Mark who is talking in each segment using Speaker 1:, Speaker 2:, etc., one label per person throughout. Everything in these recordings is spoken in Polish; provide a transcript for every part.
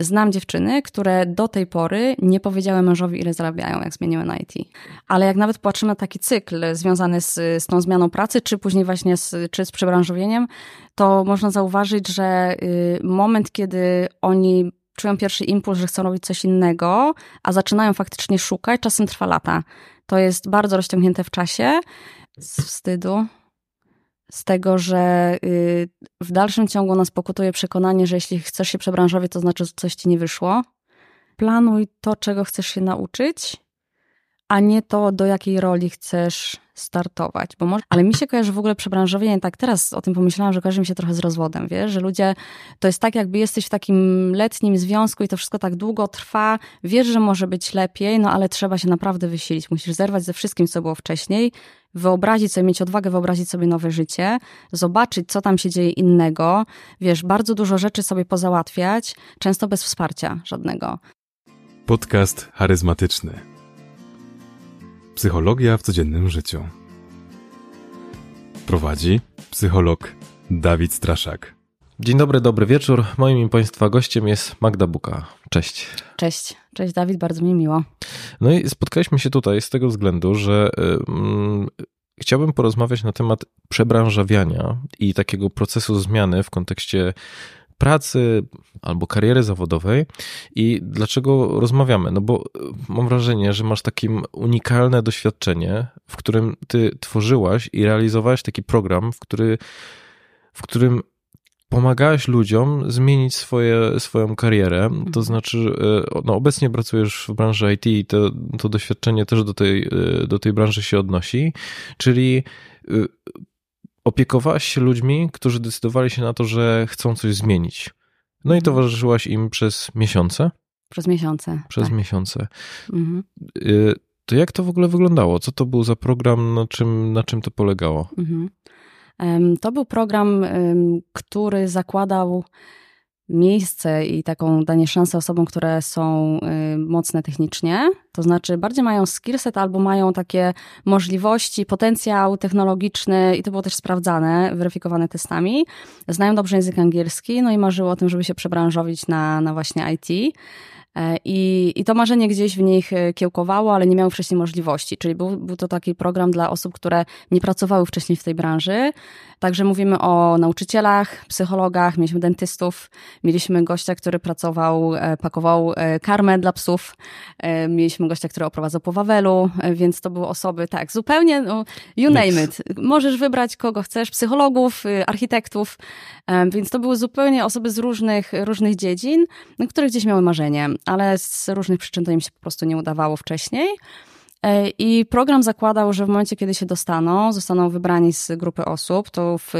Speaker 1: Znam dziewczyny, które do tej pory nie powiedziały mężowi, ile zarabiają, jak zmieniły na IT. Ale jak nawet patrzymy na taki cykl związany z, z tą zmianą pracy, czy później właśnie z, czy z przebranżowieniem, to można zauważyć, że y, moment, kiedy oni czują pierwszy impuls, że chcą robić coś innego, a zaczynają faktycznie szukać, czasem trwa lata. To jest bardzo rozciągnięte w czasie. Z wstydu, z tego, że y, w dalszym ciągu nas pokutuje przekonanie, że jeśli chcesz się przebranżowić, to znaczy, że coś ci nie wyszło. Planuj to, czego chcesz się nauczyć, a nie to, do jakiej roli chcesz startować. Bo może, ale mi się kojarzy w ogóle przebranżowienie, tak teraz o tym pomyślałam, że kojarzy mi się trochę z rozwodem, wiesz, że ludzie, to jest tak jakby jesteś w takim letnim związku i to wszystko tak długo trwa, wiesz, że może być lepiej, no ale trzeba się naprawdę wysilić, musisz zerwać ze wszystkim, co było wcześniej, wyobrazić sobie, mieć odwagę wyobrazić sobie nowe życie, zobaczyć, co tam się dzieje innego, wiesz, bardzo dużo rzeczy sobie pozałatwiać, często bez wsparcia żadnego.
Speaker 2: Podcast charyzmatyczny. Psychologia w codziennym życiu. Prowadzi psycholog Dawid Straszak.
Speaker 3: Dzień dobry, dobry wieczór. Moim i Państwa gościem jest Magda Buka. Cześć.
Speaker 1: Cześć. Cześć Dawid, bardzo mi miło.
Speaker 3: No i spotkaliśmy się tutaj z tego względu, że yy, chciałbym porozmawiać na temat przebranżawiania i takiego procesu zmiany w kontekście pracy albo kariery zawodowej. I dlaczego rozmawiamy? No bo e, mam wrażenie, że masz takie unikalne doświadczenie, w którym ty tworzyłaś i realizowałaś taki program, w, który, w którym pomagałeś ludziom zmienić swoje, swoją karierę. To mhm. znaczy, e, no obecnie pracujesz w branży IT i to, to doświadczenie też do tej, e, do tej branży się odnosi, czyli opiekowałaś się ludźmi, którzy decydowali się na to, że chcą coś zmienić. No i mhm. towarzyszyłaś im przez miesiące?
Speaker 1: Przez miesiące.
Speaker 3: Przez tak. miesiące. Mhm. Y, to jak to w ogóle wyglądało? Co to był za program? Na czym, na czym to polegało? Mhm.
Speaker 1: To był program, który zakładał miejsce i taką danie szansy osobom, które są y, mocne technicznie, to znaczy bardziej mają skillset albo mają takie możliwości, potencjał technologiczny i to było też sprawdzane, weryfikowane testami. Znają dobrze język angielski, no i marzyło o tym, żeby się przebranżowić na, na właśnie IT. E, I, I to marzenie gdzieś w nich e, kiełkowało, ale nie miały wcześniej możliwości. Czyli był, był to taki program dla osób, które nie pracowały wcześniej w tej branży. Także mówimy o nauczycielach, psychologach, mieliśmy dentystów, mieliśmy gościa, który pracował, e, pakował karmę dla psów, mieliśmy gościa, który oprowadzał po Wawelu, więc to były osoby, tak, zupełnie, no, you name it. Możesz wybrać kogo chcesz, psychologów, architektów, więc to były zupełnie osoby z różnych, różnych dziedzin, które gdzieś miały marzenie ale z różnych przyczyn to im się po prostu nie udawało wcześniej. E, I program zakładał, że w momencie, kiedy się dostaną, zostaną wybrani z grupy osób, to w,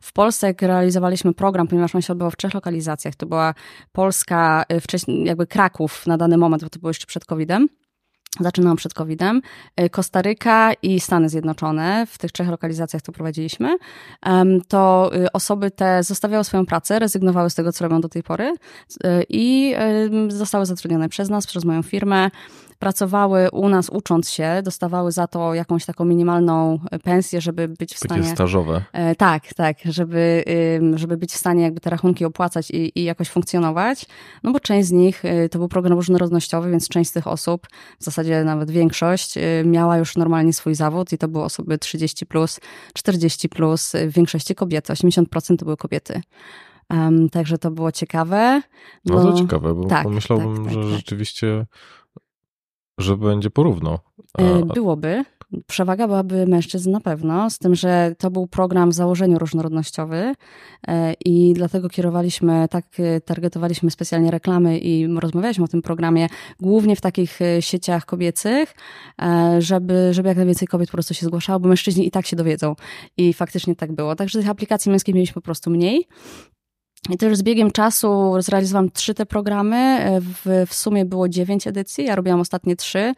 Speaker 1: w Polsce, jak realizowaliśmy program, ponieważ on się odbywał w trzech lokalizacjach, to była Polska, e, wcześniej jakby Kraków na dany moment, bo to było jeszcze przed COVID-em, Zaczynałam przed COVID-em. E, Kostaryka i Stany Zjednoczone, w tych trzech lokalizacjach to prowadziliśmy, to y, osoby te zostawiały swoją pracę, rezygnowały z tego, co robią do tej pory e, i zostały zatrudnione przez nas, przez moją firmę pracowały u nas ucząc się, dostawały za to jakąś taką minimalną pensję, żeby być w stanie...
Speaker 3: Takie stażowe.
Speaker 1: E, tak, tak, żeby, żeby być w stanie jakby te rachunki opłacać i, i jakoś funkcjonować, no bo część z nich y, to był program różnorodnościowy, więc część z tych osób, w zasadzie nawet większość, y, miała już normalnie swój zawód i to były osoby 30 plus, 40 plus, w większości kobiety, 80% to były kobiety. Um, także to było ciekawe.
Speaker 3: Bardzo ciekawe, bo tak, pomyślałbym, tak, tak, że tak. rzeczywiście że będzie porówno.
Speaker 1: A... E, byłoby. Przewaga byłaby mężczyzn na pewno, z tym, że to był program w założeniu różnorodnościowy e, i dlatego kierowaliśmy, tak e, targetowaliśmy specjalnie reklamy i rozmawialiśmy o tym programie głównie w takich sieciach kobiecych, żeby, żeby jak najwięcej kobiet po prostu się zgłaszało, bo mężczyźni i tak się dowiedzą. I faktycznie tak było. Także tych aplikacji męskich mieliśmy po prostu mniej. I też z biegiem czasu zrealizowałam trzy te programy. W, w sumie było dziewięć edycji, ja robiłam ostatnie trzy.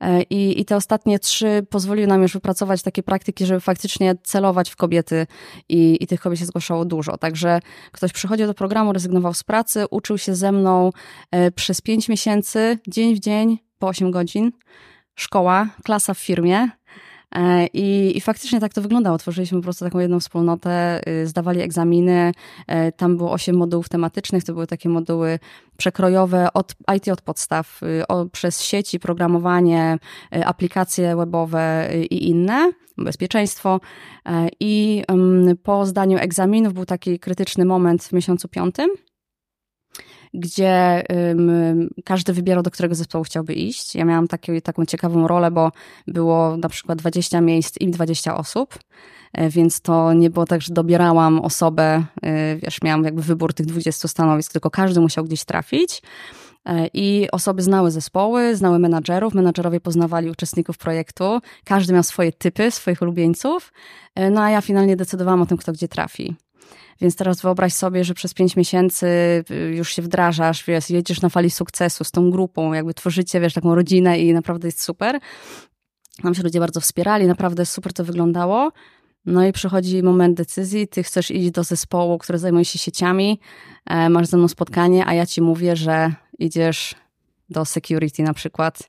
Speaker 1: E, I, I te ostatnie trzy pozwoliły nam już wypracować takie praktyki, żeby faktycznie celować w kobiety i, i tych kobiet się zgłaszało dużo. Także ktoś przychodził do programu, rezygnował z pracy, uczył się ze mną e, przez pięć miesięcy, dzień w dzień, po osiem godzin. Szkoła, klasa w firmie. E, I, I faktycznie tak to wyglądało. Tworzyliśmy po prostu taką jedną wspólnotę, y, zdawali egzaminy. E, tam było osiem modułów tematycznych. To były takie moduły przekrojowe od IT od podstaw, y, o, przez sieci, programowanie, y, aplikacje webowe i inne, bezpieczeństwo. E, I po zdaniu egzaminów był taki krytyczny moment w miesiącu piątym gdzie um, każdy wybierał, do którego zespołu chciałby iść. Ja miałam taki, taką ciekawą rolę, bo było na przykład 20 miejsc i 20 osób, e, więc to nie było tak, że dobierałam osobę, e, wiesz, miałam jakby wybór tych 20 stanowisk, tylko każdy musiał gdzieś trafić. E, I osoby znały zespoły, znały menadżerów, menadżerowie poznawali uczestników projektu, każdy miał swoje typy, swoich ulubieńców, no a ja finalnie decydowałam o tym, kto gdzie trafi. Więc teraz wyobraź sobie, że przez pięć miesięcy y, już się wdrażasz, wiesz, jedziesz na fali sukcesu z tą grupą, jakby tworzycie, wiesz, taką rodzinę i naprawdę jest super. Nam się ludzie bardzo wspierali, naprawdę super to wyglądało. No i przychodzi moment decyzji, ty chcesz iść do zespołu, który zajmuje się sieciami, e, masz ze mną spotkanie, a ja ci mówię, że idziesz do security na przykład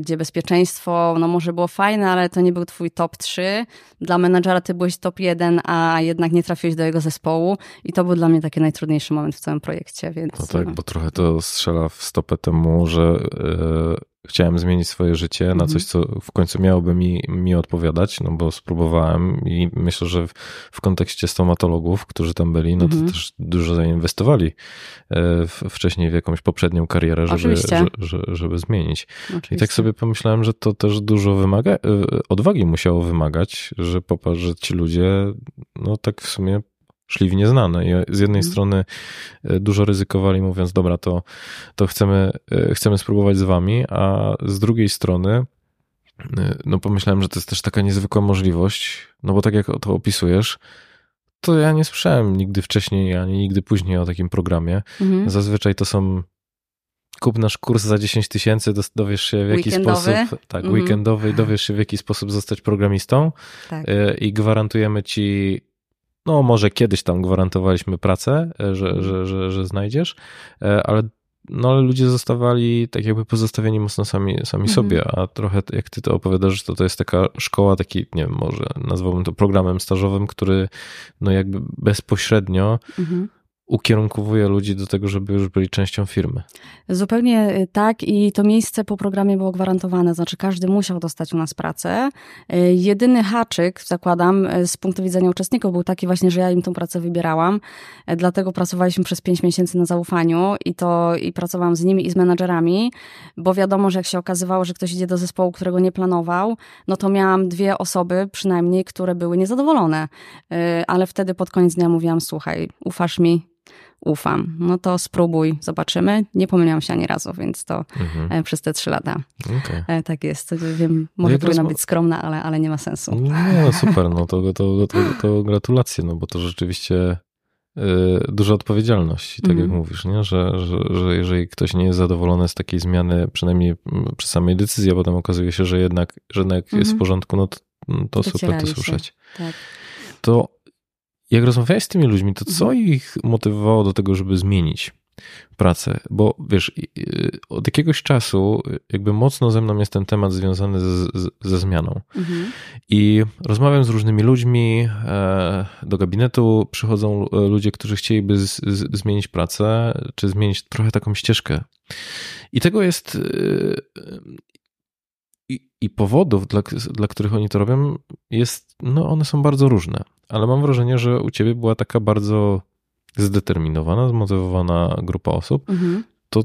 Speaker 1: gdzie bezpieczeństwo, no może było fajne, ale to nie był twój top 3. Dla menadżera ty byłeś top 1, a jednak nie trafiłeś do jego zespołu i to był dla mnie taki najtrudniejszy moment w całym projekcie, więc...
Speaker 3: No tak, no. bo trochę to strzela w stopę temu, że yy, chciałem zmienić swoje życie na mhm. coś, co w końcu miałoby mi, mi odpowiadać, no bo spróbowałem i myślę, że w, w kontekście stomatologów, którzy tam byli, no to mhm. też dużo zainwestowali e, w, wcześniej w jakąś poprzednią karierę, żeby, że, że, żeby zmienić. Oczywiście. I tak sobie pomyślałem, że to też dużo wymaga, e, odwagi musiało wymagać, że popatrz, że ci ludzie, no tak w sumie szli w nieznane. I z jednej mhm. strony e, dużo ryzykowali, mówiąc, dobra, to, to chcemy, e, chcemy spróbować z wami, a z drugiej strony e, no pomyślałem, że to jest też taka niezwykła możliwość, no bo tak jak to opisujesz, to ja nie słyszałem nigdy wcześniej, ani nigdy później o takim programie. Mhm. Zazwyczaj to są kup nasz kurs za 10 tysięcy, dowiesz się w jaki weekendowy. sposób, tak, mhm. weekendowy i dowiesz się w jaki sposób zostać programistą tak. i gwarantujemy ci no może kiedyś tam gwarantowaliśmy pracę, e, że, mhm. że, że, że znajdziesz, e, ale no ale ludzie zostawali tak jakby pozostawieni mocno sami, sami mhm. sobie, a trochę jak ty to opowiadasz, to to jest taka szkoła, taki, nie wiem, może nazwałbym to programem stażowym, który no jakby bezpośrednio mhm ukierunkowuje ludzi do tego, żeby już byli częścią firmy.
Speaker 1: Zupełnie y, tak i to miejsce po programie było gwarantowane, znaczy każdy musiał dostać u nas pracę. Y, jedyny haczyk, zakładam, y, z punktu widzenia uczestników był taki właśnie, że ja im tą pracę wybierałam, dlatego pracowaliśmy przez pięć miesięcy na zaufaniu i to i pracowałam z nimi i z menadżerami, bo wiadomo, że jak się okazywało, że ktoś idzie do zespołu, którego nie planował, no to miałam dwie osoby przynajmniej, które były niezadowolone, ale wtedy pod koniec dnia mówiłam, słuchaj, ufasz mi, ufam. No to spróbuj, zobaczymy. Nie pomyliłam się ani razu, więc to mhm. E, przez te trzy lata. Okay. Tak jest. Wiem, no może no powinna być skromna, ale, ale nie ma sensu.
Speaker 3: Nie, no super, no to, to, to, to gratulacje, no bo to rzeczywiście duża odpowiedzialność, tak jak mhm. mówisz, nie? Że, że, że jeżeli ktoś nie jest zadowolony z takiej zmiany, przynajmniej przy samej decyzji, a potem okazuje się, że jednak, że jednak jest w mhm. porządku, no to, to super to słyszeć. Tak. To jak rozmawiałeś z tymi ludźmi, to co mhm. ich motywowało do tego, żeby zmienić pracę? Bo wiesz, od jakiegoś czasu jakby mocno ze mną jest ten temat związany z, z, ze zmianą. Mhm. I rozmawiam z różnymi ludźmi, e, do gabinetu przychodzą e, ludzie, którzy chcieliby z, zmienić pracę, czy zmienić trochę taką ścieżkę. I tego jest e, i, i powodów, dla, dla których oni to robią, jest, no one są bardzo różne. Ale mam wrażenie, że u ciebie była taka bardzo zdeterminowana, zmotywowana grupa osób. Mhm. To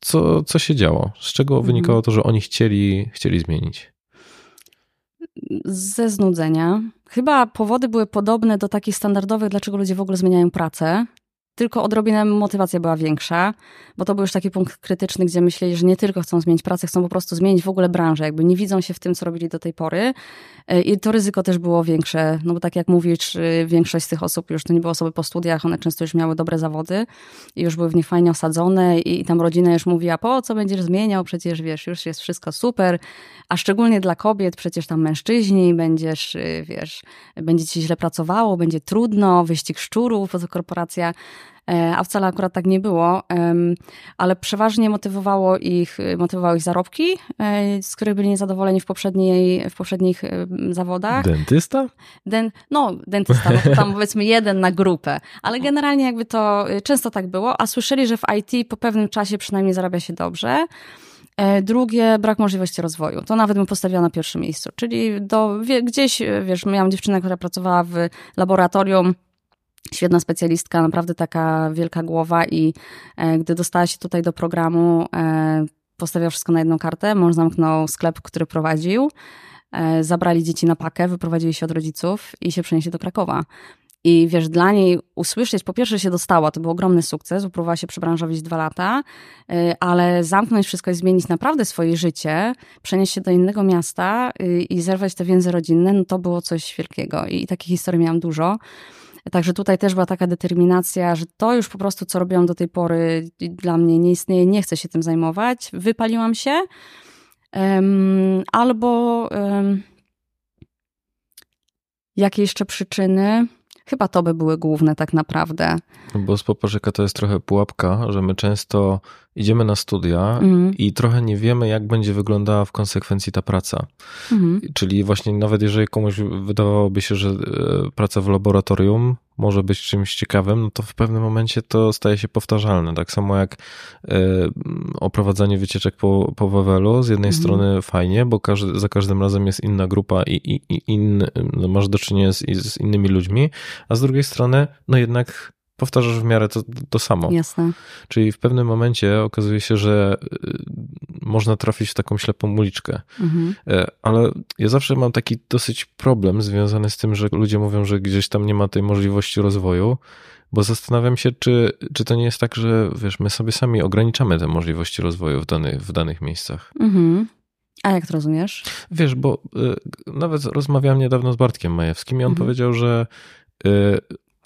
Speaker 3: co, co się działo? Z czego mhm. wynikało to, że oni chcieli, chcieli zmienić?
Speaker 1: Ze znudzenia. Chyba powody były podobne do takich standardowych, dlaczego ludzie w ogóle zmieniają pracę tylko odrobinę motywacja była większa, bo to był już taki punkt krytyczny, gdzie myśleli, że nie tylko chcą zmienić pracę, chcą po prostu zmienić w ogóle branżę, jakby nie widzą się w tym, co robili do tej pory. E, I to ryzyko też było większe, no bo tak jak mówisz, y, większość z tych osób już to nie były osoby po studiach, one często już miały dobre zawody i już były w nich fajnie osadzone i, tam rodzina już mówiła, po co będziesz zmieniał, przecież wiesz, już jest wszystko super, a szczególnie dla kobiet, przecież tam mężczyźni, będziesz, y, wiesz, będzie ci źle pracowało, będzie trudno, wyścig szczurów, korporacja a wcale akurat tak nie było, ale przeważnie motywowało ich, motywowały ich zarobki, e, z których byli niezadowoleni w, poprzedniej, w poprzednich zawodach.
Speaker 3: Dentysta?
Speaker 1: Den, no, dentysta, no tam powiedzmy jeden na grupę, ale generalnie jakby to y, często tak było, a słyszeli, że w IT po pewnym czasie przynajmniej zarabia się dobrze. E, drugie, brak możliwości rozwoju. To nawet bym postawiła na pierwszym miejscu. Czyli do, gdzieś, wiesz, miałam dziewczynę, która pracowała w laboratorium, świetna specjalistka, naprawdę taka wielka głowa i e, gdy dostała się tutaj do programu, e, postawiła wszystko na jedną kartę, mąż zamknął sklep, który prowadził, e, zabrali dzieci na pakę, wyprowadzili się od rodziców i się przenieśli do Krakowa. I wiesz, dla niej usłyszeć, po pierwsze się dostała, to był ogromny sukces, upróbowała się przebranżowić dwa lata, ale zamknąć wszystko i zmienić naprawdę swoje życie, przenieść się do innego miasta i zerwać te więzy rodzinne, no to było coś wielkiego. I takich historii miałam dużo. Także tutaj też była taka determinacja, że to już po prostu, co robiłam do tej pory, dla mnie nie istnieje, nie chcę się tym zajmować. Wypaliłam się. Um, albo um, jakie jeszcze przyczyny? Chyba to by były główne tak naprawdę.
Speaker 3: Bo z poparzyka to jest trochę pułapka, że my często idziemy na studia mm. i trochę nie wiemy, jak będzie wyglądała w konsekwencji ta praca. Mm. Czyli właśnie nawet jeżeli komuś wydawałoby się, że e, praca w laboratorium może być czymś ciekawym, no to w pewnym momencie to staje się powtarzalne. Tak samo jak y, oprowadzanie wycieczek po, po Wawelu, z jednej mm. strony fajnie, bo każdy, za każdym razem jest inna grupa i, i, i in, no masz do czynienia z, z innymi ludźmi, a z drugiej strony, no jednak powtarzasz w miarę to, to samo.
Speaker 1: Jasne.
Speaker 3: Czyli w pewnym momencie okazuje się, że y, można trafić w taką ślepą uliczkę. Mhm. E, ale ja zawsze mam taki dosyć problem związany z tym, że ludzie mówią, że gdzieś tam nie ma tej możliwości rozwoju, bo zastanawiam się, czy, czy to nie jest tak, że wiesz, my sobie sami ograniczamy te możliwości rozwoju w danych, w danych miejscach. Mhm.
Speaker 1: A jak to rozumiesz?
Speaker 3: Wiesz, bo y, nawet rozmawiałem niedawno z Bartkiem Majewskim i on mhm. powiedział, że y,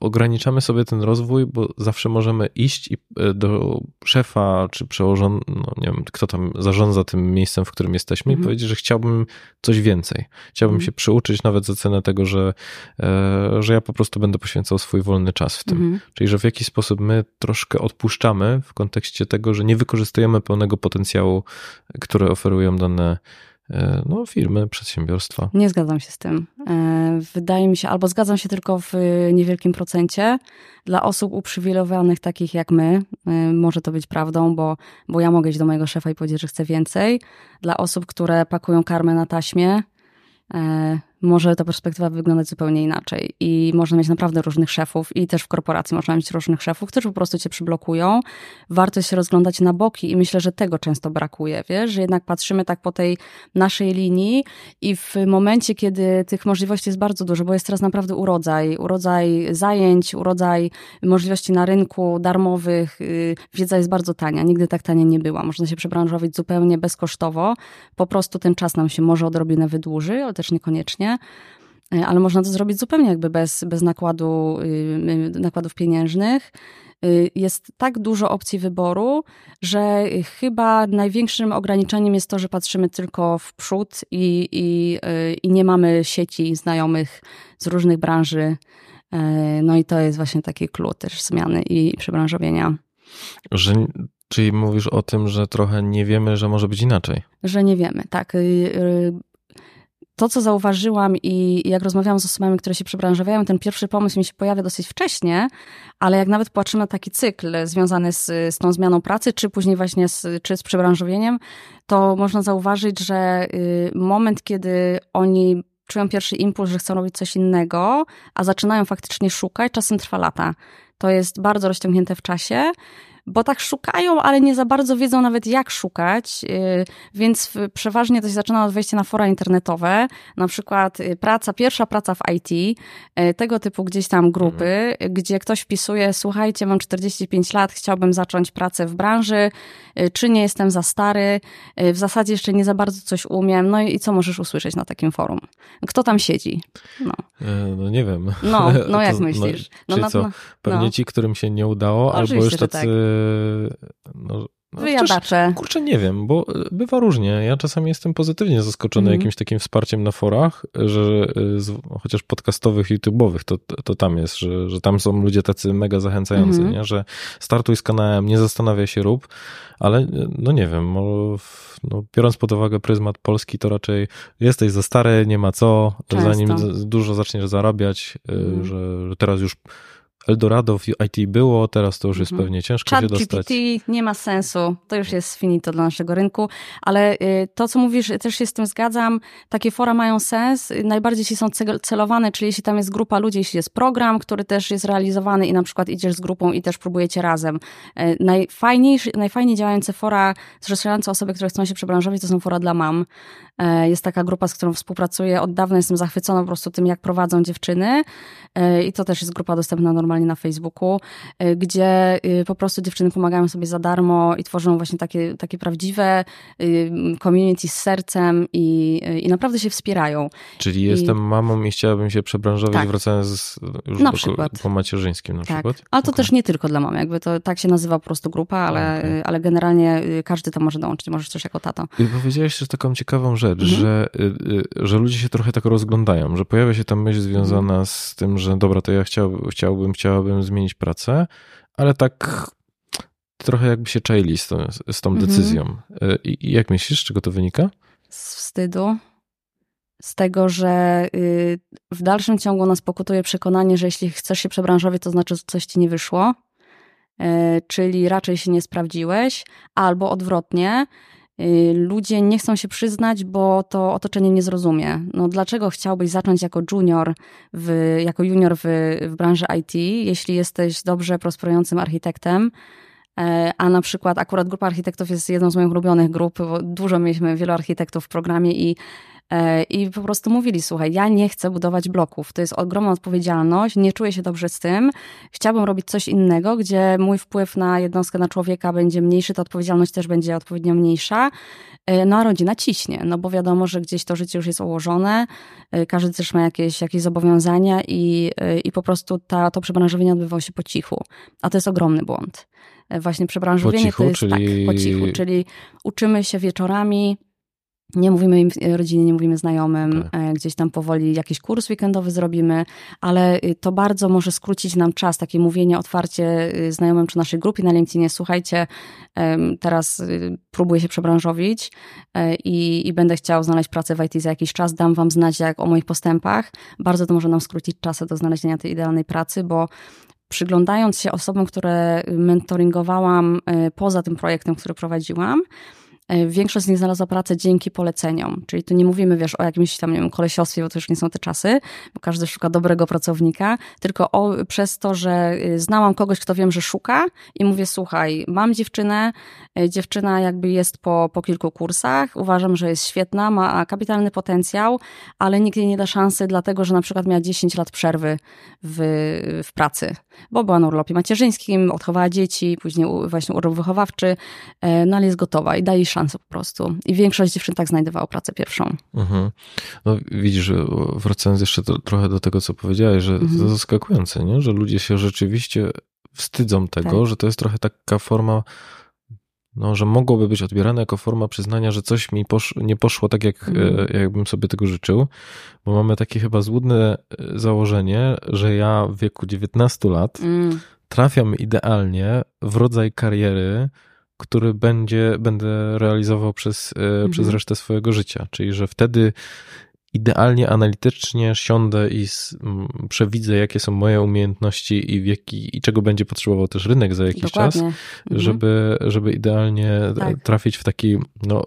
Speaker 3: ograniczamy sobie ten rozwój, bo zawsze możemy iść i e, do szefa czy przełożonego, no nie wiem, kto tam zarządza tym miejscem, w którym jesteśmy, mhm. i powiedzieć, że chciałbym coś więcej. Chciałbym mhm. się przyuczyć nawet za cenę tego, że, e, że ja po prostu będę poświęcał swój wolny czas w tym. Mhm. Czyli, że w jakiś sposób my troszkę odpuszczamy w kontekście tego, że nie wykorzystujemy pełnego potencjału, który oferują dane E, no, firmy, przedsiębiorstwa.
Speaker 1: Nie zgadzam się z tym. E, wydaje mi się, albo zgadzam się tylko w niewielkim procencie. Dla osób uprzywilejowanych takich jak my, e, może to być prawdą, bo, bo ja mogę iść do mojego szefa i powiedzieć, że chcę więcej. Dla osób, które pakują karmę na taśmie, może ta perspektywa wyglądać zupełnie inaczej. I można mieć naprawdę różnych szefów, i też w korporacji można mieć różnych szefów, którzy po prostu cię przyblokują. Warto się rozglądać na boki i myślę, że tego często brakuje, wiesz, że jednak patrzymy tak po tej naszej linii i w momencie, kiedy tych możliwości jest bardzo dużo, bo jest teraz naprawdę urodzaj, urodzaj zajęć, urodzaj możliwości na rynku darmowych, y, wiedza jest bardzo tania, nigdy tak tania nie była. Można się przebranżowić zupełnie bezkosztowo, po prostu ten czas nam się może odrobinę wydłuży, ale też niekoniecznie. E, ale można to zrobić zupełnie jakby bez, bez nakładu, y, y, nakładów pieniężnych. Y, jest tak dużo opcji wyboru, że chyba największym ograniczeniem jest to, że patrzymy tylko w przód i, i, i nie mamy sieci znajomych z różnych branży. No i to jest właśnie taki klucz też zmiany i przebranżowienia.
Speaker 3: Że Czyli mówisz o tym, że trochę nie wiemy, że może być inaczej?
Speaker 1: Że nie wiemy, tak to, co zauważyłam i jak rozmawiałam z osobami, które się przebranżowiają, ten pierwszy pomysł mi się pojawia dosyć wcześnie, ale jak nawet patrzymy na taki cykl związany z, z tą zmianą pracy, czy później właśnie z, czy z przebranżowieniem, to można zauważyć, że y, moment, kiedy oni czują pierwszy impuls, że chcą robić coś innego, a zaczynają faktycznie szukać, czasem trwa lata. To jest bardzo rozciągnięte w czasie bo tak szukają, ale nie za bardzo wiedzą nawet jak szukać, y, więc przeważnie to się zaczyna od wejścia na fora internetowe, na przykład y, praca, pierwsza praca w IT, y, tego typu gdzieś tam grupy, mhm. gdzie ktoś wpisuje, słuchajcie, mam 45 lat, chciałbym zacząć pracę w branży, czy nie jestem za stary, w zasadzie jeszcze nie za bardzo coś umiem, no i co możesz usłyszeć na takim forum? Kto tam siedzi?
Speaker 3: No, e, no nie wiem.
Speaker 1: No, no jak to, myślisz?
Speaker 3: No,
Speaker 1: no,
Speaker 3: co, no, pewnie no. ci, którym się nie udało, albo już tacy... Tak
Speaker 1: no, Wyjaśnię zajadacze?
Speaker 3: Kurczę, nie wiem, bo e, bywa różnie. Ja czasami jestem pozytywnie zaskoczony mm. jakimś takim wsparciem na forach, że e, z, chociaż podcastowych, YouTube'owych, to, to tam jest, że, że tam są ludzie tacy mega zachęcający, mm. nie? że startuj z kanałem, nie zastanawia się, rób, ale no nie wiem, no, biorąc pod uwagę pryzmat polski, to raczej jesteś za stary, nie ma co, Często. zanim dużo zaczniesz zarabiać, mm. że teraz już Eldorado w IT było, teraz to już jest mhm. pewnie ciężko
Speaker 1: Chat
Speaker 3: się dostać.
Speaker 1: GPT nie ma sensu, to już jest finito dla naszego rynku, ale y, to, co mówisz, też się z tym zgadzam. Takie fora mają sens, najbardziej jeśli są celowane, czyli jeśli tam jest grupa ludzi, jeśli jest program, który też jest realizowany i na przykład idziesz z grupą i też próbujecie razem. Y, najfajniejsze, najfajniej działające fora, zrzeszające osoby, które chcą się przebranżowić, to są fora dla mam. Y, jest taka grupa, z którą współpracuję od dawna, jestem zachwycona po prostu tym, jak prowadzą dziewczyny i to też jest grupa dostępna normalnie normalnie na Facebooku, y, gdzie y, po prostu dziewczyny pomagają sobie za darmo i tworzą właśnie takie, takie prawdziwe y, community z sercem i, i naprawdę się wspierają.
Speaker 3: Czyli I... jestem mamą i chciałabym się przebranżować tak. wracając już na przykład. po macierzyńskim na tak. przykład?
Speaker 1: Ale to okay. też nie tylko dla mamy, jakby to tak się nazywa po prostu grupa, ale, okay. ale generalnie każdy tam może dołączyć, możesz coś jako tato.
Speaker 3: I powiedziałeś też taką ciekawą rzecz, mhm. że, że ludzie się trochę tak rozglądają, że pojawia się tam myśl związana z tym, że dobra, to ja chciał, chciałbym, chciałabym zmienić pracę, ale tak trochę jakby się czaili z, tą, z tą mhm. decyzją. E, I jak myślisz, z czego to wynika?
Speaker 1: Z wstydu. Z tego, że y, w dalszym ciągu nas pokutuje przekonanie, że jeśli chcesz się przebranżowić, to znaczy, że coś ci nie wyszło, e, czyli raczej się nie sprawdziłeś, albo odwrotnie, Y, ludzie nie chcą się przyznać, bo to otoczenie nie zrozumie. No dlaczego chciałbyś zacząć jako junior, w, jako junior w, w branży IT, jeśli jesteś dobrze prosperującym architektem, e, a na przykład akurat grupa architektów jest jedną z moich ulubionych grup, bo dużo mieliśmy wielu architektów w programie i i po prostu mówili: Słuchaj, ja nie chcę budować bloków. To jest ogromna odpowiedzialność, nie czuję się dobrze z tym. Chciałbym robić coś innego, gdzie mój wpływ na jednostkę, na człowieka będzie mniejszy, ta odpowiedzialność też będzie odpowiednio mniejsza. E, no a rodzina ciśnie, no bo wiadomo, że gdzieś to życie już jest ułożone, e, każdy też ma jakieś, jakieś zobowiązania i, i po prostu ta, to przebranżowienie odbywało się po cichu. A to jest ogromny błąd. Właśnie przebranżowienie
Speaker 3: cichu,
Speaker 1: to jest
Speaker 3: czyli...
Speaker 1: tak, po cichu, czyli uczymy się wieczorami, nie mówimy im e, rodzinie, nie mówimy znajomym, tak. E, gdzieś tam powoli jakiś kurs weekendowy zrobimy, ale y, to bardzo może skrócić nam czas, takie mówienie otwarcie y, znajomym czy naszej grupie na LinkedInie, słuchajcie, teraz y, próbuję się przebranżowić e, i, i będę chciał znaleźć pracę w IT za jakiś czas, dam wam znać jak o moich postępach. Bardzo to może nam skrócić czasy do znalezienia tej idealnej pracy, bo przyglądając się osobom, które mentoringowałam poza tym projektem, który prowadziłam, większość z nich znalazła pracę dzięki poleceniom. Czyli tu nie mówimy, wiesz, o jakimś tam, nie wiem, kolesiostwie, bo to już nie są te czasy, bo każdy szuka dobrego pracownika, tylko o, przez to, że y, znałam kogoś, kto wiem, że szuka i mówię, słuchaj, mam dziewczynę, y, dziewczyna jakby jest po, po kilku kursach, uważam, że jest świetna, ma kapitalny potencjał, ale nikt jej nie da szansy, dlatego, że na przykład miała 10 lat przerwy w, w pracy, bo była na urlopie macierzyńskim, odchowała dzieci, później właśnie urlop wychowawczy, e, no ale jest gotowa i daje szansę po prostu. I większość dziewczyn tak znajdowało pracę pierwszą. Mhm.
Speaker 3: No widzisz, wracając jeszcze do, trochę do tego, co powiedziałeś, że mhm. to zaskakujące, nie? że ludzie się rzeczywiście wstydzą tego, tak. że to jest trochę taka forma no, że mogłoby być odbierane jako forma przyznania, że coś mi posz nie poszło tak, jak, mm. jakbym sobie tego życzył, bo mamy takie chyba złudne e, założenie, że ja w wieku 19 lat mm. trafiam idealnie w rodzaj kariery, który będzie, będę realizował przez, mm. przez resztę swojego życia. Czyli, że wtedy idealnie analitycznie siądę i przewidzę, jakie są moje umiejętności i, w jaki, i czego będzie potrzebował też rynek za jakiś Dokładnie. czas, mhm. żeby, żeby idealnie tak. trafić w taki no,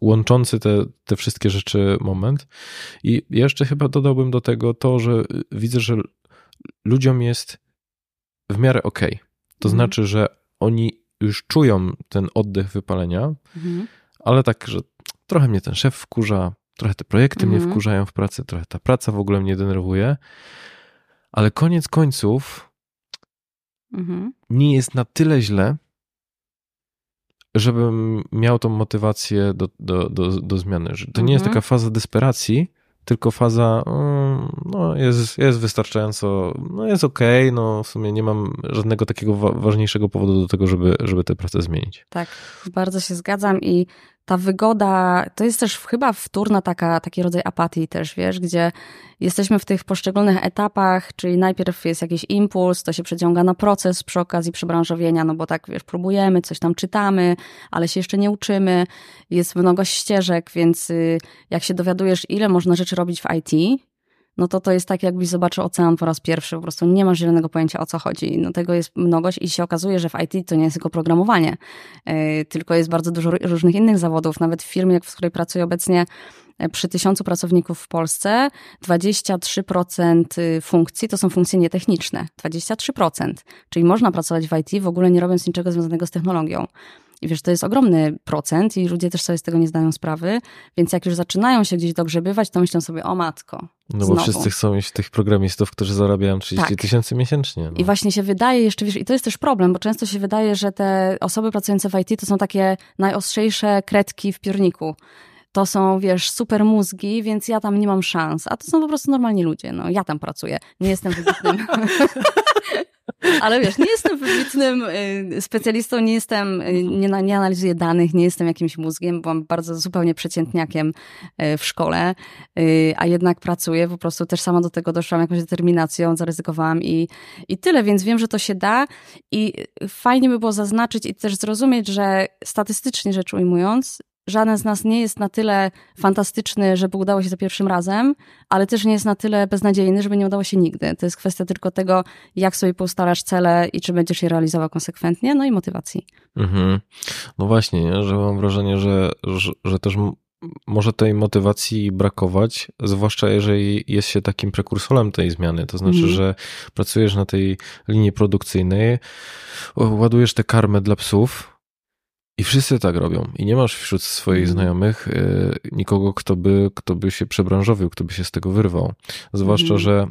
Speaker 3: łączący te, te wszystkie rzeczy moment. I jeszcze chyba dodałbym do tego to, że widzę, że ludziom jest w miarę okej. Okay. To mhm. znaczy, że oni już czują ten oddech wypalenia, mhm. ale tak, że trochę mnie ten szef wkurza, trochę te projekty mhm. mnie wkurzają w pracy, trochę ta praca w ogóle mnie denerwuje, ale koniec końców mhm. nie jest na tyle źle, żebym miał tą motywację do, do, do, do zmiany. To nie jest mhm. taka faza desperacji, tylko faza mm, no, jest, jest wystarczająco, no jest okej, okay, no w sumie nie mam żadnego takiego ważniejszego powodu do tego, żeby, żeby tę pracę zmienić.
Speaker 1: Tak, bardzo się zgadzam i ta wygoda, to jest też chyba wtórna taka, taki rodzaj apatii też, wiesz, gdzie jesteśmy w tych poszczególnych etapach, czyli najpierw jest jakiś impuls, to się przeciąga na proces przy okazji przebranżowienia, no bo tak, wiesz, próbujemy, coś tam czytamy, ale się jeszcze nie uczymy, jest mnogo ścieżek, więc y, jak się dowiadujesz, ile można rzeczy robić w IT, no to to jest tak, jakbyś zobaczył ocean po raz pierwszy. Po prostu nie masz zielonego pojęcia, o co chodzi. No tego jest mnogość i się okazuje, że w IT to nie jest tylko programowanie, yy, tylko jest bardzo dużo różnych innych zawodów. Nawet w firmie, w której pracuję obecnie, e, przy tysiącu pracowników w Polsce 23% y, funkcji to są funkcje nietechniczne. 23%. Czyli można pracować w IT w ogóle nie robiąc niczego związanego z technologią. I wiesz, to jest ogromny procent i ludzie też sobie z tego nie zdają sprawy, więc jak już zaczynają się gdzieś dogrzebywać, to myślą sobie, o matko,
Speaker 3: No znowu. bo wszyscy chcą mieć tych programistów, którzy zarabiają 30 tak. tysięcy miesięcznie. No.
Speaker 1: I właśnie się wydaje jeszcze, wiesz, i to jest też problem, bo często się wydaje, że te osoby pracujące w IT to są takie najostrzejsze kredki w piórniku to są, wiesz, super mózgi, więc ja tam nie mam szans. A to są po prostu normalni ludzie. No, ja tam pracuję. Nie jestem wybitnym. Ale wiesz, nie jestem wybitnym y, specjalistą, nie jestem, y, nie, nie analizuję danych, nie jestem jakimś mózgiem, byłam bardzo zupełnie przeciętniakiem y, w szkole, a jednak pracuję, po prostu też sama do tego doszłam jakąś determinacją, zaryzykowałam i, i tyle, więc wiem, że to się da i fajnie by było zaznaczyć i też zrozumieć, że statystycznie rzecz ujmując, żaden z nas nie jest na tyle fantastyczny, żeby udało się za pierwszym razem, ale też nie jest na tyle beznadziejny, żeby nie udało się nigdy. To jest kwestia tylko tego, jak sobie postarasz cele i czy będziesz je realizował konsekwentnie, no i motywacji. Mhm.
Speaker 3: No właśnie, nie? że mam wrażenie, że, że, że też może tej motywacji brakować, zwłaszcza jeżeli jest się takim prekursorem tej zmiany. To znaczy, mm. że pracujesz na tej linii produkcyjnej, ładujesz tę karmę dla psów, i wszyscy tak robią. I nie masz wśród swoich mhm. znajomych y, nikogo, kto by, kto by się przebranżowił, kto by się z tego wyrwał. Zwłaszcza, mm. że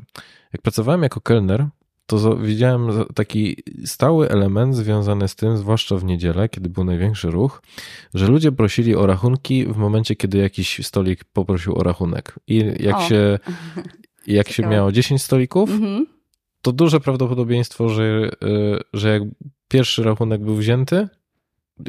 Speaker 3: jak pracowałem jako kelner, to widziałem taki stały element związany z tym, zwłaszcza w niedzielę, kiedy był największy ruch, że ludzie prosili o rachunki w momencie, kiedy jakiś stolik poprosił o rachunek. I jak o. się, jak się miało 10 stolików, mm -hmm. to duże prawdopodobieństwo, że, y, że jak pierwszy rachunek był wzięty,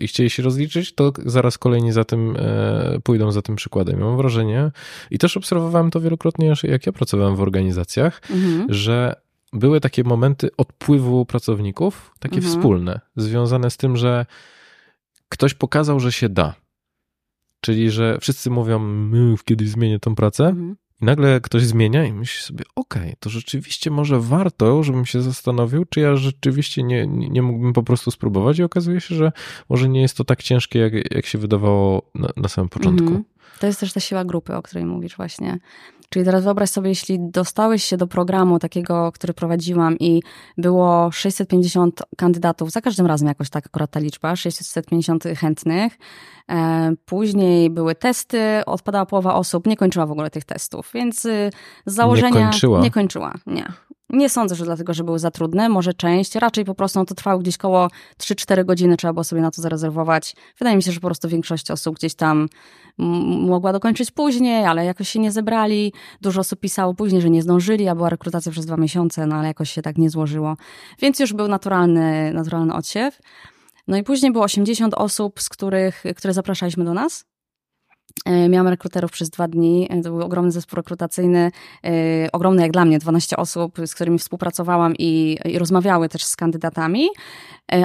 Speaker 3: i chcieli się rozliczyć, to zaraz kolejni za tym e, pójdą za tym przykładem. mam wrażenie, i też obserwowałem to wielokrotnie, jak ja pracowałem w organizacjach, mhm. że były takie momenty odpływu pracowników, takie mhm. wspólne, związane z tym, że ktoś pokazał, że się da. Czyli, że wszyscy mówią, kiedyś zmienię tą pracę, mhm. I nagle ktoś zmienia i myśli sobie, okej, okay, to rzeczywiście może warto, żebym się zastanowił, czy ja rzeczywiście nie, nie mógłbym po prostu spróbować i okazuje się, że może nie jest to tak ciężkie, jak, jak się wydawało na, na samym początku. -hmm.
Speaker 1: To jest też ta siła grupy, o której mówisz właśnie. Czyli teraz wyobraź sobie, jeśli dostałeś się do programu takiego, który prowadziłam i było 650 kandydatów, za każdym razem jakoś tak akurat ta liczba, 650 chętnych. E, później były testy, odpadała połowa osób, nie kończyła w ogóle tych testów, więc y, z założenia...
Speaker 3: Nie kończyła?
Speaker 1: Nie kończyła, nie. Nie sądzę, że dlatego, że były za trudne, może część, raczej po prostu no, to trwało gdzieś koło 3-4 godziny, trzeba było sobie na to zarezerwować. Wydaje mi się, że po prostu większość osób gdzieś tam mogła dokończyć później, ale jakoś się nie zebrali. Dużo osób pisało później, że nie zdążyli, a była rekrutacja przez dwa miesiące, no ale jakoś się tak nie złożyło. Więc już był naturalny, naturalny odsiew. No i później było 80 osób, z których, które zapraszaliśmy do nas. E, miałam rekruterów przez dwa dni. E, to był ogromny zespół rekrutacyjny, e, ogromny jak dla mnie, 12 osób, z którymi współpracowałam i, i rozmawiały też z kandydatami.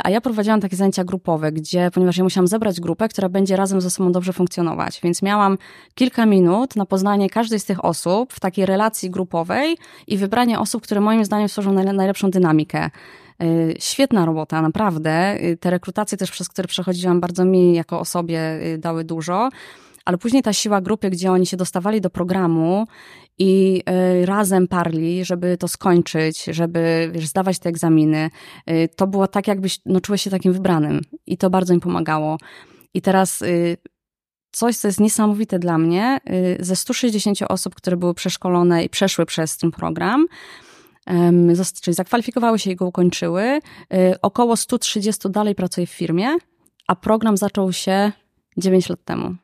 Speaker 1: A ja prowadziłam takie zajęcia grupowe, gdzie, ponieważ ja musiałam zebrać grupę, która będzie razem ze sobą dobrze funkcjonować, więc miałam kilka minut na poznanie każdej z tych osób w takiej relacji grupowej i wybranie osób, które moim zdaniem stworzą najlepszą dynamikę. Świetna robota, naprawdę. Te rekrutacje też, przez które przechodziłam, bardzo mi jako osobie dały dużo ale później ta siła grupy, gdzie oni się dostawali do programu i y, razem parli, żeby to skończyć, żeby wiesz, zdawać te egzaminy, y, to było tak, jakbyś no, czułeś się takim wybranym i to bardzo im pomagało. I teraz y, coś, co jest niesamowite dla mnie, ze 160 osób, które były przeszkolone i przeszły przez ten program, czyli zakwalifikowały się i go ukończyły, około 130 dalej pracuje w firmie, a program zaczął się 9 lat temu.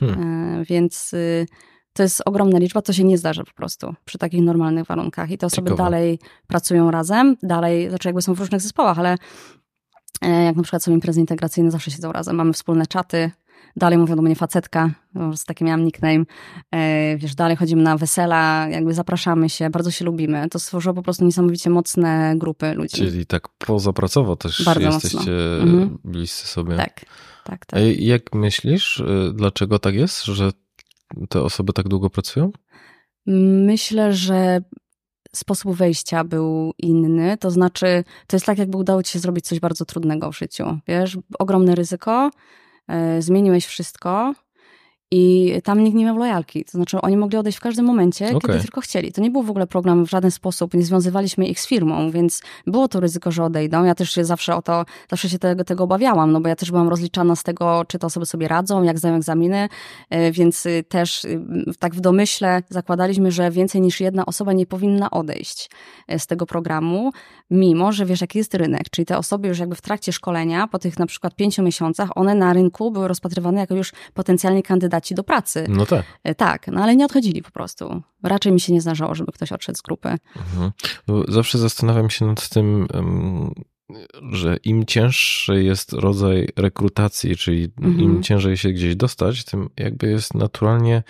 Speaker 1: Hmm. E, więc y, to jest ogromna liczba, to się nie zdarza po prostu przy takich normalnych warunkach. I te osoby
Speaker 3: Ciekawe.
Speaker 1: dalej pracują razem, dalej, znaczy jakby są w różnych zespołach, ale e, jak na przykład są imprezy integracyjne, zawsze siedzą razem. Mamy wspólne czaty, dalej mówią do mnie facetka, po prostu taki miałam nickname. E, Wiesz, dalej chodzimy na wesela, jakby zapraszamy się, bardzo się lubimy. To stworzyło po prostu niesamowicie mocne grupy ludzi.
Speaker 3: Czyli tak pozapracowo też
Speaker 1: Bardzo
Speaker 3: jesteście
Speaker 1: mocno. Mhm.
Speaker 3: bliscy sobie.
Speaker 1: Tak, tak, tak.
Speaker 3: A jak myślisz, y, dlaczego tak jest, że te osoby tak długo pracują?
Speaker 1: Myślę, że sposób wejścia był inny. To znaczy, to jest tak, jakby udało ci się zrobić coś bardzo trudnego w życiu. Wiesz, ogromne ryzyko, e, zmieniłeś wszystko. I tam nikt nie miał lojalki. To znaczy, oni mogli odejść w każdym momencie,
Speaker 3: Okej.
Speaker 1: kiedy tylko chcieli. To nie był w ogóle program w żaden sposób, nie związywaliśmy ich z firmą, więc było to ryzyko, że odejdą. Ja też się zawsze o to, zawsze się tego, tego obawiałam, no bo ja też byłam rozliczana z tego, czy te osoby sobie radzą, jak zdają egzaminy, e, więc y, też y, tak w domyśle zakładaliśmy, że więcej niż jedna osoba nie powinna odejść e, z tego programu, mimo, że wiesz, jaki jest rynek. Czyli te osoby już jakby w trakcie szkolenia, po tych na przykład pięciu miesiącach, one na rynku były rozpatrywane jako już potencjalni kandydaci do pracy.
Speaker 3: No tak.
Speaker 1: E, Tak, no ale nie odchodzili po prostu. Raczej mi się nie zdarzało, żeby ktoś odszedł z grupy.
Speaker 3: Mhm. Bo Zawsze zastanawiam się nad tym, że im cięższy jest rodzaj rekrutacji, czyli
Speaker 1: Mhm.
Speaker 3: im ciężej się gdzieś dostać, tym jakby jest naturalnie.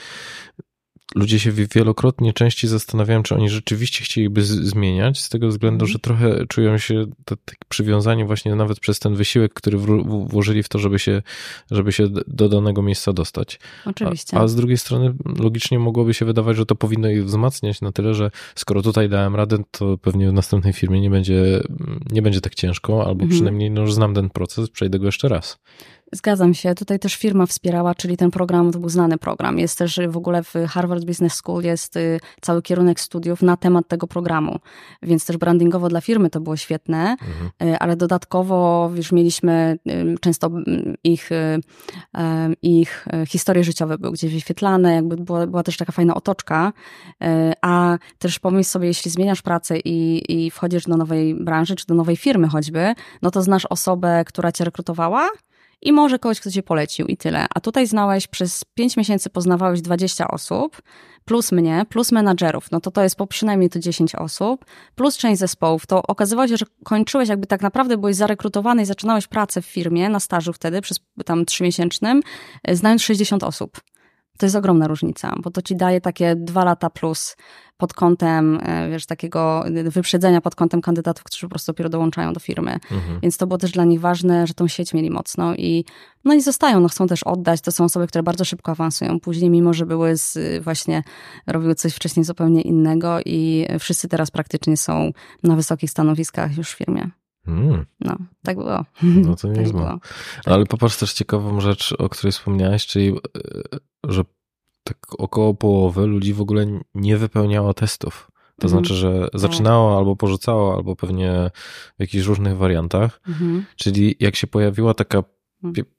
Speaker 3: Ludzie się wielokrotnie częściej zastanawiają, czy oni rzeczywiście chcieliby zmieniać, z tego względu,
Speaker 1: Mhm.
Speaker 3: że trochę czują się tak przywiązani właśnie nawet przez ten wysiłek, który włożyli w to, żeby się, żeby się do danego miejsca dostać.
Speaker 1: Oczywiście.
Speaker 3: A, a z drugiej strony logicznie mogłoby się wydawać, że to powinno ich wzmacniać na tyle, że skoro tutaj dałem radę, to pewnie w następnej firmie nie będzie, nie będzie tak ciężko, albo
Speaker 1: Mhm.
Speaker 3: przynajmniej no, już znam ten proces, przejdę go jeszcze raz.
Speaker 1: Zgadzam się. Tutaj też firma wspierała, czyli ten program to był znany program. Jest też w ogóle w Harvard Business School jest y, cały kierunek studiów na temat tego programu. Więc też brandingowo dla firmy to było świetne,
Speaker 3: Mhm.
Speaker 1: y, ale dodatkowo już mieliśmy często ich, y, ich historie życiowe były gdzieś wyświetlane, jakby była, była też taka fajna otoczka. A też pomyśl sobie, jeśli zmieniasz pracę i, i wchodzisz do nowej branży, czy do nowej firmy choćby, no to znasz osobę, która cię rekrutowała, i może kogoś, kto cię polecił i tyle. A tutaj znałeś przez 5 miesięcy, poznawałeś 20 osób, plus mnie, plus menadżerów, no to to jest po przynajmniej to 10 osób, plus część zespołów. To okazywało się, że kończyłeś jakby tak naprawdę byłeś zarekrutowany i zaczynałeś pracę w firmie na stażu wtedy, przez tam trzymiesięcznym, e, znając 60 osób. To jest ogromna różnica, bo to ci daje takie dwa lata plus pod kątem, e, wiesz, takiego wyprzedzenia pod kątem kandydatów, którzy po prostu dopiero dołączają do firmy.
Speaker 3: Mhm.
Speaker 1: Więc to było też dla nich ważne, że tą sieć mieli mocno i no i zostają, no chcą też oddać. To są osoby, które bardzo szybko awansują później, mimo że były z, właśnie, robiły coś wcześniej zupełnie innego i wszyscy teraz praktycznie są na wysokich stanowiskach już w firmie.
Speaker 3: Mm,
Speaker 1: No, tak było.
Speaker 3: no to
Speaker 1: tak
Speaker 3: niezłe.
Speaker 1: było.
Speaker 3: Ale popatrz też ciekawą rzecz, o której wspomniałeś, czyli e, że tak około połowy ludzi w ogóle nie wypełniało testów. To
Speaker 1: Mhm.
Speaker 3: znaczy, że zaczynało albo porzucało, albo pewnie w jakichś różnych wariantach.
Speaker 1: Mhm.
Speaker 3: Czyli jak się pojawiła taka
Speaker 1: Mhm.
Speaker 3: pie-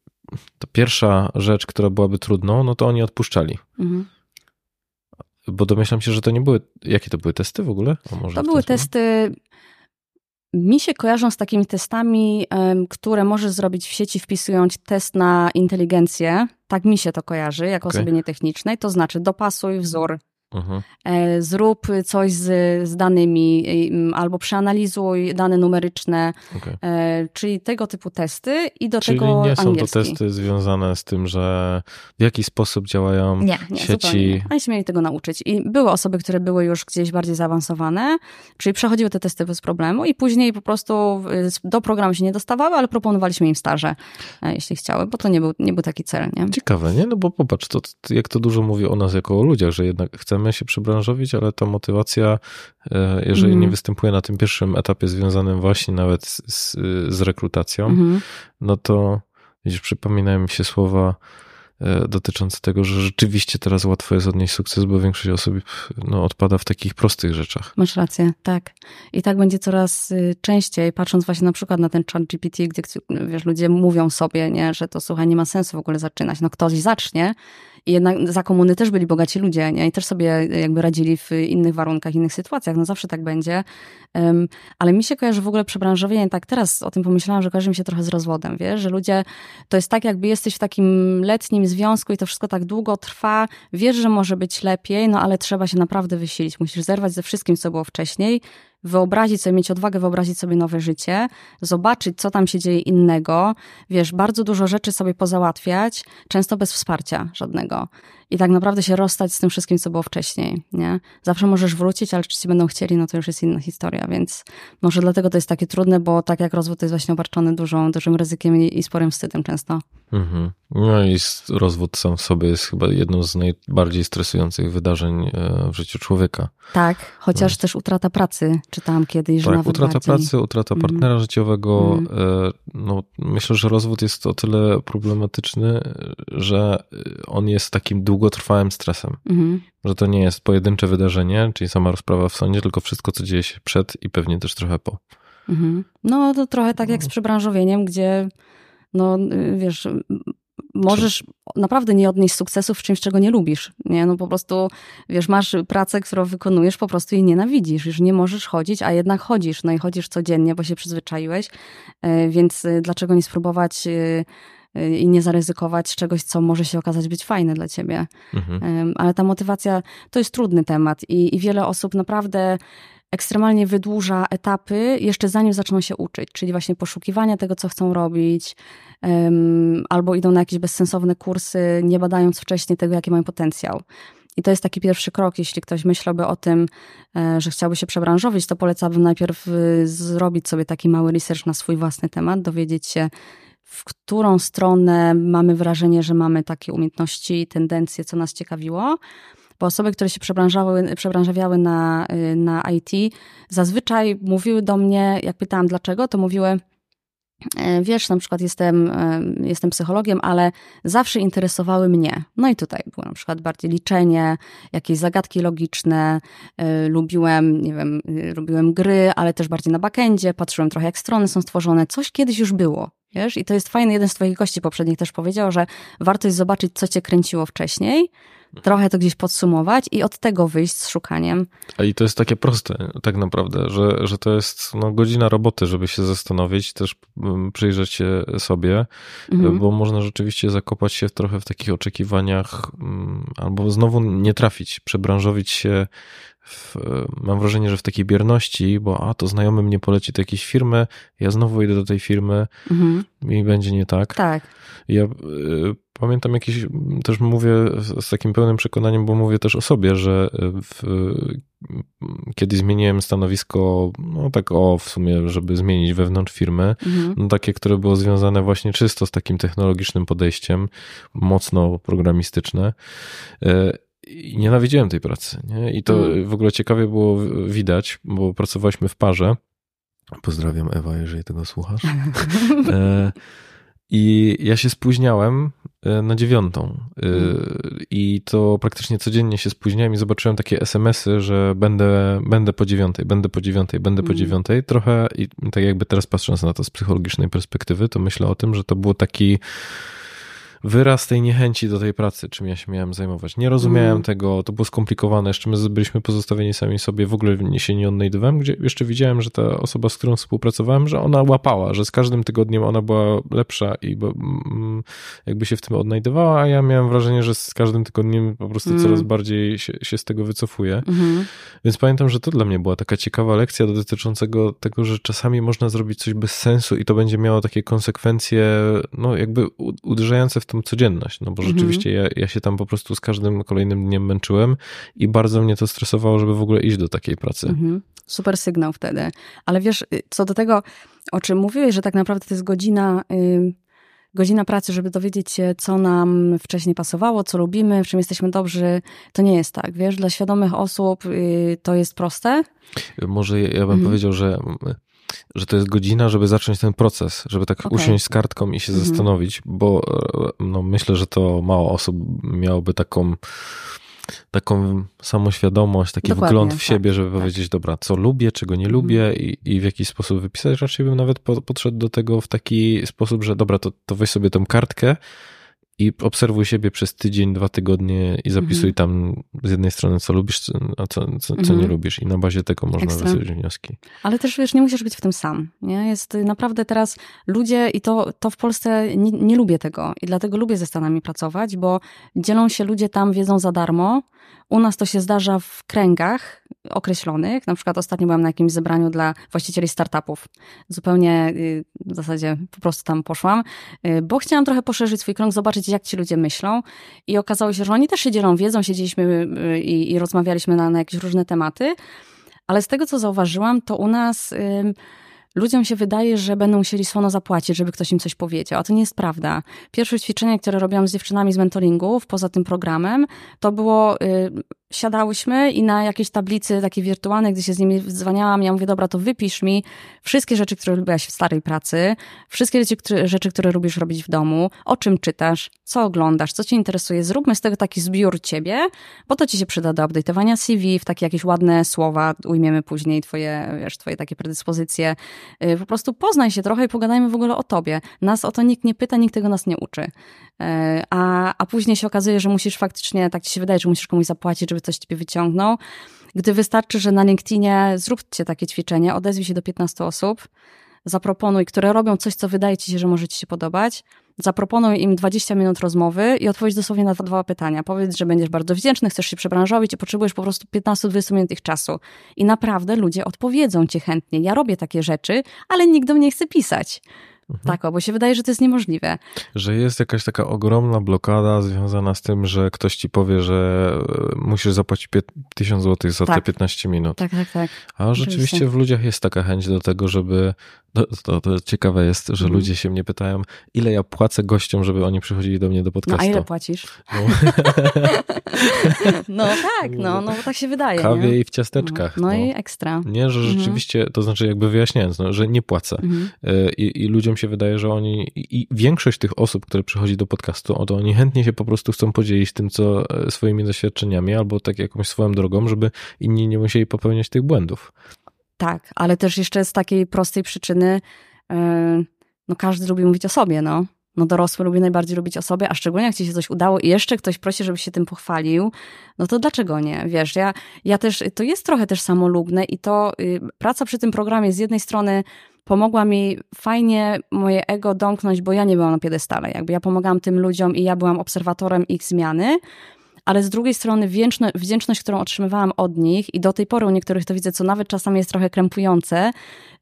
Speaker 3: ta pierwsza rzecz, która byłaby trudną, no to oni odpuszczali.
Speaker 1: Mhm.
Speaker 3: Bo domyślam się, że to nie były. Jakie to były testy w ogóle?
Speaker 1: To były testy. Mi się kojarzą z takimi testami, które możesz zrobić w sieci, wpisując test na inteligencję. Tak mi się to kojarzy, jako
Speaker 3: Okej.
Speaker 1: osobie nietechnicznej. To znaczy, dopasuj wzór,
Speaker 3: Mhm.
Speaker 1: e, zrób coś z, z danymi, albo przeanalizuj dane numeryczne,
Speaker 3: okej.
Speaker 1: e, czyli tego typu testy i do
Speaker 3: Czyli
Speaker 1: tego
Speaker 3: nie są to
Speaker 1: angielski.
Speaker 3: testy związane z tym, że w jaki sposób działają
Speaker 1: Nie, nie,
Speaker 3: sieci.
Speaker 1: nie. Oni się mieli tego nauczyć. I były osoby, które były już gdzieś bardziej zaawansowane, czyli przechodziły te testy bez problemu i później po prostu do programu się nie dostawały, ale proponowaliśmy im staże, e, jeśli chciały, bo to nie był, nie był taki cel, nie?
Speaker 3: Ciekawe, nie? No bo popatrz, to, to jak to dużo mówi o nas jako o ludziach, że jednak chcemy się przebranżowić, ale ta motywacja, e, jeżeli
Speaker 1: Mhm.
Speaker 3: nie występuje na tym pierwszym etapie związanym właśnie nawet z, z, rekrutacją,
Speaker 1: Mhm.
Speaker 3: no to widzisz, przypominają mi się słowa e, dotyczące tego, że rzeczywiście teraz łatwo jest odnieść sukces, bo większość osób no, odpada w takich prostych rzeczach.
Speaker 1: Masz rację, tak. I tak będzie coraz y, częściej, patrząc właśnie na przykład na ten chat GPT, gdzie wiesz, ludzie mówią sobie, nie, że to słuchaj, nie ma sensu w ogóle zaczynać. No ktoś zacznie Jednak za komuny też byli bogaci ludzie, nie? I też sobie jakby radzili w innych warunkach, innych sytuacjach. No zawsze tak będzie. Um, ale mi się kojarzy w ogóle przebranżowienie, tak teraz o tym pomyślałam, że kojarzy mi się trochę z rozwodem, wiesz? Że ludzie, to jest tak jakby jesteś w takim letnim związku i to wszystko tak długo trwa, wiesz, że może być lepiej, no ale trzeba się naprawdę wysilić. Musisz zerwać ze wszystkim, co było wcześniej, wyobrazić sobie, mieć odwagę wyobrazić sobie nowe życie, zobaczyć, co tam się dzieje innego, wiesz, bardzo dużo rzeczy sobie pozałatwiać, często bez wsparcia żadnego. I tak naprawdę się rozstać z tym wszystkim, co było wcześniej, nie? Zawsze możesz wrócić, ale czy ci będą chcieli, no to już jest inna historia, więc może dlatego to jest takie trudne, bo tak jak rozwód jest właśnie obarczony dużą, dużym ryzykiem i, i sporym wstydem często.
Speaker 3: Mhm. No i rozwód sam w sobie jest chyba jedną z najbardziej stresujących wydarzeń e, w życiu człowieka.
Speaker 1: Tak, chociaż no. też utrata pracy, czytałam kiedyś, że tak, nawet
Speaker 3: utrata
Speaker 1: bardziej.
Speaker 3: pracy, utrata mhm. partnera mm. życiowego. Mm. No, myślę, że rozwód jest o tyle problematyczny, że on jest takim długotrwałym stresem. Mm. Że to nie jest pojedyncze wydarzenie, czyli sama rozprawa w sądzie, tylko wszystko, co dzieje się przed i pewnie też trochę po.
Speaker 1: Mm. No to trochę tak jak z przebranżowieniem, gdzie no wiesz, możesz naprawdę nie odnieść sukcesów w czymś, czego nie lubisz. Nie? No po prostu, wiesz, masz pracę, którą wykonujesz, po prostu jej nienawidzisz. Już nie możesz chodzić, a jednak chodzisz. No i chodzisz codziennie, bo się przyzwyczaiłeś. E, więc e, dlaczego nie spróbować i nie zaryzykować czegoś, co może się okazać być fajne dla ciebie. Mhm. Ale ta motywacja to jest trudny temat i, i wiele osób naprawdę ekstremalnie wydłuża etapy, jeszcze zanim zaczną się uczyć, czyli właśnie poszukiwania tego, co chcą robić, um, albo idą na jakieś bezsensowne kursy, nie badając wcześniej tego, jaki mają potencjał. I to jest taki pierwszy krok. Jeśli ktoś myślałby o tym, e, że chciałby się przebranżowić, to polecałbym najpierw y, zrobić sobie taki mały research na swój własny temat, dowiedzieć się, w którą stronę mamy wrażenie, że mamy takie umiejętności, tendencje, co nas ciekawiło, bo osoby, które się przebranżawiały na, y, na IT, zazwyczaj mówiły do mnie, jak pytałam dlaczego, to mówiły, e, Wiesz, na przykład jestem, e, jestem psychologiem, ale zawsze interesowały mnie. No i tutaj było na przykład bardziej liczenie, jakieś zagadki logiczne. E, lubiłem, nie wiem, lubiłem gry, ale też bardziej na backendzie. Patrzyłem trochę, jak strony są stworzone. Coś kiedyś już było. Wiesz? I to jest fajne. Jeden z Twoich gości poprzednich też powiedział, że warto jest zobaczyć, co Cię kręciło wcześniej, trochę to gdzieś podsumować i od tego wyjść z szukaniem.
Speaker 3: A i to jest takie proste, tak naprawdę, że, że to jest no, godzina roboty, żeby się zastanowić, też mm, przyjrzeć się sobie, mhm. bo można rzeczywiście zakopać się trochę w takich oczekiwaniach, mm, albo znowu nie trafić, przebranżowić się w, mam wrażenie, że w takiej bierności, bo a to znajomy mnie poleci do jakiejś firmy, ja znowu idę do tej firmy mhm. i będzie nie tak.
Speaker 1: Tak.
Speaker 3: Ja y, pamiętam jakieś, też mówię z, z, takim pełnym przekonaniem, bo mówię też o sobie, że w, kiedy zmieniłem stanowisko, no tak o, w sumie, żeby zmienić wewnątrz firmy, mhm. no takie, które było związane właśnie czysto z takim technologicznym podejściem, mocno programistyczne, y, i nienawidziłem tej pracy. Nie? I to mm. w ogóle ciekawie było widać, bo pracowaliśmy w parze. Pozdrawiam Ewa, jeżeli tego słuchasz. e, I ja się spóźniałem e, na dziewiątą. E, mm. I to praktycznie codziennie się spóźniałem i zobaczyłem takie SMS-y, że będę, będę po dziewiątej, będę po dziewiątej, będę po mm. dziewiątej. Trochę i tak jakby teraz patrząc na to z psychologicznej perspektywy, to myślę o tym, że to było taki wyraz tej niechęci do tej pracy, czym ja się miałem zajmować. Nie rozumiałem mm. tego, to było skomplikowane, jeszcze my byliśmy pozostawieni sami sobie, w ogóle się nie odnajdywałem, gdzie jeszcze widziałem, że ta osoba, z którą współpracowałem, że ona łapała, że z każdym tygodniem ona była lepsza i mm, jakby się w tym odnajdywała, a ja miałem wrażenie, że z każdym tygodniem po prostu mm. coraz bardziej się, się z tego wycofuję. Mm. Więc pamiętam, że to dla mnie była taka ciekawa lekcja dotyczącego tego, że czasami można zrobić coś bez sensu i to będzie miało takie konsekwencje, no jakby uderzające w tą codzienność, no bo mhm. rzeczywiście ja, ja się tam po prostu z każdym kolejnym dniem męczyłem i bardzo mnie to stresowało, żeby w ogóle iść do takiej pracy. Mhm.
Speaker 1: Super sygnał wtedy. Ale wiesz, y, co do tego, o czym mówiłeś, że tak naprawdę to jest godzina... Yy godzina pracy, żeby dowiedzieć się, co nam wcześniej pasowało, co lubimy, w czym jesteśmy dobrzy, to nie jest tak. Wiesz, dla świadomych osób y, to jest proste.
Speaker 3: Może ja bym mhm. powiedział, że że to jest godzina, żeby zacząć ten proces, żeby tak okay. usiąść z kartką i się mhm. zastanowić, bo e, no, myślę, że to mało osób miałoby taką taką samoświadomość, taki Dokładnie, wgląd w siebie, tak, żeby tak. powiedzieć, dobra, co lubię, czego nie lubię mhm. i, i w jakiś sposób wypisać. Raczej bym nawet po, podszedł do tego w taki sposób, że dobra, to, to weź sobie tą kartkę i obserwuj siebie przez tydzień, dwa tygodnie i zapisuj mhm. tam z jednej strony, co lubisz, a co, co, co mhm. nie lubisz. I na bazie tego można Ekstra. wnioski.
Speaker 1: Ale też wiesz, nie musisz być w tym sam. Nie? Jest naprawdę teraz ludzie, i to, to w Polsce nie, nie lubię tego. I dlatego lubię ze Stanami pracować, bo dzielą się ludzie tam wiedzą za darmo. U nas to się zdarza w kręgach określonych. Na przykład ostatnio byłam na jakimś zebraniu dla właścicieli startupów. Zupełnie y, w zasadzie po prostu tam poszłam, y, bo chciałam trochę poszerzyć swój krąg, zobaczyć jak ci ludzie myślą i okazało się, że oni też się dzielą wiedzą, siedzieliśmy y, i, i rozmawialiśmy na, na jakieś różne tematy, ale z tego co zauważyłam, to u nas ludziom się wydaje, że będą musieli słono zapłacić, żeby ktoś im coś powiedział, a to nie jest prawda. Pierwsze ćwiczenie, które robiłam z dziewczynami z mentoringów, poza tym programem, to było siadałyśmy i na jakiejś tablicy takiej wirtualnej, gdy się z nimi dzwaniałam, ja mówię, dobra, to wypisz mi wszystkie rzeczy, które lubiłaś w starej pracy, wszystkie rzeczy które, rzeczy, które lubisz robić w domu, o czym czytasz, co oglądasz, co cię interesuje. Zróbmy z tego taki zbiór ciebie, bo to ci się przyda do update'owania CV, w takie jakieś ładne słowa ujmiemy później twoje, wiesz, twoje takie predyspozycje. Y, po prostu poznaj się trochę i pogadajmy w ogóle o tobie. Nas o to nikt nie pyta, nikt tego nas nie uczy. Y, a, a później się okazuje, że musisz faktycznie, tak ci się wydaje, że musisz komuś zapłacić, żeby żeby coś ciebie wyciągnął. Gdy wystarczy, że na LinkedInie zróbcie takie ćwiczenie, odezwij się do 15 osób, zaproponuj, które robią coś, co wydaje ci się, że może ci się podobać, zaproponuj im 20 minut rozmowy i odpowiedź dosłownie na dwa pytania. Powiedz, że będziesz bardzo wdzięczny, chcesz się przebranżowić i potrzebujesz po prostu 15-20 minut ich czasu. I naprawdę ludzie odpowiedzą ci chętnie. Ja robię takie rzeczy, ale nikt do mnie chce pisać. Mhm. Tak, bo się wydaje, że to jest niemożliwe.
Speaker 3: Że jest jakaś taka ogromna blokada związana z tym, że ktoś ci powie, że e, musisz zapłacić 1000 zł za tak. te 15 minut.
Speaker 1: Tak, tak, tak.
Speaker 3: A rzeczywiście w ludziach jest taka chęć do tego, żeby to, to, to ciekawe jest, że mhm. ludzie się mnie pytają, ile ja płacę gościom, żeby oni przychodzili do mnie do podcastu.
Speaker 1: No a ile płacisz? No, no tak, no, no bo tak się wydaje.
Speaker 3: Kawie
Speaker 1: nie?
Speaker 3: i w ciasteczkach.
Speaker 1: No, no, i ekstra.
Speaker 3: Nie, że mhm. rzeczywiście, to znaczy jakby wyjaśniając, no, że nie płacę. Mhm. E, I, I, ludziom się wydaje, że oni, i większość tych osób, które przychodzi do podcastu, to oni chętnie się po prostu chcą podzielić tym, co e, swoimi doświadczeniami, albo tak jakąś swoją drogą, żeby inni nie musieli popełniać tych błędów.
Speaker 1: Tak, ale też jeszcze z takiej prostej przyczyny, e, no każdy lubi mówić o sobie, no. No dorosły lubi najbardziej robić o sobie, a szczególnie jak ci się coś udało i jeszcze ktoś prosi, żeby się tym pochwalił, no to dlaczego nie? Wiesz, ja, ja też, to jest trochę też samolubne i to y, praca przy tym programie z jednej strony pomogła mi fajnie moje ego domknąć, bo ja nie byłam na piedestale. Jakby ja pomagałam tym ludziom i ja byłam obserwatorem ich zmiany, ale z drugiej strony wdzięczność, wdzięczność, którą otrzymywałam od nich i do tej pory u niektórych to widzę, co nawet czasami jest trochę krępujące,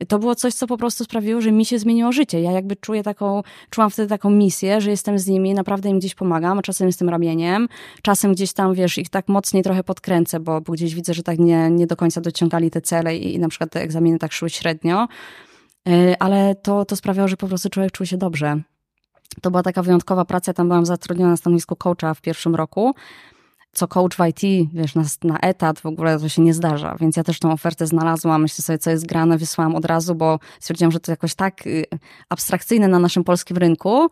Speaker 1: to było coś, co po prostu sprawiło, że mi się zmieniło życie. Ja jakby czuję taką, czułam wtedy taką misję, że jestem z nimi, naprawdę im gdzieś pomagam, a czasem jestem ramieniem, czasem gdzieś tam, wiesz, ich tak mocniej trochę podkręcę, bo, bo gdzieś widzę, że tak nie, nie do końca dociągali te cele i, i na przykład te egzaminy tak szły średnio. E, ale to, to sprawiało, że po prostu człowiek czuł się dobrze. To była taka wyjątkowa praca, tam byłam zatrudniona na stanowisku coacha w pierwszym roku, co coach w IT, wiesz, na, na etat w ogóle to się nie zdarza, więc ja też tą ofertę znalazłam, myślę sobie, co jest grane, wysłałam od razu, bo stwierdziłam, że to jakoś tak y, abstrakcyjne na naszym polskim rynku,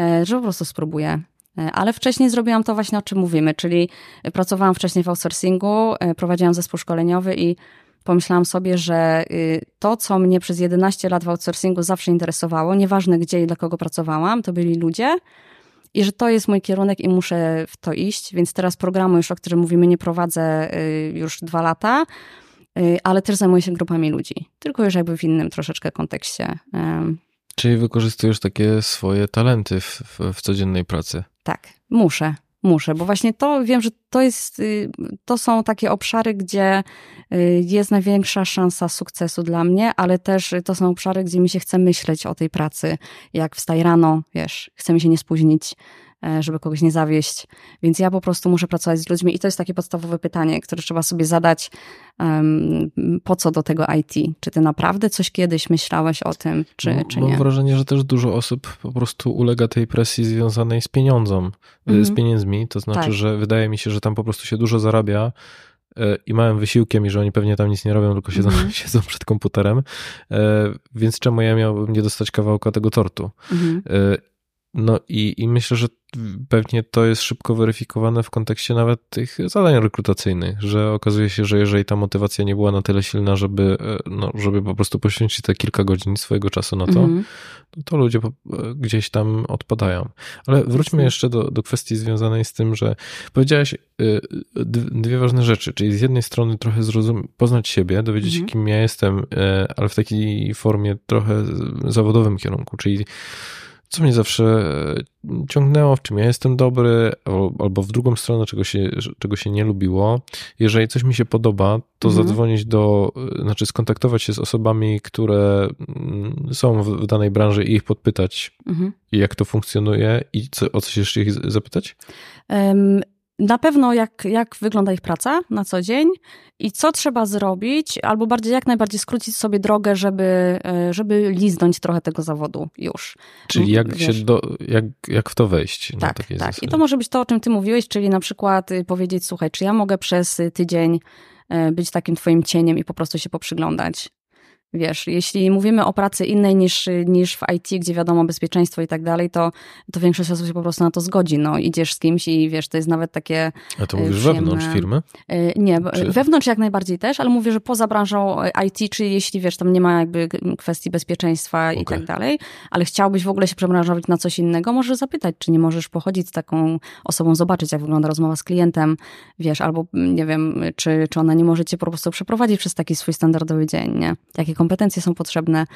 Speaker 1: e, że po prostu spróbuję. E, ale wcześniej zrobiłam to właśnie, o czym mówimy, czyli pracowałam wcześniej w outsourcingu, prowadziłam zespół szkoleniowy i pomyślałam sobie, że y, to, co mnie przez 11 lat w outsourcingu zawsze interesowało, nieważne gdzie i dla kogo pracowałam, to byli ludzie i że to jest mój kierunek i muszę w to iść, więc teraz programu już, o którym mówimy, nie prowadzę y, już dwa lata, y, ale też zajmuję się grupami ludzi, tylko już jakby w innym troszeczkę kontekście.
Speaker 3: Czyli wykorzystujesz takie swoje talenty w, w, w codziennej pracy?
Speaker 1: Tak, muszę muszę, bo właśnie to wiem, że to jest, y, to są takie obszary, gdzie y, jest największa szansa sukcesu dla mnie, ale też to są obszary, gdzie mi się chce myśleć o tej pracy. Jak wstaję rano, wiesz, chcę mi się nie spóźnić, żeby kogoś nie zawieść. Więc ja po prostu muszę pracować z ludźmi i to jest takie podstawowe pytanie, które trzeba sobie zadać, um, po co do tego IT? Czy ty naprawdę coś kiedyś myślałeś o tym, czy, no, czy nie?
Speaker 3: Mam wrażenie, że też dużo osób po prostu ulega tej presji związanej z pieniądzem, z pieniędzmi, to znaczy, tak. że wydaje mi się, że tam po prostu się dużo zarabia, e, i małym wysiłkiem i że oni pewnie tam nic nie robią, tylko siedzą, mm. siedzą przed komputerem. Więc czemu ja miałbym nie dostać kawałka tego tortu? Mm. No i, i myślę, że pewnie to jest szybko weryfikowane w kontekście nawet tych zadań rekrutacyjnych, że okazuje się, że jeżeli ta motywacja nie była na tyle silna, żeby, e, no, żeby po prostu poświęcić te kilka godzin swojego czasu na to, mm. to ludzie e, gdzieś tam odpadają. Ale wróćmy jeszcze do, do kwestii związanej z tym, że powiedziałeś e, dwie ważne rzeczy, czyli z jednej strony trochę zrozum poznać siebie, dowiedzieć się, mm. kim ja jestem, ale w takiej formie trochę zawodowym kierunku, czyli co mnie zawsze e, ciągnęło, w czym ja jestem dobry, albo w drugą stronę, czego się, czego się nie lubiło. Jeżeli coś mi się podoba, to mhm. zadzwonić do, e, znaczy skontaktować się z osobami, które mm, są w danej branży i ich podpytać, mhm. jak to funkcjonuje i co, o coś jeszcze ich zapytać?
Speaker 1: Um na pewno jak, jak wygląda ich praca na co dzień i co trzeba zrobić, albo bardziej jak najbardziej skrócić sobie drogę, żeby, e, żeby liznąć trochę tego zawodu już.
Speaker 3: Czyli jak, się do, jak, jak w to wejść.
Speaker 1: Tak, tak. Zasadzie. I to może być to, o czym ty mówiłeś, czyli na przykład y, powiedzieć, słuchaj, czy ja mogę przez tydzień e, być takim twoim cieniem i po prostu się poprzyglądać Wiesz, jeśli mówimy o pracy innej niż, niż w IT, gdzie wiadomo bezpieczeństwo i tak dalej, to, to większość osób się po prostu na to zgodzi. No, idziesz z kimś i wiesz, to jest nawet takie.
Speaker 3: A to mówisz przyjemne... wewnątrz firmy?
Speaker 1: E, nie, czy... wewnątrz jak najbardziej też, ale mówię, że poza branżą IT, czy jeśli wiesz, tam nie ma jakby kwestii bezpieczeństwa okay. i tak dalej, ale chciałbyś w ogóle się przebranżować na coś innego, możesz zapytać, czy nie możesz pochodzić z taką osobą, zobaczyć, jak wygląda rozmowa z klientem, wiesz, albo nie wiem, czy, czy ona nie może cię po prostu przeprowadzić przez taki swój standardowy dzień, nie? Jakie kompetencje są potrzebne.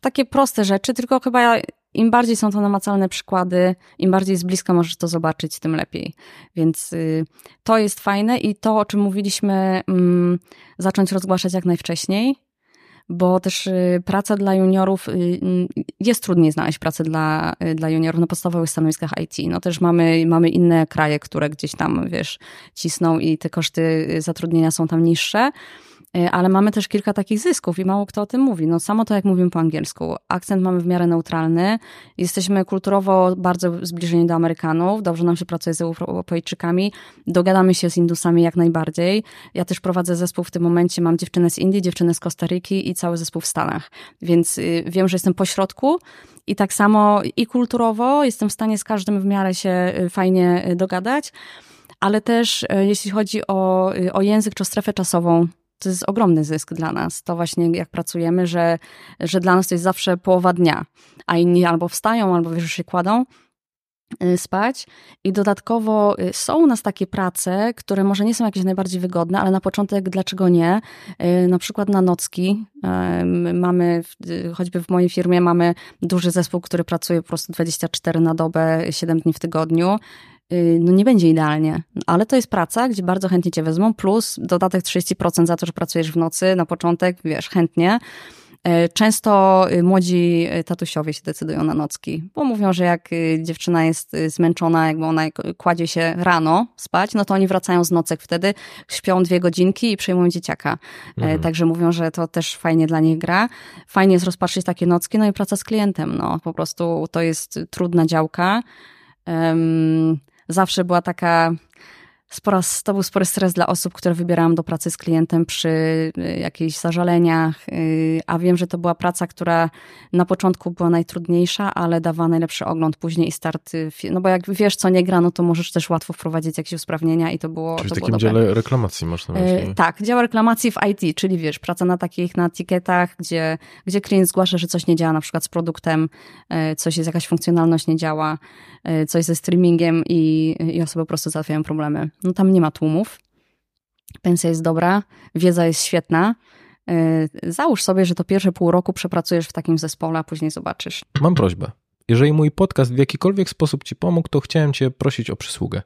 Speaker 1: Takie proste rzeczy, tylko chyba im bardziej są to namacalne przykłady, im bardziej z bliska możesz to zobaczyć, tym lepiej. Więc y, to jest fajne i to, o czym mówiliśmy, mm, zacząć rozgłaszać jak najwcześniej, bo też y, praca dla juniorów, y, jest trudniej znaleźć pracę dla, dla juniorów na podstawowych stanowiskach IT. No też mamy, mamy inne kraje, które gdzieś tam, wiesz, cisną i te koszty zatrudnienia są tam niższe. E, ale mamy też kilka takich zysków i mało kto o tym mówi. No samo to, jak mówimy po angielsku. Akcent mamy w miarę neutralny. Jesteśmy kulturowo bardzo zbliżeni do Amerykanów. Dobrze nam się pracuje z Europejczykami. Dogadamy się z Indusami jak najbardziej. Ja też prowadzę zespół w tym momencie. Mam dziewczynę z Indii, dziewczynę z Kostaryki i cały zespół w Stanach. Więc y, wiem, że jestem po środku i tak samo i kulturowo jestem w stanie z każdym w miarę się y, fajnie y, dogadać ale też jeśli chodzi o, o język czy o strefę czasową, to jest ogromny zysk dla nas. To właśnie jak pracujemy, że, że dla nas to jest zawsze połowa dnia, a inni albo wstają, albo wiesz, się kładą y, spać i dodatkowo y, są u nas takie prace, które może nie są jakieś najbardziej wygodne, ale na początek dlaczego nie? Y, na przykład na nocki. Mamy, choćby w mojej firmie mamy duży zespół, który pracuje po prostu 24 na dobę, 7 dni w tygodniu no nie będzie idealnie, ale to jest praca, gdzie bardzo chętnie cię wezmą, plus dodatek 30% za to, że pracujesz w nocy na początek, wiesz, chętnie. Y, często y, młodzi tatusiowie się decydują na nocki, bo mówią, że jak dziewczyna jest zmęczona, jakby ona kładzie się rano spać, no to oni wracają z nocek wtedy, śpią dwie godzinki i przejmują dzieciaka. Mhm. Także mówią, że to też fajnie dla nich gra. Fajnie jest rozpatrzyć takie nocki, no i praca z klientem, no po prostu to jest trudna działka. Um, zawsze była taka spora, to był spory stres dla osób, które wybierałam do pracy z klientem przy y, jakichś zażaleniach, y, a wiem, że to była praca, która na początku była najtrudniejsza, ale dawała najlepszy ogląd. Później i start, y, no bo jak wiesz, co nie gra, no to możesz też łatwo wprowadzić jakieś usprawnienia i to było
Speaker 3: Czyli
Speaker 1: to
Speaker 3: w takim było dziale reklamacji masz na myśli?
Speaker 1: Tak, dział reklamacji w IT, czyli wiesz, praca na takich, na etykietach, gdzie, gdzie klient zgłasza, że coś nie działa, na przykład z produktem, coś jest, jakaś funkcjonalność nie działa, coś ze streamingiem i, i osoby po prostu załatwiają problemy no tam nie ma tłumów. Pensja jest dobra, wiedza jest świetna. E, załóż sobie, że to pierwsze pół roku przepracujesz w takim zespole, a później zobaczysz.
Speaker 3: Mam prośbę. Jeżeli mój podcast w jakikolwiek sposób Ci pomógł, to chciałem Cię prosić o przysługę.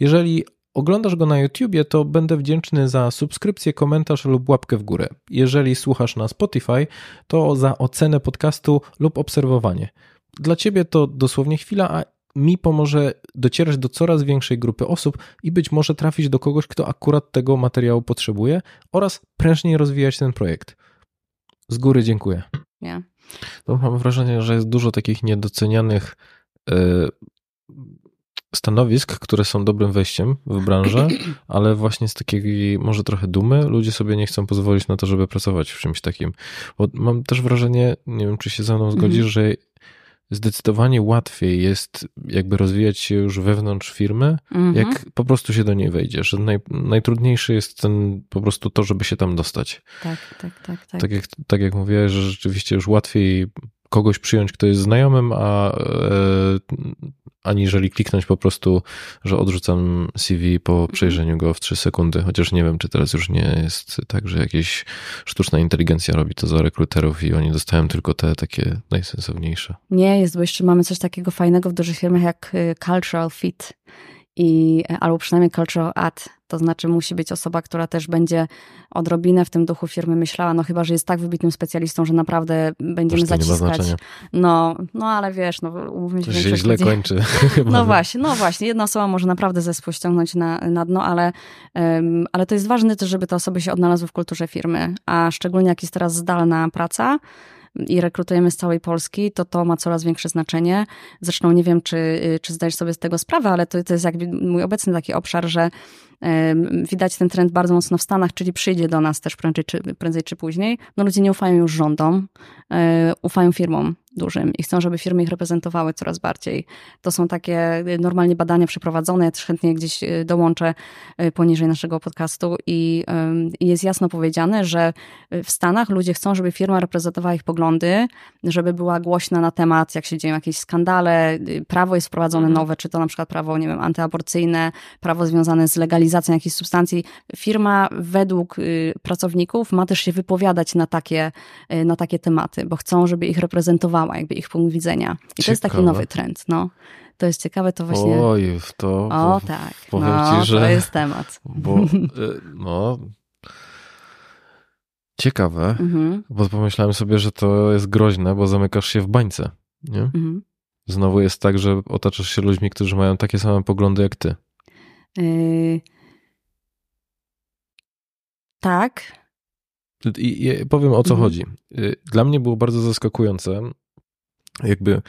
Speaker 3: Jeżeli oglądasz go na YouTubie, to będę wdzięczny za subskrypcję, komentarz lub łapkę w górę. Jeżeli słuchasz na Spotify, to za ocenę podcastu lub obserwowanie. Dla Ciebie to dosłownie chwila, a mi pomoże docierać do coraz większej grupy osób i być może trafić do kogoś, kto akurat tego materiału potrzebuje oraz prężniej rozwijać ten projekt. Z góry dziękuję.
Speaker 1: Yeah.
Speaker 3: To mam wrażenie, że jest dużo takich niedocenianych yy, stanowisk, które są dobrym wejściem w branżę, ale właśnie z takiej może trochę dumy ludzie sobie nie chcą pozwolić na to, żeby pracować w czymś takim. Bo mam też wrażenie, nie wiem, czy się ze mną zgodzisz, mm -hmm. że zdecydowanie łatwiej jest jakby rozwijać się już wewnątrz firmy,
Speaker 1: Mhm.
Speaker 3: jak po prostu się do niej wejdzie. Że naj, najtrudniejszy jest ten po prostu to, żeby się tam dostać.
Speaker 1: Tak, tak, tak, tak.
Speaker 3: Tak jak, tak jak mówiłeś, że rzeczywiście już łatwiej kogoś przyjąć, kto jest znajomym, a e, aniżeli kliknąć po prostu, że odrzucam CV po przejrzeniu go w 3 sekundy. Chociaż nie wiem, czy teraz już nie jest tak, że jakieś sztuczna inteligencja robi to za rekruterów i oni dostają tylko te takie najsensowniejsze.
Speaker 1: Nie jest, bo jeszcze mamy coś takiego fajnego w dużych firmach jak y, cultural fit. I, albo przynajmniej cultural add. To znaczy musi być osoba, która też będzie odrobinę w tym duchu firmy myślała, no chyba, że jest tak wybitnym specjalistą, że naprawdę będziemy
Speaker 3: ma
Speaker 1: zaciskać. No, no ale wiesz, no umówmy się,
Speaker 3: To się źle
Speaker 1: ludzi-
Speaker 3: kończy.
Speaker 1: No właśnie, no właśnie. Jedna osoba może naprawdę zespół ściągnąć na, na dno, ale, em, ale to jest ważne też, żeby te osoby się odnalazły w kulturze firmy. A szczególnie jak jest teraz zdalna praca i rekrutujemy z całej Polski, to to ma coraz większe znaczenie. Zresztą nie wiem, czy, y, czy zdajesz sobie z tego sprawę, ale to, to jest jakby mój obecny taki obszar, że widać ten trend bardzo mocno w Stanach, czyli przyjdzie do nas też prędzej czy, prędzej czy później. No ludzie nie ufają już rządom, e, ufają firmom dużym i chcą, żeby firmy ich reprezentowały coraz bardziej. To są takie y, normalnie badania przeprowadzone, ja też chętnie gdzieś y, dołączę poniżej naszego podcastu i jest jasno powiedziane, że w Stanach ludzie chcą, żeby firma reprezentowała ich poglądy, żeby była głośna na temat, jak się dzieją jakieś skandale, y, prawo jest wprowadzone nowe, czy to na przykład prawo, nie wiem, antyaborcyjne, prawo związane z legalizacją jakichś substancji. Firma według y, pracowników ma też się wypowiadać na takie, y, na takie tematy, bo chcą, żeby ich reprezentowała, jakby ich punkt widzenia. I to jest taki
Speaker 3: Ciekawe.
Speaker 1: nowy trend, no. To jest ciekawe, to właśnie...
Speaker 3: Oj, w to.
Speaker 1: O, tak.
Speaker 3: powiem
Speaker 1: no,
Speaker 3: ci, że-
Speaker 1: to jest temat.
Speaker 3: Bo, y, no. Ciekawe,
Speaker 1: Mhm,
Speaker 3: bo pomyślałem sobie, że to jest groźne, bo zamykasz się w bańce. Nie?
Speaker 1: mhm.
Speaker 3: Znowu jest tak, że otaczasz się ludźmi, którzy mają takie same poglądy jak ty.
Speaker 1: Y, Tak.
Speaker 3: I, i powiem o co
Speaker 1: Mhm.
Speaker 3: chodzi. Y, Dla mnie było bardzo zaskakujące. Jakby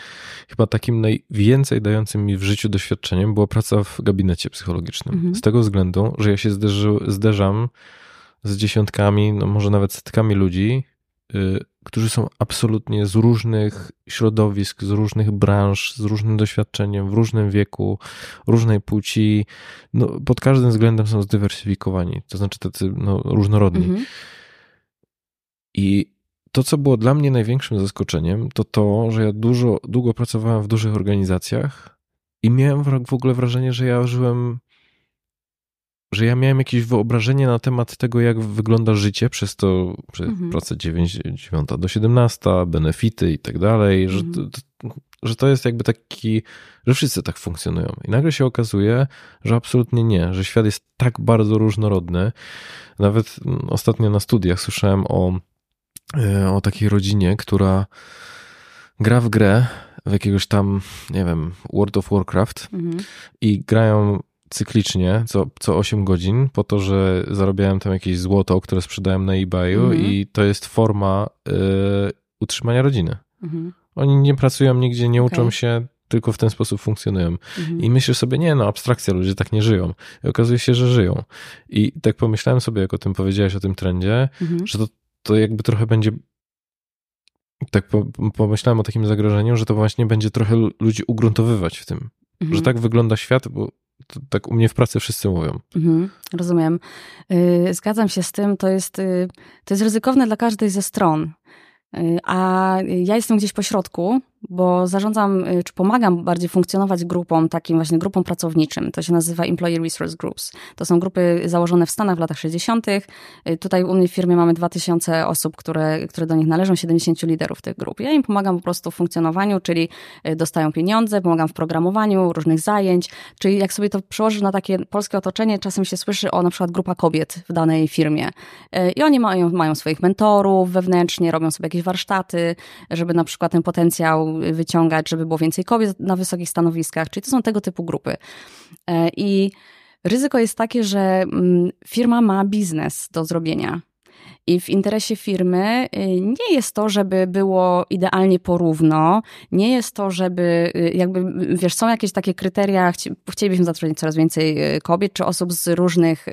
Speaker 3: chyba takim najwięcej dającym mi w życiu doświadczeniem była praca w gabinecie psychologicznym.
Speaker 1: Mhm.
Speaker 3: Z tego względu, że ja się zderzy, zderzam z dziesiątkami, no może nawet setkami ludzi, którzy są absolutnie z różnych środowisk, z różnych branż, z różnym doświadczeniem, w różnym wieku, różnej płci. No, pod każdym względem są zdywersyfikowani, to znaczy tacy no, różnorodni.
Speaker 1: Mhm.
Speaker 3: I to, co było dla mnie największym zaskoczeniem, to to, że ja dużo, długo pracowałem w dużych organizacjach i miałem w w ogóle wrażenie, że ja żyłem, że ja miałem jakieś wyobrażenie na temat tego, jak wygląda życie przez to, przez
Speaker 1: Mhm.
Speaker 3: pracę 9, 9 do 17, benefity i tak dalej, że,
Speaker 1: Mhm.
Speaker 3: to, że to jest jakby taki, że wszyscy tak funkcjonują. I nagle się okazuje, że absolutnie nie, że świat jest tak bardzo różnorodny. Nawet mm, ostatnio na studiach słyszałem o e, o takiej rodzinie, która gra w grę, w jakiegoś tam, nie wiem, World of Warcraft
Speaker 1: Mhm.
Speaker 3: i grają cyklicznie co, co 8 godzin po to, że zarabiałem tam jakieś złoto, które sprzedałem na eBayu
Speaker 1: Mhm.
Speaker 3: i to jest forma y, utrzymania rodziny.
Speaker 1: Mhm.
Speaker 3: Oni nie pracują nigdzie, nie uczą
Speaker 1: Okej.
Speaker 3: się, tylko w ten sposób funkcjonują.
Speaker 1: Mhm.
Speaker 3: I myślisz sobie, nie no, abstrakcja, ludzie tak nie żyją. I okazuje się, że żyją. I tak pomyślałem sobie, jak o tym powiedziałeś, o tym trendzie,
Speaker 1: Mhm.
Speaker 3: że to, to jakby trochę będzie. Tak po, pomyślałem o takim zagrożeniu, że to właśnie będzie trochę lu- ludzi ugruntowywać w tym.
Speaker 1: Mhm.
Speaker 3: Że tak wygląda świat, bo to, tak u mnie w pracy wszyscy mówią.
Speaker 1: Mhm, rozumiem. Y, Zgadzam się z tym. To jest, y, to jest ryzykowne dla każdej ze stron. Y, A ja jestem gdzieś po środku, bo zarządzam, y, czy pomagam bardziej funkcjonować grupom, takim właśnie grupom pracowniczym. To się nazywa Employee Resource Groups. To są grupy założone w Stanach w latach 60. Y, Tutaj u mnie w firmie mamy 2000 osób, które, które do nich należą, 70 liderów tych grup. Ja im pomagam po prostu w funkcjonowaniu, czyli y, dostają pieniądze, pomagam w programowaniu różnych zajęć. Czyli jak sobie to przełożysz na takie polskie otoczenie, czasem się słyszy o na przykład grupa kobiet w danej firmie. I oni mają, mają swoich mentorów wewnętrznie, robią sobie jakieś warsztaty, żeby na przykład ten potencjał wyciągać, żeby było więcej kobiet na wysokich stanowiskach. Czyli to są tego typu grupy. E, I ryzyko jest takie, że mm, firma ma biznes do zrobienia. I w interesie firmy y, nie jest to, żeby było idealnie porówno, nie jest to, żeby y, jakby, wiesz, są jakieś takie kryteria, chcielibyśmy zatrudnić coraz więcej y, kobiet czy osób z różnych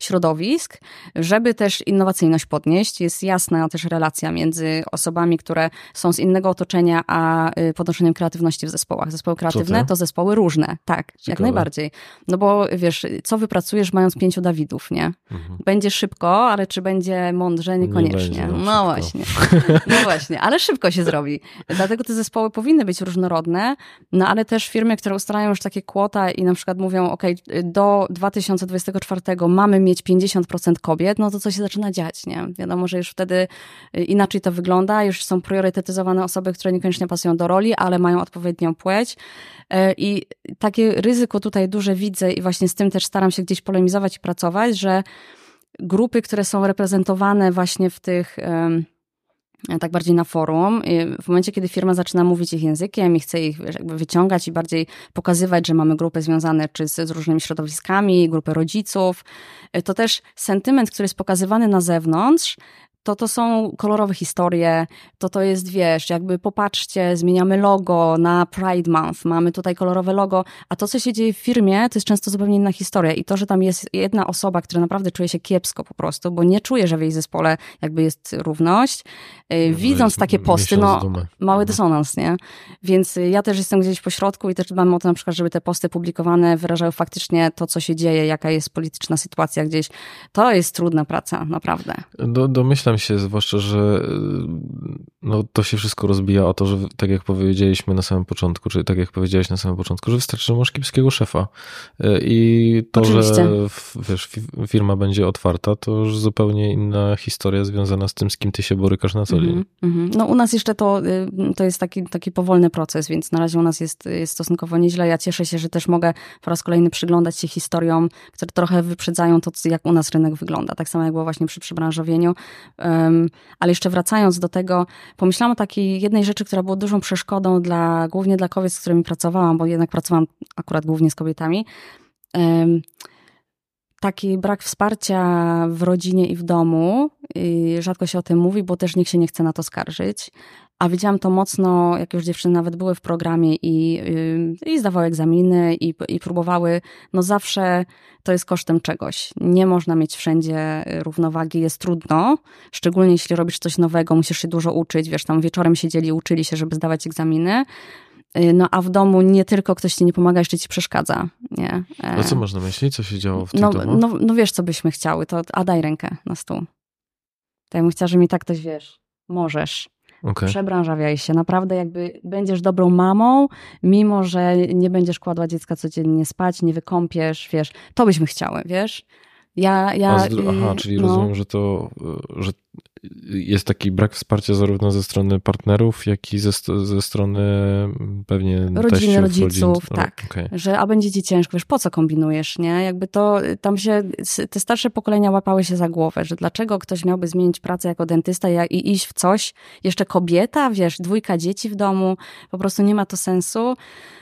Speaker 1: środowisk, żeby też innowacyjność podnieść. Jest jasna też relacja między osobami, które są z innego otoczenia, a podnoszeniem kreatywności w zespołach. Zespoły kreatywne to? to zespoły różne, tak, Ciekawe. jak najbardziej. No bo wiesz, co wypracujesz mając pięciu Dawidów, nie? Mhm. Będzie szybko, ale czy będzie mądrze? Niekoniecznie. Nie no szybko. właśnie. No właśnie, ale szybko się zrobi. Dlatego te zespoły powinny być różnorodne, no ale też firmy, które ustalają już takie kwota i na przykład mówią, ok, do 2024 mamy mieć 50% kobiet, no to co się zaczyna dziać, nie? Wiadomo, że już wtedy inaczej to wygląda, już są priorytetyzowane osoby, które niekoniecznie pasują do roli, ale mają odpowiednią płeć. E, I takie ryzyko tutaj duże widzę i właśnie z tym też staram się gdzieś polemizować i pracować, że grupy, które są reprezentowane właśnie w tych tak bardziej na forum. W momencie, kiedy firma zaczyna mówić ich językiem i chce ich jakby wyciągać i bardziej pokazywać, że mamy grupy związane czy z, z różnymi środowiskami, grupę rodziców, to też sentyment, który jest pokazywany na zewnątrz, to to są kolorowe historie, to to jest, wiesz, jakby popatrzcie, zmieniamy logo na Pride Month, mamy tutaj kolorowe logo, a to, co się dzieje w firmie, to jest często zupełnie inna historia i to, że tam jest jedna osoba, która naprawdę czuje się kiepsko po prostu, bo nie czuje, że w jej zespole jakby jest równość, y, widząc takie posty, no mały mhm. dysonans, nie? Więc ja też jestem gdzieś po środku i też dbam o to na przykład, żeby te posty publikowane wyrażały faktycznie to, co się dzieje, jaka jest polityczna sytuacja gdzieś. To jest trudna praca, naprawdę.
Speaker 3: Do, domyślam Domyślam się, zwłaszcza, że no, to się wszystko rozbija o to, że tak jak powiedzieliśmy na samym początku, czy tak jak powiedziałeś na samym początku, że wystarczy, że masz kiepskiego szefa. E, I to, Oczywiście. że wiesz, firma będzie otwarta, to już zupełnie inna historia związana z tym, z kim ty się borykasz na co dzień. Mm
Speaker 1: -hmm. No u nas jeszcze to, y, to jest taki, taki powolny proces, więc na razie u nas jest, jest stosunkowo nieźle. Ja cieszę się, że też mogę po raz kolejny przyglądać się historiom, które trochę wyprzedzają to, jak u nas rynek wygląda. Tak samo jak było właśnie przy przebranżowieniu. Ale jeszcze wracając do tego, pomyślałam o takiej jednej rzeczy, która była dużą przeszkodą dla, głównie dla kobiet, z którymi pracowałam, bo jednak pracowałam akurat głównie z kobietami. Taki brak wsparcia w rodzinie i w domu. I rzadko się o tym mówi, bo też nikt się nie chce na to skarżyć. A widziałam to mocno, jak już dziewczyny nawet były w programie i, y, i zdawały egzaminy i, i próbowały. No zawsze to jest kosztem czegoś. Nie można mieć wszędzie równowagi, jest trudno. Szczególnie jeśli robisz coś nowego, musisz się dużo uczyć. Wiesz, tam wieczorem siedzieli, uczyli się, żeby zdawać egzaminy. Y, no a w domu nie tylko ktoś ci nie pomaga, jeszcze ci przeszkadza. Nie.
Speaker 3: A co można myśleć? Co się działo w tym
Speaker 1: no,
Speaker 3: domu?
Speaker 1: No, no wiesz, co byśmy chciały, to a daj rękę na stół. To ja bym chciała, że mi tak ktoś, wiesz, możesz. Okay. Przebranżawiaj się. Naprawdę jakby będziesz dobrą mamą, mimo że nie będziesz kładła dziecka codziennie spać, nie wykąpiesz, wiesz. To byśmy chciały, wiesz. Ja, ja,
Speaker 3: Aha, czyli no. rozumiem, że to, że jest taki brak wsparcia zarówno ze strony partnerów, jak i ze, ze strony pewnie
Speaker 1: rodziny, rodziców, rodzin. tak. Okay. Że a będzie ci ciężko, wiesz, po co kombinujesz, nie? Jakby to, tam się, te starsze pokolenia łapały się za głowę, że dlaczego ktoś miałby zmienić pracę jako dentysta i iść w coś, jeszcze kobieta, wiesz, dwójka dzieci w domu, po prostu nie ma to sensu.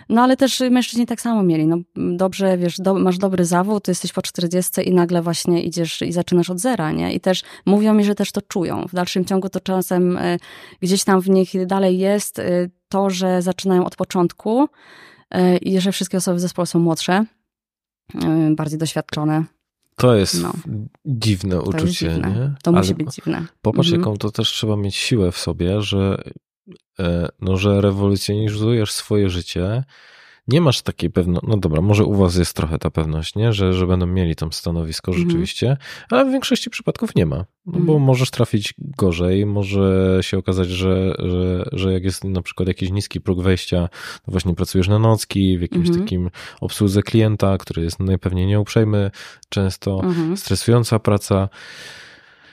Speaker 1: No ale też mężczyźni tak samo mieli. No, dobrze, wiesz, do, masz dobry zawód, jesteś po 40 i nagle właśnie idziesz i zaczynasz od zera, nie? I też mówią mi, że też to czują. W dalszym ciągu to czasem y, gdzieś tam w nich dalej jest y, to, że zaczynają od początku y, i że wszystkie osoby w zespole są młodsze, bardziej doświadczone.
Speaker 3: To jest no. dziwne to uczucie,
Speaker 1: dziwne.
Speaker 3: nie?
Speaker 1: To Ale musi być dziwne.
Speaker 3: Popatrz, mhm. jaką to też trzeba mieć siłę w sobie, że E, no, że rewolucjonizujesz swoje życie, nie masz takiej pewności, no dobra, może u was jest trochę ta pewność, nie? Że, że będą mieli tam stanowisko mhm. rzeczywiście, ale w większości przypadków nie ma, no bo mhm. możesz trafić gorzej, może się okazać, że, że, że jak jest na przykład jakiś niski próg wejścia, to właśnie pracujesz na nocki, w jakimś mhm. takim obsłudze klienta, który jest najpewniej nieuprzejmy, często stresująca praca.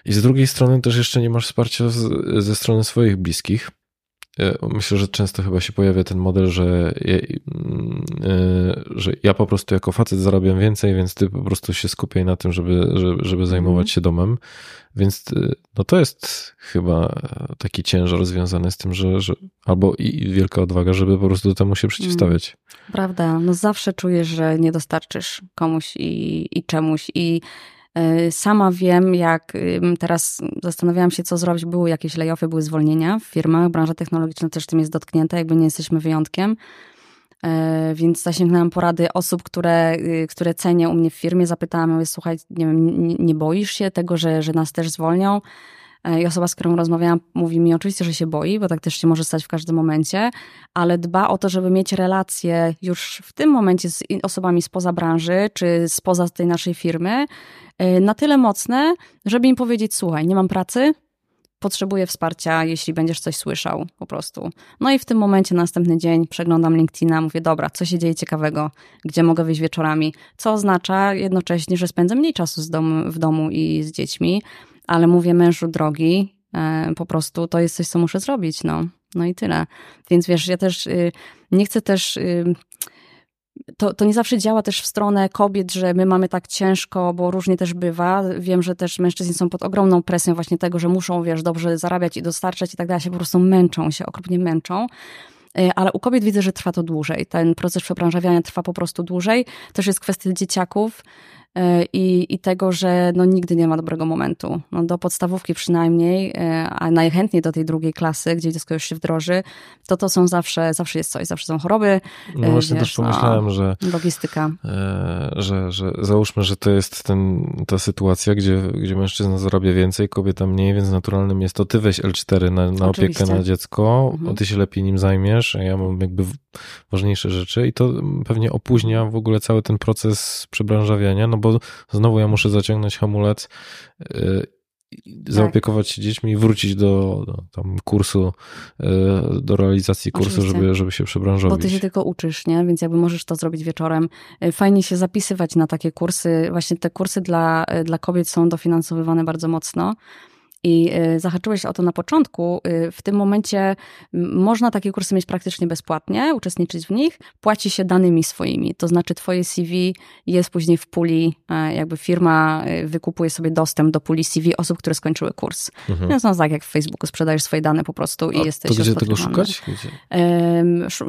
Speaker 3: I z drugiej strony też jeszcze nie masz wsparcia z, ze strony swoich bliskich, Myślę, że często chyba się pojawia ten model, że ja, mm, e, że ja po prostu jako facet zarabiam więcej, więc ty po prostu się skupiaj na tym, żeby, żeby, żeby zajmować mhm. się domem. Więc e, no to jest chyba taki ciężar związany z tym, że, że albo i wielka odwaga, żeby po prostu temu się przeciwstawiać.
Speaker 1: Mm. Prawda, no zawsze czujesz, że nie dostarczysz komuś i, i czemuś i Sama wiem, jak teraz zastanawiałam się, co zrobić. Były jakieś layoffy, były zwolnienia w firmach. Branża technologiczna też tym jest dotknięta, jakby nie jesteśmy wyjątkiem. E, więc zasięgnęłam porady osób, które, y, które cenię u mnie w firmie. Zapytałam, mówię, słuchaj, nie, wiem, nie, boisz się tego, że, że nas też zwolnią? E, I osoba, z którą rozmawiałam, mówi mi oczywiście, że się boi, bo tak też się może stać w każdym momencie, ale dba o to, żeby mieć relacje już w tym momencie z osobami spoza branży, czy spoza tej naszej firmy, e, na tyle mocne, żeby im powiedzieć: Słuchaj, nie mam pracy, potrzebuję wsparcia, jeśli będziesz coś słyszał, po prostu. No i w tym momencie, następny dzień, przeglądam LinkedIna, mówię, dobra, co się dzieje ciekawego, gdzie mogę wyjść wieczorami, co oznacza jednocześnie, że spędzę mniej czasu z dom, w domu i z dziećmi, ale mówię mężu drogi, e, po prostu to jest coś, co muszę zrobić, no. No i tyle. Więc wiesz, ja też y, nie chcę też y, to, to nie zawsze działa też w stronę kobiet, że my mamy tak ciężko, bo różnie też bywa. Wiem, że też mężczyźni są pod ogromną presją właśnie tego, że muszą, wiesz, dobrze zarabiać i dostarczać i tak dalej, się po prostu męczą, się okropnie męczą e, ale u kobiet widzę, że trwa to dłużej. Ten proces przebranżawiania trwa po prostu dłużej. Też jest kwestia dzieciaków. E, i, i tego, że no, nigdy nie ma dobrego momentu. No, do podstawówki przynajmniej, e, a najchętniej do tej drugiej klasy, gdzie dziecko już się wdroży, to to są zawsze, zawsze jest coś, zawsze są choroby.
Speaker 3: No właśnie wiesz, też pomyślałem, no, że
Speaker 1: logistyka.
Speaker 3: E, że, że załóżmy, że to jest ten, ta sytuacja, gdzie, gdzie mężczyzna zarabia więcej, kobieta mniej, więc naturalnym jest to ty weź L4 na, na opiekę na dziecko, mhm. ty się lepiej nim zajmiesz, a ja mam jakby ważniejsze rzeczy i to pewnie opóźnia w ogóle cały ten proces przebranżawiania, no bo znowu ja muszę zaciągnąć hamulec, y, zaopiekować się dziećmi i wrócić do, do tam kursu, y, do realizacji kursu, żeby, żeby się przebranżowić.
Speaker 1: Bo ty się tylko uczysz, nie? Więc jakby możesz to zrobić wieczorem. Y, fajnie się zapisywać na takie kursy. Właśnie te kursy dla, dla kobiet są dofinansowywane bardzo mocno. I y, zahaczyłeś o to na początku. Y, w tym momencie można takie kursy mieć praktycznie bezpłatnie, uczestniczyć w nich. Płaci się danymi swoimi, to znaczy twoje CV jest później w puli, e, jakby firma wykupuje sobie dostęp do puli CV osób, które skończyły kurs. Mhm. Więc no tak jak w Facebooku sprzedajesz swoje dane po prostu i A jesteś
Speaker 3: To gdzie tego szukać? Gdzie?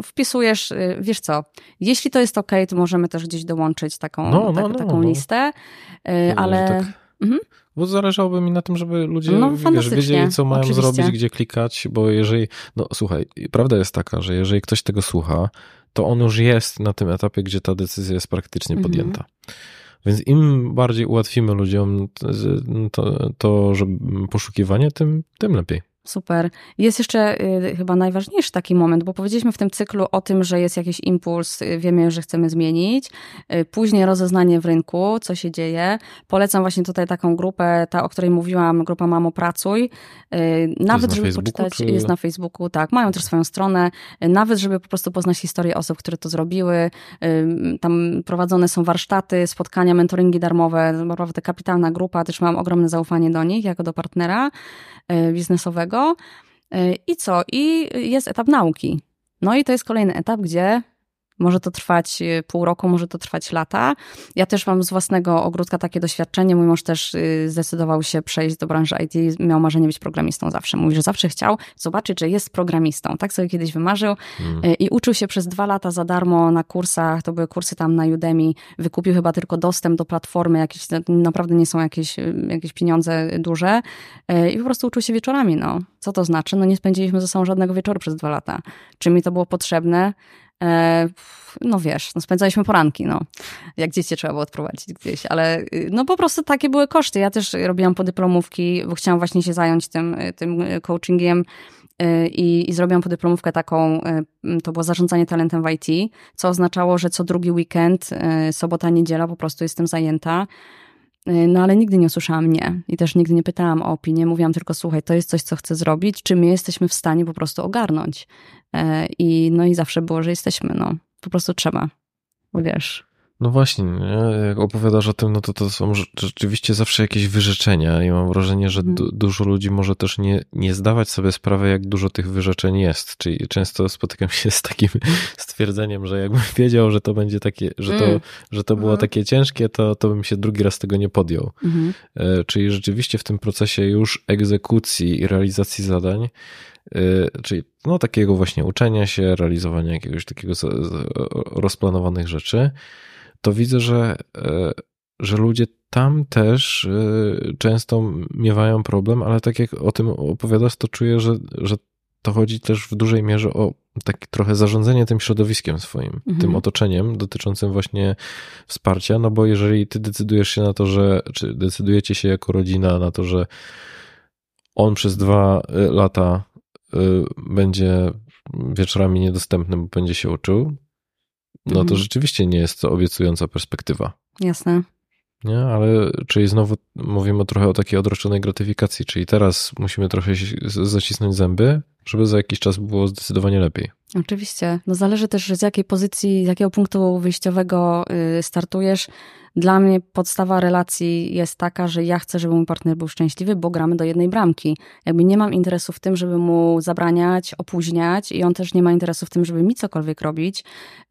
Speaker 1: Wpisujesz, wiesz co, jeśli to jest ok, to możemy też gdzieś dołączyć taką, no, no, tak, no, taką no. listę, ale... Tak.
Speaker 3: Mhm. Bo zależałoby mi na tym, żeby ludzie no, wiesz, wiedzieli, co mają oczywiście. zrobić, gdzie klikać, bo jeżeli, no słuchaj, prawda jest taka, że jeżeli ktoś tego słucha, to on już jest na tym etapie, gdzie ta decyzja jest praktycznie mhm. podjęta. Więc im bardziej ułatwimy ludziom to, to że poszukiwanie, tym, tym lepiej.
Speaker 1: Super. Jest jeszcze y, chyba najważniejszy taki moment, bo powiedzieliśmy w tym cyklu o tym, że jest jakiś impuls, y, wiemy, że chcemy zmienić. Y, później rozeznanie w rynku, co się dzieje. Polecam właśnie tutaj taką grupę, ta, o której mówiłam, grupa Mamo Pracuj. Nawet, żeby Facebooku, poczytać, czy... jest na Facebooku, tak. Mają też swoją stronę. Nawet, żeby po prostu poznać historię osób, które to zrobiły. Tam prowadzone są warsztaty, spotkania, mentoringi darmowe. Naprawdę kapitalna grupa. Też mam ogromne zaufanie do nich, jako do partnera biznesowego. E, I co? I jest etap nauki. No i to jest kolejny etap, gdzie może to trwać y, pół roku, może to trwać lata. Ja też mam z własnego ogródka takie doświadczenie. Mój mąż też y, zdecydował się przejść do branży IT. Miał marzenie być programistą zawsze. Mówi, że zawsze chciał zobaczyć, że jest programistą. Tak sobie kiedyś wymarzył hmm. i uczył się przez dwa lata za darmo na kursach. To były kursy tam na Udemy. Wykupił chyba tylko dostęp do platformy. Jakieś, naprawdę nie są jakieś, jakieś pieniądze duże. I po prostu uczył się wieczorami. No. Co to znaczy? No nie spędziliśmy ze sobą żadnego wieczoru przez dwa lata. Czy mi to było potrzebne? E, no wiesz, no spędzaliśmy poranki, no. Jak dzieci trzeba było odprowadzić gdzieś, ale y, no po prostu takie były koszty. Ja też robiłam podyplomówki, bo chciałam właśnie się zająć tym, tym coachingiem y, i, i zrobiłam podyplomówkę taką, y, to było zarządzanie talentem w IT, co oznaczało, że co drugi weekend, sobota, niedziela po prostu jestem zajęta. No ale nigdy nie usłyszałam nie i też nigdy nie pytałam o opinię. Mówiłam tylko, słuchaj, to jest coś, co chcę zrobić, czy my jesteśmy w stanie po prostu ogarnąć. E, I, no i zawsze było, że jesteśmy, no. Po prostu trzeba. Wiesz.
Speaker 3: No właśnie, nie? jak opowiadasz o tym, no to to są rzeczywiście zawsze jakieś wyrzeczenia i mam wrażenie, że du dużo ludzi może też nie, nie zdawać sobie sprawy, jak dużo tych wyrzeczeń jest. Czyli często spotykam się z takim stwierdzeniem, że jakbym wiedział, że to będzie takie, że to, mm. że to było mm. takie ciężkie, to, to bym się drugi raz tego nie podjął. Mm -hmm. Czyli rzeczywiście w tym procesie już egzekucji i realizacji zadań Y, czyli no, takiego właśnie uczenia się, realizowania jakiegoś takiego rozplanowanych rzeczy, to widzę, że y, że ludzie tam też y, często miewają problem, ale tak jak o tym opowiadasz, to czuję, że, że to chodzi też w dużej mierze o takie trochę zarządzanie tym środowiskiem swoim, mhm. tym otoczeniem dotyczącym właśnie wsparcia, no bo jeżeli ty decydujesz się na to, że, czy decydujecie się jako rodzina na to, że on przez dwa y, lata będzie wieczorami niedostępny, bo będzie się uczył, no to mhm. rzeczywiście nie jest to obiecująca perspektywa.
Speaker 1: Jasne.
Speaker 3: Nie, ale czyli znowu mówimy trochę o takiej odroczonej gratyfikacji, czyli teraz musimy trochę zacisnąć zęby, żeby za jakiś czas było zdecydowanie lepiej.
Speaker 1: Oczywiście. No zależy też z jakiej pozycji, z jakiego punktu wyjściowego y, startujesz. Dla mnie podstawa relacji jest taka, że ja chcę, żeby mój partner był szczęśliwy, bo gramy do jednej bramki. Jakby nie mam interesu w tym, żeby mu zabraniać, opóźniać i on też nie ma interesu w tym, żeby mi cokolwiek robić,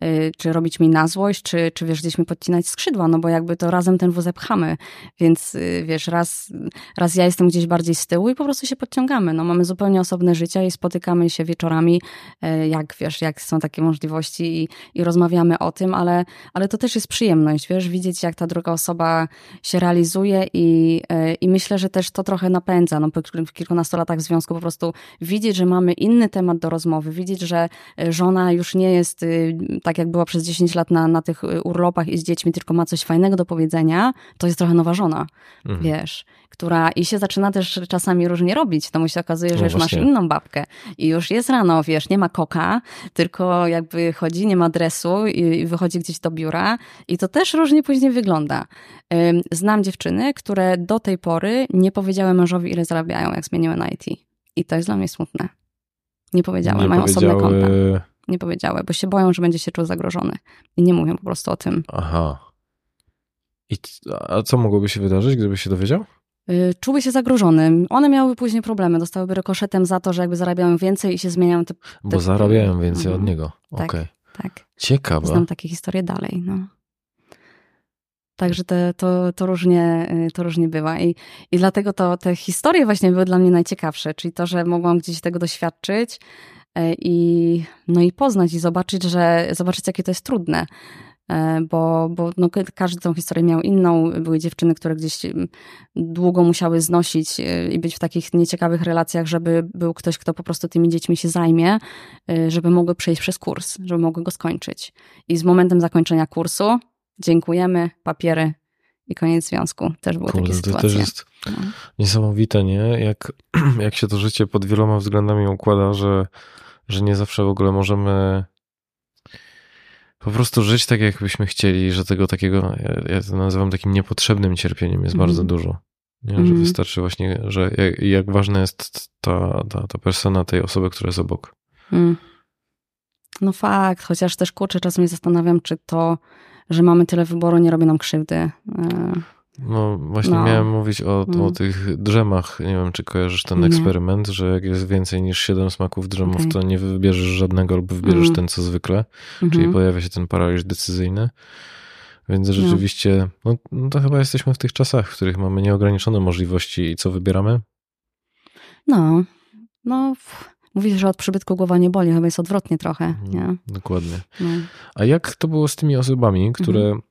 Speaker 1: y, czy robić mi na złość, czy, czy wiesz, gdzieś mi podcinać skrzydła, no bo jakby to razem ten wózek pchamy. Więc y, wiesz, raz, raz ja jestem gdzieś bardziej z tyłu i po prostu się podciągamy. No mamy zupełnie osobne życie i spotykamy się wieczorami, y, jak wiesz, jak są takie możliwości i, i rozmawiamy o tym, ale, ale to też jest przyjemność, wiesz, widzieć jak ta druga osoba się realizuje i, e, i myślę, że też to trochę napędza. No, po kilkunastu latach w związku po prostu widzieć, że mamy inny temat do rozmowy, widzieć, że e, żona już nie jest y, tak, jak była przez 10 lat na, na tych y, urlopach i z dziećmi, tylko ma coś fajnego do powiedzenia, to jest trochę nowa żona, mhm. wiesz, która i się zaczyna też czasami różnie robić. To mu się okazuje, że no już masz inną babkę i już jest rano, wiesz, nie ma koka, tylko jakby chodzi, nie ma dresu i wychodzi gdzieś do biura i to też różnie później wygląda. Znam dziewczyny, które do tej pory nie powiedziały mężowi, ile zarabiają, jak zmieniły na IT. I to jest dla mnie smutne. Nie powiedziały, nie mają powiedziały... osobne konta. Nie powiedziały, bo się boją, że będzie się czuł zagrożony. I nie mówią po prostu o tym.
Speaker 3: Aha. I, a co mogłoby się wydarzyć, gdyby się dowiedział?
Speaker 1: Y, czuły się zagrożony. One miały później problemy, dostałyby rykoszetem za to, że jakby zarabiają więcej i się zmieniają te... te...
Speaker 3: Bo zarabiają więcej mhm. od niego. Tak, okay.
Speaker 1: tak.
Speaker 3: Ciekawe.
Speaker 1: Znam takie historie dalej, no. Także te, to, to, różnie, y, to różnie bywa. I, I dlatego to, te historie właśnie były dla mnie najciekawsze, czyli to, że mogłam gdzieś tego doświadczyć y, i, no i poznać i zobaczyć, że zobaczyć, jakie to jest trudne. E, bo, bo no, każdy tą historię miał inną. Były dziewczyny, które gdzieś mm, długo musiały znosić e, i być w takich nieciekawych relacjach, żeby był ktoś, kto po prostu tymi dziećmi się zajmie, e, żeby mogły przejść przez kurs, żeby mogły go skończyć. I z momentem zakończenia kursu dziękujemy, papiery i koniec związku. Też były Kurde, takie sytuacje.
Speaker 3: To też jest no. niesamowite, nie? Jak, jak się to życie pod wieloma względami układa, że, że nie zawsze w ogóle możemy po prostu żyć tak, jakbyśmy chcieli, że tego takiego, ja, ja to nazywam takim niepotrzebnym cierpieniem jest mm. bardzo dużo. Nie? Że mm. wystarczy właśnie, że jak, jak ważna jest ta, ta, ta persona tej osoby, która jest obok. Mm.
Speaker 1: No fakt, chociaż też kurczę, czasem zastanawiam, czy to, że mamy tyle wyboru, nie robi nam krzywdy.
Speaker 3: No właśnie no. miałem mówić o, mm. o tych drzemach. Nie wiem, czy kojarzysz ten nie. eksperyment, że jak jest więcej niż 7 smaków drzemów, okay. to nie wybierzesz żadnego lub wybierzesz mm. ten, co zwykle. Mm -hmm. Czyli pojawia się ten paraliż decyzyjny. Więc no. rzeczywiście, no. no, to chyba jesteśmy w tych czasach, w których mamy nieograniczone możliwości i co wybieramy?
Speaker 1: No, no... Mówisz, że od przybytku głowa nie boli, chyba jest odwrotnie trochę. Nie?
Speaker 3: Dokładnie. No. A jak to było z tymi osobami, które mhm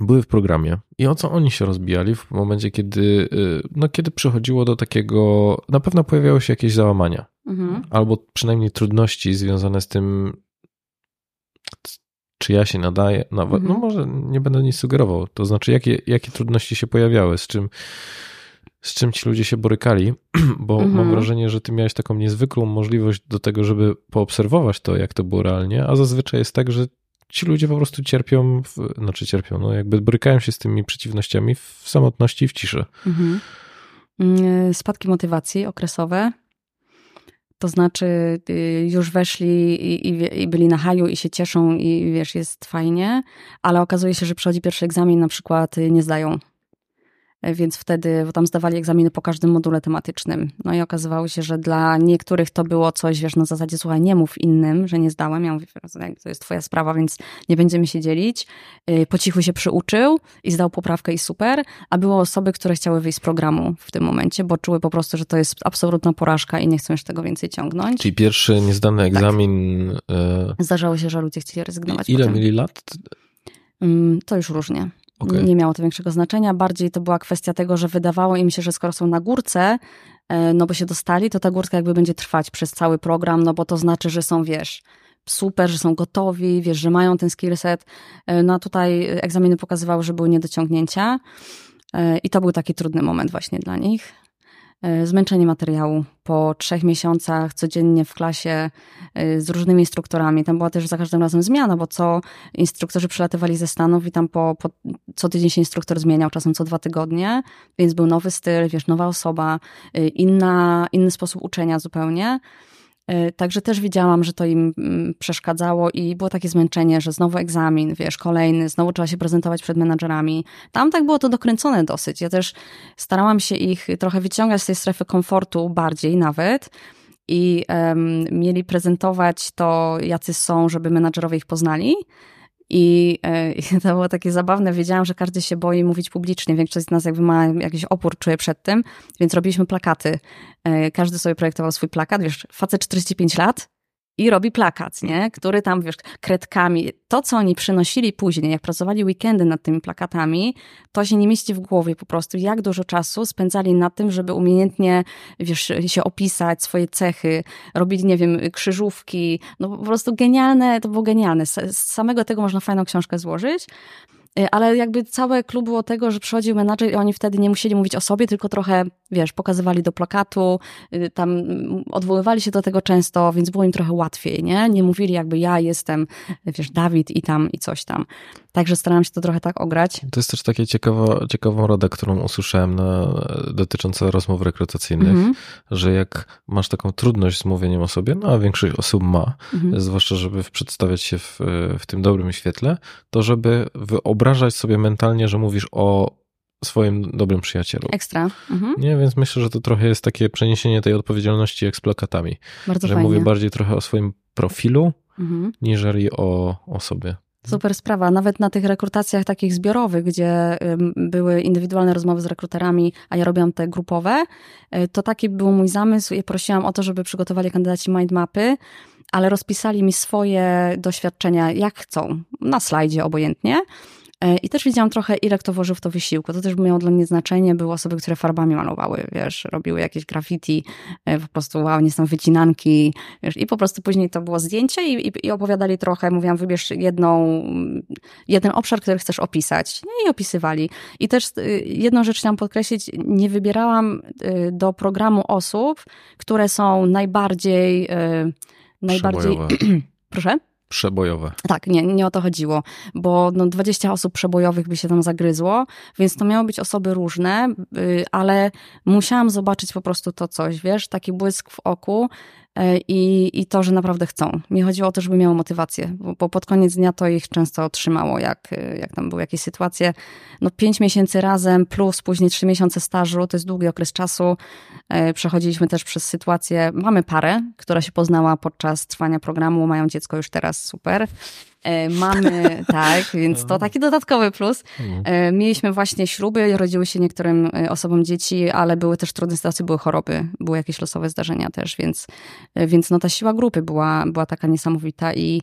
Speaker 3: były w programie i o co oni się rozbijali w momencie, kiedy, y, no, kiedy przychodziło do takiego, na pewno pojawiały się jakieś załamania, mhm. albo przynajmniej trudności związane z tym, czy ja się nadaję, nawet, no mhm. no może nie będę nic sugerował, to znaczy jakie, jakie trudności się pojawiały, z czym, z czym ci ludzie się borykali, bo mhm. mam wrażenie, że ty miałeś taką niezwykłą możliwość do tego, żeby poobserwować to, jak to było realnie, a zazwyczaj jest tak, że ci ludzie po prostu cierpią, w, znaczy cierpią, no jakby borykają się z tymi przeciwnościami w samotności i w ciszy. Mhm.
Speaker 1: Mm, spadki motywacji okresowe, to znaczy y, już weszli i, i, i, byli na haju i się cieszą i wiesz, jest fajnie, ale okazuje się, że przychodzi pierwszy egzamin, na przykład y, nie zdają więc wtedy tam zdawali egzaminy po każdym module tematycznym. No i okazywało się, że dla niektórych to było coś, wiesz, na zasadzie, słuchaj, nie mów innym, że nie zdałem. Ja mówię, to jest twoja sprawa, więc nie będziemy się dzielić. E, po cichu się przyuczył i zdał poprawkę i super, a było osoby, które chciały wyjść z programu w tym momencie, bo czuły po prostu, że to jest absolutna porażka i nie chcą już tego więcej ciągnąć.
Speaker 3: Czyli pierwszy niezdany tak. egzamin...
Speaker 1: Tak. Zdarzało się, że ludzie chcieli rezygnować.
Speaker 3: Ile mieli lat?
Speaker 1: Mm, to już różnie.
Speaker 3: Okay.
Speaker 1: Nie miało to większego znaczenia. Bardziej to była kwestia tego, że wydawało im się, że skoro są na górce, e, no bo się dostali, to ta górka jakby będzie trwać przez cały program, no bo to znaczy, że są, wiesz, super, że są gotowi, wiesz, że mają ten skillset. E, no a tutaj egzaminy pokazywały, że były niedociągnięcia. E, I to był taki trudny moment właśnie dla nich. E, zmęczenie materiału po trzech miesiącach codziennie w klasie e, z różnymi instruktorami. Tam była też za każdym razem zmiana, bo co instruktorzy przylatywali ze Stanów i tam po, po co tydzień się instruktor zmieniał, czasem co dwa tygodnie, więc był nowy styl, wiesz, nowa osoba, inna, inny sposób uczenia zupełnie. E, także też widziałam, że to im mm, przeszkadzało i było takie zmęczenie, że znowu egzamin, wiesz, kolejny, znowu trzeba się prezentować przed menadżerami. Tam tak było to dokręcone dosyć. Ja też starałam się ich trochę wyciągać z tej strefy komfortu bardziej nawet i um, mieli prezentować to, jacy są, żeby menadżerowie ich poznali. I, e, I, to było takie zabawne. Wiedziałam, że każdy się boi mówić publicznie. Większość z nas jakby ma jakiś opór, czuje przed tym, więc robiliśmy plakaty. E, każdy sobie projektował swój plakat. Wiesz, facet 45 lat, i robi plakat, nie? który tam, wiesz, kredkami. To, co oni przynosili później, jak pracowali weekendy nad tymi plakatami, to się nie mieści w głowie po prostu, jak dużo czasu spędzali na tym, żeby umiejętnie, wiesz, się opisać, swoje cechy, robić, nie wiem, krzyżówki. No po prostu genialne, to było genialne. Z samego tego można fajną książkę złożyć. Y, ale jakby całe klub było tego, że przychodził menadżer i oni wtedy nie musieli mówić o sobie, tylko trochę, wiesz, pokazywali do plakatu, y, tam mm, odwoływali się do tego często, więc było im trochę łatwiej, nie? Nie mówili jakby ja jestem, wiesz, Dawid i tam i coś tam. Także staram się to trochę tak ograć.
Speaker 3: To jest też takie ciekawa, ciekawą radę, którą usłyszałem na, dotycząca rozmów rekrutacyjnych, mhm. że jak masz taką trudność z mówieniem o sobie, no a większość osób ma, mhm. zwłaszcza żeby przedstawiać się w, w tym dobrym świetle, to żeby wyobrażać sobie mentalnie, że mówisz o swoim dobrym przyjacielu.
Speaker 1: Ekstra. Mhm.
Speaker 3: Nie, więc myślę, że to trochę jest takie przeniesienie tej odpowiedzialności plakatami.
Speaker 1: Bardzo
Speaker 3: że
Speaker 1: fajnie.
Speaker 3: mówię bardziej trochę o swoim profilu, mhm. niżeli o, o sobie.
Speaker 1: Super sprawa. Nawet na tych rekrutacjach takich zbiorowych, gdzie były indywidualne rozmowy z rekruterami, a ja robiłam te grupowe, y, to taki był mój zamysł. Ja prosiłam o to, żeby przygotowali kandydaci mindmapy, ale rozpisali mi swoje doświadczenia, jak chcą, na slajdzie obojętnie. E, I też widziałam trochę, ile kto włożył w to wysiłku. To też miało dla mnie znaczenie. Były osoby, które farbami malowały, wiesz, robiły jakieś graffiti, e, po prostu wow, nie są wycinanki, wiesz, i po prostu później to było zdjęcie i, i, i opowiadali trochę, mówiłam, wybierz jedną, jeden obszar, który chcesz opisać. No i opisywali. I też y, jedną rzecz chciałam podkreślić, nie wybierałam do programu osób, które są najbardziej, najbardziej, proszę?
Speaker 3: Przebojowe.
Speaker 1: Tak, nie, nie o to chodziło, bo no 20 osób przebojowych by się tam zagryzło, więc to miały być osoby różne, y, ale musiałam zobaczyć po prostu to coś, wiesz, taki błysk w oku, i, i to, że naprawdę chcą. Mi chodziło o to, żeby miało motywację, bo, bo pod koniec dnia to ich często otrzymało, jak, jak tam były jakieś sytuacje. No pięć miesięcy razem plus później trzy miesiące stażu, to jest długi okres czasu. E, przechodziliśmy też przez sytuację, mamy parę, która się poznała podczas trwania programu, mają dziecko już teraz, super. E, mamy, tak, więc to taki dodatkowy plus. Mhm. E, mieliśmy właśnie śluby, rodziły się niektórym e, osobom dzieci, ale były też trudne sytuacje, były choroby, były jakieś losowe zdarzenia też, więc, więc no ta siła grupy była, była taka niesamowita i,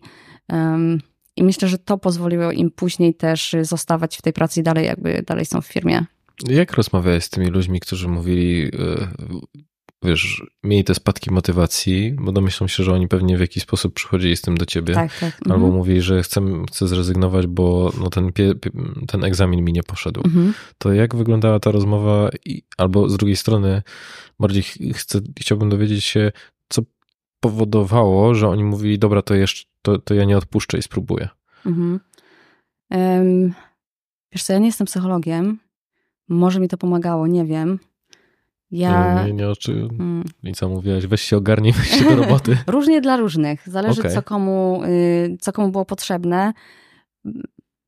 Speaker 1: um, i myślę, że to pozwoliło im później też zostawać w tej pracy i dalej jakby dalej są w firmie.
Speaker 3: Jak rozmawiałeś z tymi ludźmi, którzy mówili, wiesz, mieli te spadki motywacji, bo domyślam się, że oni pewnie w jakiś sposób przychodzili z tym do ciebie.
Speaker 1: Tak, tak.
Speaker 3: Albo mhm. mówili, że chcę, chcę zrezygnować, bo no ten, pie, ten egzamin mi nie poszedł. Mhm. To jak wyglądała ta rozmowa? I, albo z drugiej strony bardziej chcę, chciałbym dowiedzieć się, co powodowało, że oni mówili, dobra, to jeszcze, to, to ja nie odpuszczę i spróbuję. Mhm.
Speaker 1: Um, wiesz co, ja nie jestem psychologiem. Może mi to pomagało, nie wiem.
Speaker 3: Ja... Nie, nie, oczy. Hmm. I co mówiłaś? Weź się ogarnij, weź się do roboty.
Speaker 1: Różnie dla różnych. Zależy, okay. co, komu, y, co komu było potrzebne.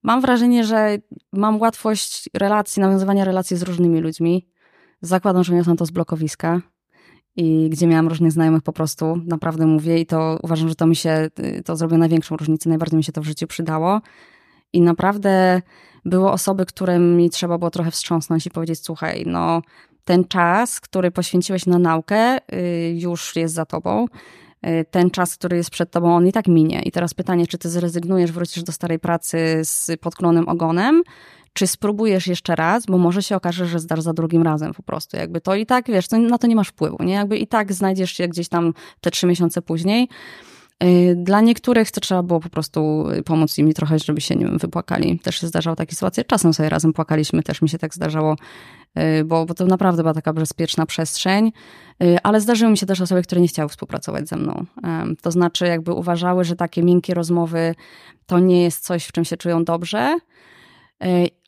Speaker 1: Mam wrażenie, że mam łatwość relacji, nawiązywania relacji z różnymi ludźmi. Zakładam, że nie są to z blokowiska i gdzie miałam różnych znajomych po prostu, naprawdę mówię i to uważam, że to mi się, y, to zrobiło największą różnicę, najbardziej mi się to w życiu przydało. I naprawdę było osoby, które mi trzeba było trochę wstrząsnąć i powiedzieć, słuchaj, no ten czas, który poświęciłeś na naukę, y, już jest za tobą. Y, ten czas, który jest przed tobą, on i tak minie. I teraz pytanie, czy ty zrezygnujesz, wrócisz do starej pracy z podklonym ogonem, czy spróbujesz jeszcze raz, bo może się okaże, że zdasz za drugim razem po prostu. Jakby to i tak, wiesz, to, na to nie masz wpływu, nie? Jakby i tak znajdziesz się gdzieś tam te trzy miesiące później. Y, dla niektórych to trzeba było po prostu pomóc im trochę, żeby się nie wypłakali. Też się zdarzały takie sytuacje. Czasem sobie razem płakaliśmy, też mi się tak zdarzało, bo, bo to naprawdę była taka bezpieczna przestrzeń. Y, ale zdarzyły mi się też osoby, które nie chciały współpracować ze mną. To znaczy, jakby uważały, że takie miękkie rozmowy to nie jest coś, w czym się czują dobrze.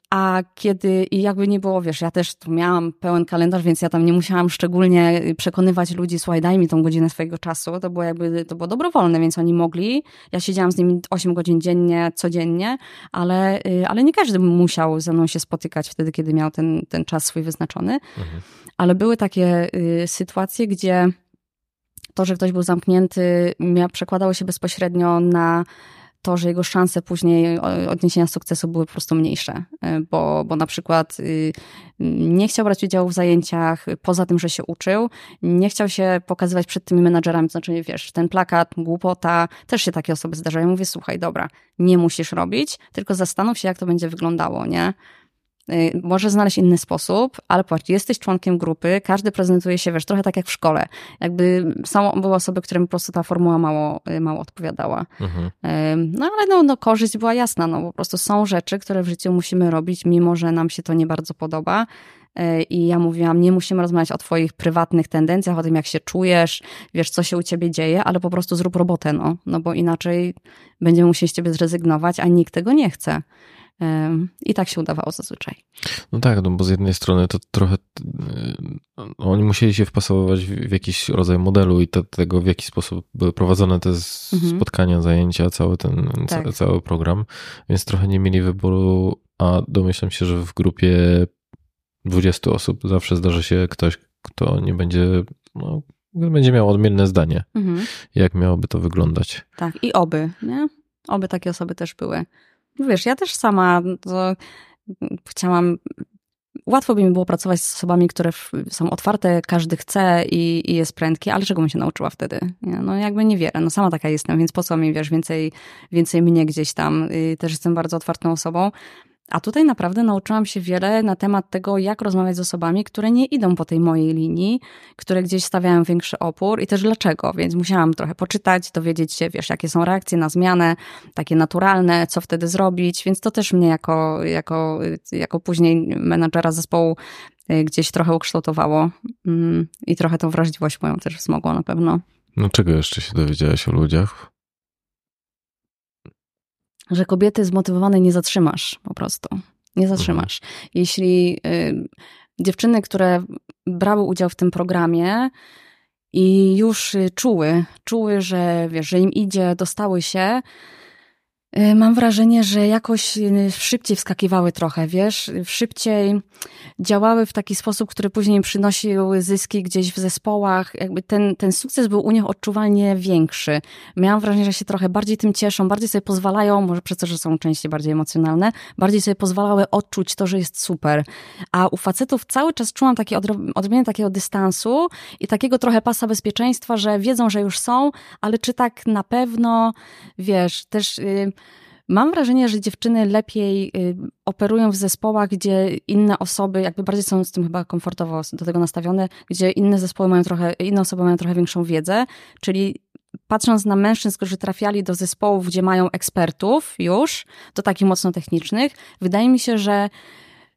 Speaker 1: A kiedy, i jakby nie było, wiesz, ja też tu miałam pełen kalendarz, więc ja tam nie musiałam szczególnie przekonywać ludzi, słuchaj, daj mi tą godzinę swojego czasu. To było jakby, to było dobrowolne, więc oni mogli. Ja siedziałam z nimi 8 godzin dziennie, codziennie, ale, y, ale nie każdy musiał ze mną się spotykać wtedy, kiedy miał ten, ten czas swój wyznaczony. Mhm. Ale były takie y, sytuacje, gdzie to, że ktoś był zamknięty, przekładało się bezpośrednio na to, że jego szanse później odniesienia sukcesu były po prostu mniejsze, e, bo, bo na przykład y, nie chciał brać udziału w zajęciach, poza tym, że się uczył, nie chciał się pokazywać przed tymi menadżerami, to znaczy, wiesz, ten plakat, głupota, też się takie osoby zdarzają. Mówię, słuchaj, dobra, nie musisz robić, tylko zastanów się, jak to będzie wyglądało, nie? Y, może znaleźć inny sposób, ale patrz, jesteś członkiem grupy, każdy prezentuje się, wiesz, trochę tak jak w szkole. Jakby są, były osoby, którym po prostu ta formuła mało, y, mało odpowiadała. Mhm. No ale no, no, korzyść była jasna, no po prostu są rzeczy, które w życiu musimy robić, mimo że nam się to nie bardzo podoba. Y, I ja mówiłam, nie musimy rozmawiać o twoich prywatnych tendencjach, o tym, jak się czujesz, wiesz, co się u ciebie dzieje, ale po prostu zrób robotę, no, no bo inaczej będziemy musieli z ciebie zrezygnować, a nikt tego nie chce. I tak się udawało zazwyczaj.
Speaker 3: No tak, no bo z jednej strony to trochę no, oni musieli się wpasować w jakiś rodzaj modelu i te, tego, w jaki sposób były prowadzone te mhm. spotkania, zajęcia, cały ten tak. ca, cały program, więc trochę nie mieli wyboru, a domyślam się, że w grupie 20 osób zawsze zdarzy się ktoś, kto nie będzie, no, będzie miał odmienne zdanie, mhm. jak miałoby to wyglądać.
Speaker 1: Tak, i oby, nie? Oby takie osoby też były. Wiesz, ja też sama chciałam łatwo by mi było pracować z osobami, które są otwarte, każdy chce i, i jest prędki, ale czego bym się nauczyła wtedy? No jakby niewiele, no sama taka jestem, więc po co mi, wiesz, więcej, więcej mnie gdzieś tam. Też jestem bardzo otwartą osobą, a tutaj naprawdę nauczyłam się wiele na temat tego, jak rozmawiać z osobami, które nie idą po tej mojej linii, które gdzieś stawiają większy opór i też dlaczego. Więc musiałam trochę poczytać, dowiedzieć się, wiesz, jakie są reakcje na zmianę, takie naturalne, co wtedy zrobić. Więc to też mnie jako, jako, jako później menadżera zespołu y, gdzieś trochę ukształtowało mm, i trochę tą wrażliwość moją też wzmogło na pewno.
Speaker 3: No czego jeszcze się dowiedziałaś o ludziach?
Speaker 1: Że kobiety zmotywowane nie zatrzymasz po prostu. Nie zatrzymasz. Jeśli y, dziewczyny, które brały udział w tym programie i już y, czuły, czuły, że wiesz, że im idzie, dostały się, mam wrażenie, że jakoś y, szybciej wskakiwały trochę, wiesz, szybciej działały w taki sposób, który później przynosił zyski gdzieś w zespołach. Jakby ten, ten sukces był u nich odczuwalnie większy. Miałam wrażenie, że się trochę bardziej tym cieszą, bardziej sobie pozwalają, może przez to, że są częściej bardziej emocjonalne, bardziej sobie pozwalały odczuć to, że jest super. A u facetów cały czas czułam takie odrobinę takiego dystansu i takiego trochę pasa bezpieczeństwa, że wiedzą, że już są, ale czy tak na pewno, wiesz, też... Yy, Mam wrażenie, że dziewczyny lepiej y, operują w zespołach, gdzie inne osoby, jakby bardziej są z tym chyba komfortowo do tego nastawione, gdzie inne zespoły mają trochę, inne osoby mają trochę większą wiedzę, czyli patrząc na mężczyzn, którzy trafiali do zespołów, gdzie mają ekspertów już, do takich mocno technicznych, wydaje mi się, że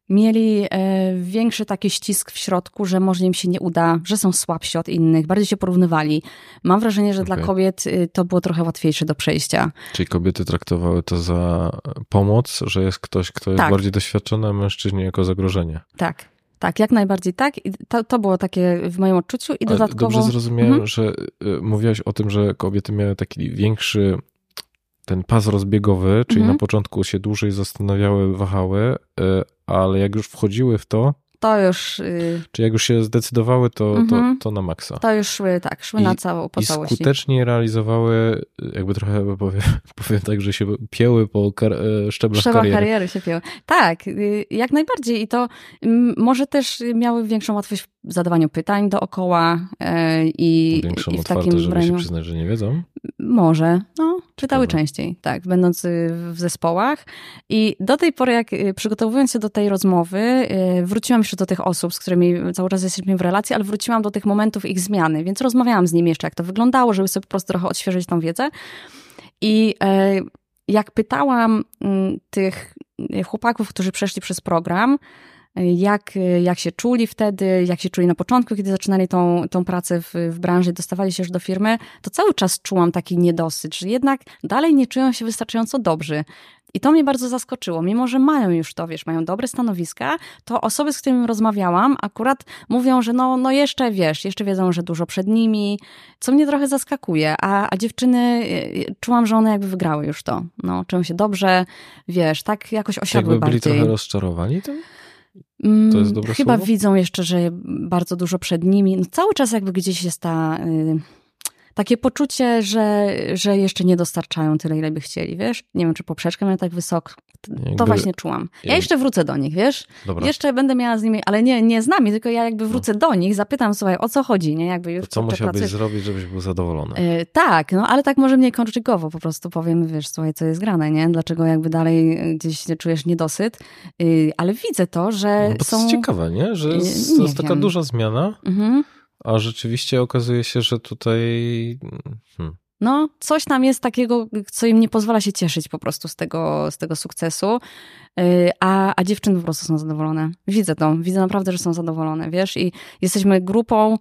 Speaker 1: mieli e, większy taki ścisk w środku, że może im się nie uda, że są słabsi od innych, bardziej się porównywali. Mam wrażenie, że okay. dla kobiet y, to było trochę łatwiejsze do przejścia.
Speaker 3: Czyli kobiety traktowały to za pomoc, że jest ktoś, kto jest tak. bardziej doświadczony, a mężczyźni jako zagrożenie.
Speaker 1: Tak. Tak, jak najbardziej tak. I to, to było takie w moim odczuciu i dodatkowo...
Speaker 3: Dobrze zrozumiałem, mhm. że y, mówiłaś o tym, że kobiety miały taki większy ten pas rozbiegowy, czyli mhm. na początku się dłużej zastanawiały, wahały, y, ale jak już wchodziły w to,
Speaker 1: to już. Yy...
Speaker 3: Czy jak już się zdecydowały, to, to, mhm. to na maksa.
Speaker 1: To już szły, tak, szły I, na całą po
Speaker 3: I skutecznie realizowały, jakby trochę powiem, powiem tak, że się pieły po kar e, szczeblach Szczebla kariery.
Speaker 1: kariery się pieły. Tak, y, jak najbardziej. I to może też miały większą łatwość zadawaniu pytań dookoła e, i,
Speaker 3: Większą
Speaker 1: i w takim
Speaker 3: żeby
Speaker 1: braniu.
Speaker 3: się przyznać, że nie wiedzą.
Speaker 1: Może, no, czytały
Speaker 3: Ciekawe.
Speaker 1: częściej, tak, będąc y, w zespołach. I do tej pory, jak y, przygotowując się do tej rozmowy, y, wróciłam jeszcze do tych osób, z którymi cały czas jesteśmy w relacji, ale wróciłam do tych momentów ich zmiany, więc rozmawiałam z nimi jeszcze, jak to wyglądało, żeby sobie po prostu trochę odświeżyć tą wiedzę. I e, jak pytałam mm, tych chłopaków, którzy przeszli przez program, y, jak, jak się czuli wtedy, jak się czuli na początku, kiedy zaczynali tą, tą pracę w, w branży dostawali się już do firmy, to cały czas czułam taki niedosyt, że jednak dalej nie czują się wystarczająco dobrzy. I to mnie bardzo zaskoczyło. Mimo, że mają już to, wiesz, mają dobre stanowiska, to osoby, z którymi rozmawiałam, akurat mówią, że no, no jeszcze wiesz, jeszcze wiedzą, że dużo przed nimi, co mnie trochę zaskakuje. A, a dziewczyny, y, czułam, że one jakby wygrały już to. No, czują się dobrze, wiesz, tak jakoś osiadły
Speaker 3: Jakby byli
Speaker 1: bardziej.
Speaker 3: trochę rozczarowani tym?
Speaker 1: Mm,
Speaker 3: To jest dobre
Speaker 1: Chyba
Speaker 3: słowo?
Speaker 1: widzą jeszcze, że bardzo dużo przed nimi. No, cały czas jakby gdzieś jest ta, y, takie poczucie, że, że jeszcze nie dostarczają tyle, ile by chcieli, wiesz? Nie wiem, czy poprzeczkę miał tak wysoko. To
Speaker 3: Jakby-
Speaker 1: właśnie czułam. Ja jeszcze wrócę do nich, wiesz?
Speaker 3: Dobra.
Speaker 1: Jeszcze będę miała z nimi, ale nie, nie z nami, tylko ja jakby wrócę do nich, zapytam, słuchaj, o co chodzi, nie? Jakby już
Speaker 3: To co musiałbyś
Speaker 1: pracujesz-
Speaker 3: zrobić, żebyś był zadowolony?
Speaker 1: Y, tak, no ale tak może mniej kończykowo po prostu powiem, wiesz, słuchaj, co jest grane, nie? Dlaczego jakby dalej y, gdzieś czujesz niedosyt, Y, ale widzę to, że
Speaker 3: No, bo to
Speaker 1: są...
Speaker 3: jest ciekawe, nie? Że
Speaker 1: Nie-
Speaker 3: jest,
Speaker 1: nie
Speaker 3: to jest taka duża zmiana,
Speaker 1: Mhm.
Speaker 3: A rzeczywiście okazuje się, że tutaj... Hmm.
Speaker 1: No, coś tam jest takiego, co im nie pozwala się cieszyć po prostu z tego, z tego sukcesu, Yy, a, a dziewczyny po prostu są zadowolone. Widzę to, widzę naprawdę, że są zadowolone, wiesz, i jesteśmy grupą,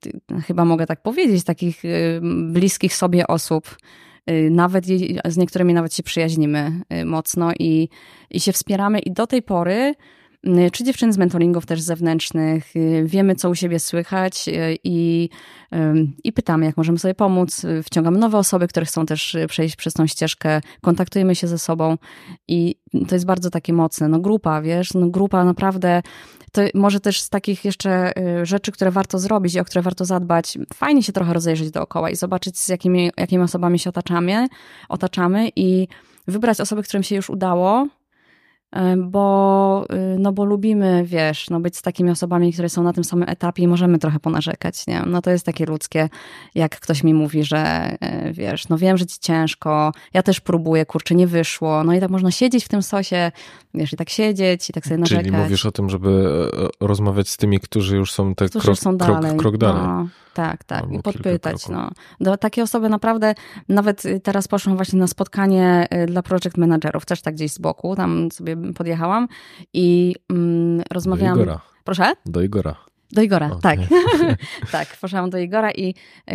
Speaker 1: ty- chyba mogę tak powiedzieć, takich yy, bliskich sobie osób, nawet z niektórymi nawet się przyjaźnimy mocno i, i się wspieramy. I do tej pory czy dziewczyny z mentoringów też zewnętrznych, yy, wiemy, co u siebie słychać yy, i, i pytamy, jak możemy sobie pomóc. Wciągamy nowe osoby, które chcą też przejść przez tą ścieżkę, kontaktujemy się ze sobą i to jest bardzo takie mocne. No grupa, wiesz, no grupa naprawdę, to może też z takich jeszcze rzeczy, które warto zrobić i o które warto zadbać, fajnie się trochę rozejrzeć dookoła i zobaczyć, z jakimi, jakimi osobami się otaczamy, otaczamy i wybrać osoby, którym się już udało, bo, y, no bo lubimy, wiesz, no być z takimi osobami, które są na tym samym etapie i możemy trochę ponarzekać, nie? No to jest takie ludzkie, jak ktoś mi mówi, że e, wiesz, no wiem, że ci ciężko, ja też próbuję, kurczę, nie wyszło, no i tak można siedzieć w tym sosie, wiesz, i tak siedzieć i tak sobie narzekać.
Speaker 3: Czyli mówisz o tym, żeby e, rozmawiać z tymi, którzy już są te
Speaker 1: którzy
Speaker 3: krok,
Speaker 1: już są
Speaker 3: krok,
Speaker 1: dalej.
Speaker 3: krok dalej.
Speaker 1: No, tak, tak.
Speaker 3: Albo
Speaker 1: I podpytać. No. Do, takie osoby naprawdę, nawet teraz poszłam właśnie na spotkanie y, dla project managerów, też tak gdzieś z boku, tam sobie podjechałam i mm,
Speaker 3: Do
Speaker 1: rozmawiałam.
Speaker 3: Igora.
Speaker 1: Proszę?
Speaker 3: Do Igora.
Speaker 1: Do Igora,
Speaker 3: O,
Speaker 1: tak. tak, poszłam do Igora i, y,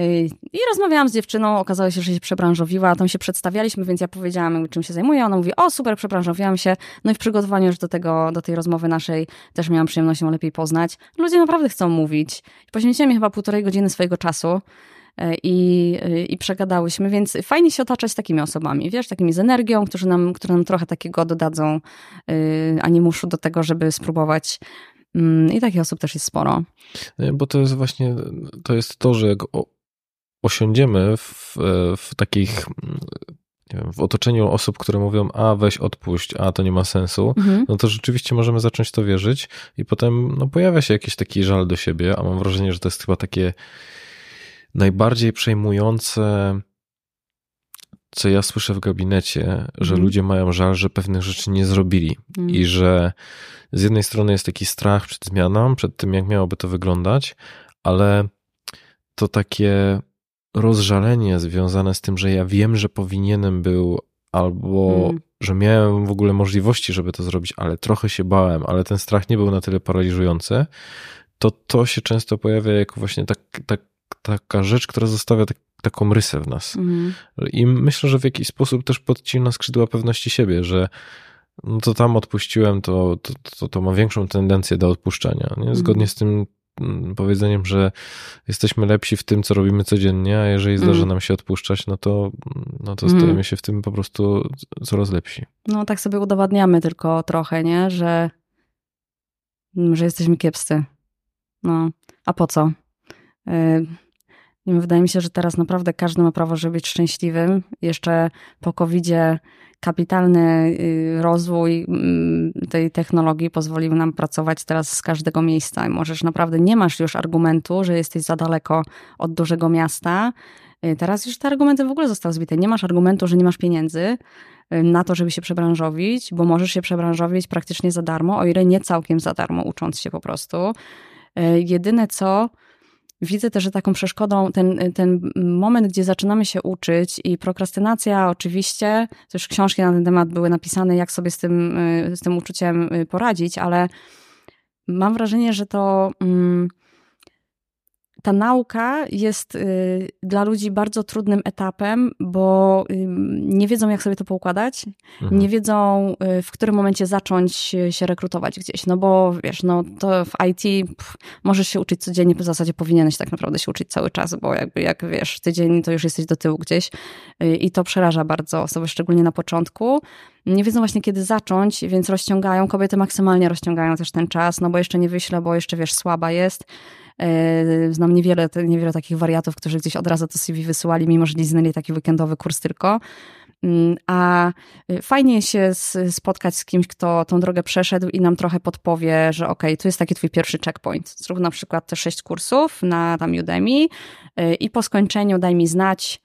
Speaker 1: i rozmawiałam z dziewczyną. Okazało się, że się przebranżowiła. Tam się przedstawialiśmy, więc ja powiedziałam, czym się zajmuję. Ona mówi, o super, przebranżowiłam się. No i w przygotowaniu już do, tego, do tej rozmowy naszej też miałam przyjemność ją lepiej poznać. Ludzie naprawdę chcą mówić. Poświęciłam mi chyba półtorej godziny swojego czasu. Y, I, y, I przegadałyśmy, więc fajnie się otaczać takimi osobami, wiesz, takimi z energią, którzy nam, które nam trochę takiego dodadzą y, animuszu do tego, żeby spróbować. Mm, I takich osób też jest sporo.
Speaker 3: Bo to jest właśnie, to jest to, że jak osiądziemy w, w takich, mm, wiem, w otoczeniu osób, które mówią, a weź odpuść, a to nie ma sensu,
Speaker 1: Mhm.
Speaker 3: no to rzeczywiście możemy zacząć to wierzyć i potem no, pojawia się jakiś taki żal do siebie, a mam wrażenie, że to jest chyba takie najbardziej przejmujące, co ja słyszę w gabinecie, że
Speaker 1: Mhm.
Speaker 3: ludzie mają żal, że pewnych rzeczy nie zrobili
Speaker 1: Mm.
Speaker 3: i że z jednej strony jest taki strach przed zmianą, przed tym, jak miałoby to wyglądać, ale to takie rozżalenie związane z tym, że ja wiem, że powinienem był, albo
Speaker 1: Mm.
Speaker 3: że miałem w ogóle możliwości, żeby to zrobić, ale trochę się bałem, ale ten strach nie był na tyle paraliżujący, to to się często pojawia jako właśnie tak, tak, taka rzecz, która zostawia tak, taką rysę w nas.
Speaker 1: Mhm.
Speaker 3: I myślę, że w jakiś sposób też podcina skrzydła pewności siebie, że no to tam odpuściłem, to, to, to, to ma większą tendencję do odpuszczania. Nie? Zgodnie
Speaker 1: Mhm.
Speaker 3: z tym mm, powiedzeniem, że jesteśmy lepsi w tym, co robimy codziennie, a jeżeli zdarza
Speaker 1: Mhm.
Speaker 3: nam się odpuszczać, no to, no to
Speaker 1: Mhm.
Speaker 3: stajemy się w tym po prostu coraz lepsi.
Speaker 1: No tak sobie udowadniamy tylko trochę, nie? Że, mm, że jesteśmy kiepscy. No, a po co? Wydaje mi się, że teraz naprawdę każdy ma prawo, żeby być szczęśliwym. Jeszcze po COVID-zie kapitalny y, rozwój mm, tej technologii pozwolił nam pracować teraz z każdego miejsca. Możesz naprawdę, nie masz już argumentu, że jesteś za daleko od dużego miasta. Y, teraz już te argumenty w ogóle zostały zbite. Nie masz argumentu, że nie masz pieniędzy y, na to, żeby się przebranżowić, bo możesz się przebranżowić praktycznie za darmo, o ile nie całkiem za darmo, ucząc się po prostu. Jedyne co, Widzę też, że taką przeszkodą ten, ten moment, gdzie zaczynamy się uczyć i prokrastynacja oczywiście, też książki na ten temat były napisane, jak sobie z tym, z tym uczuciem y, poradzić, ale mam wrażenie, że to... Mm, ta nauka jest y, dla ludzi bardzo trudnym etapem, bo y, nie wiedzą, jak sobie to poukładać, mhm. nie wiedzą, y, w którym momencie zacząć się rekrutować gdzieś. No bo wiesz, no to w IT pff, możesz się uczyć codziennie, w zasadzie powinieneś tak naprawdę się uczyć cały czas, bo jakby jak wiesz, tydzień to już jesteś do tyłu gdzieś i to przeraża bardzo osoby, szczególnie na początku nie wiedzą właśnie kiedy zacząć, więc rozciągają, kobiety maksymalnie rozciągają też ten czas, no bo jeszcze nie wyślę, bo jeszcze wiesz, słaba jest. E, znam niewiele, niewiele takich wariatów, którzy gdzieś od razu to CV wysyłali, mimo że nie znali taki weekendowy kurs tylko. Mm, a y, fajnie się spotkać z kimś, kto tą drogę przeszedł i nam trochę podpowie, że ok, tu jest taki twój pierwszy checkpoint. Zrób na przykład te sześć kursów na tam Udemy y, i po skończeniu daj mi znać,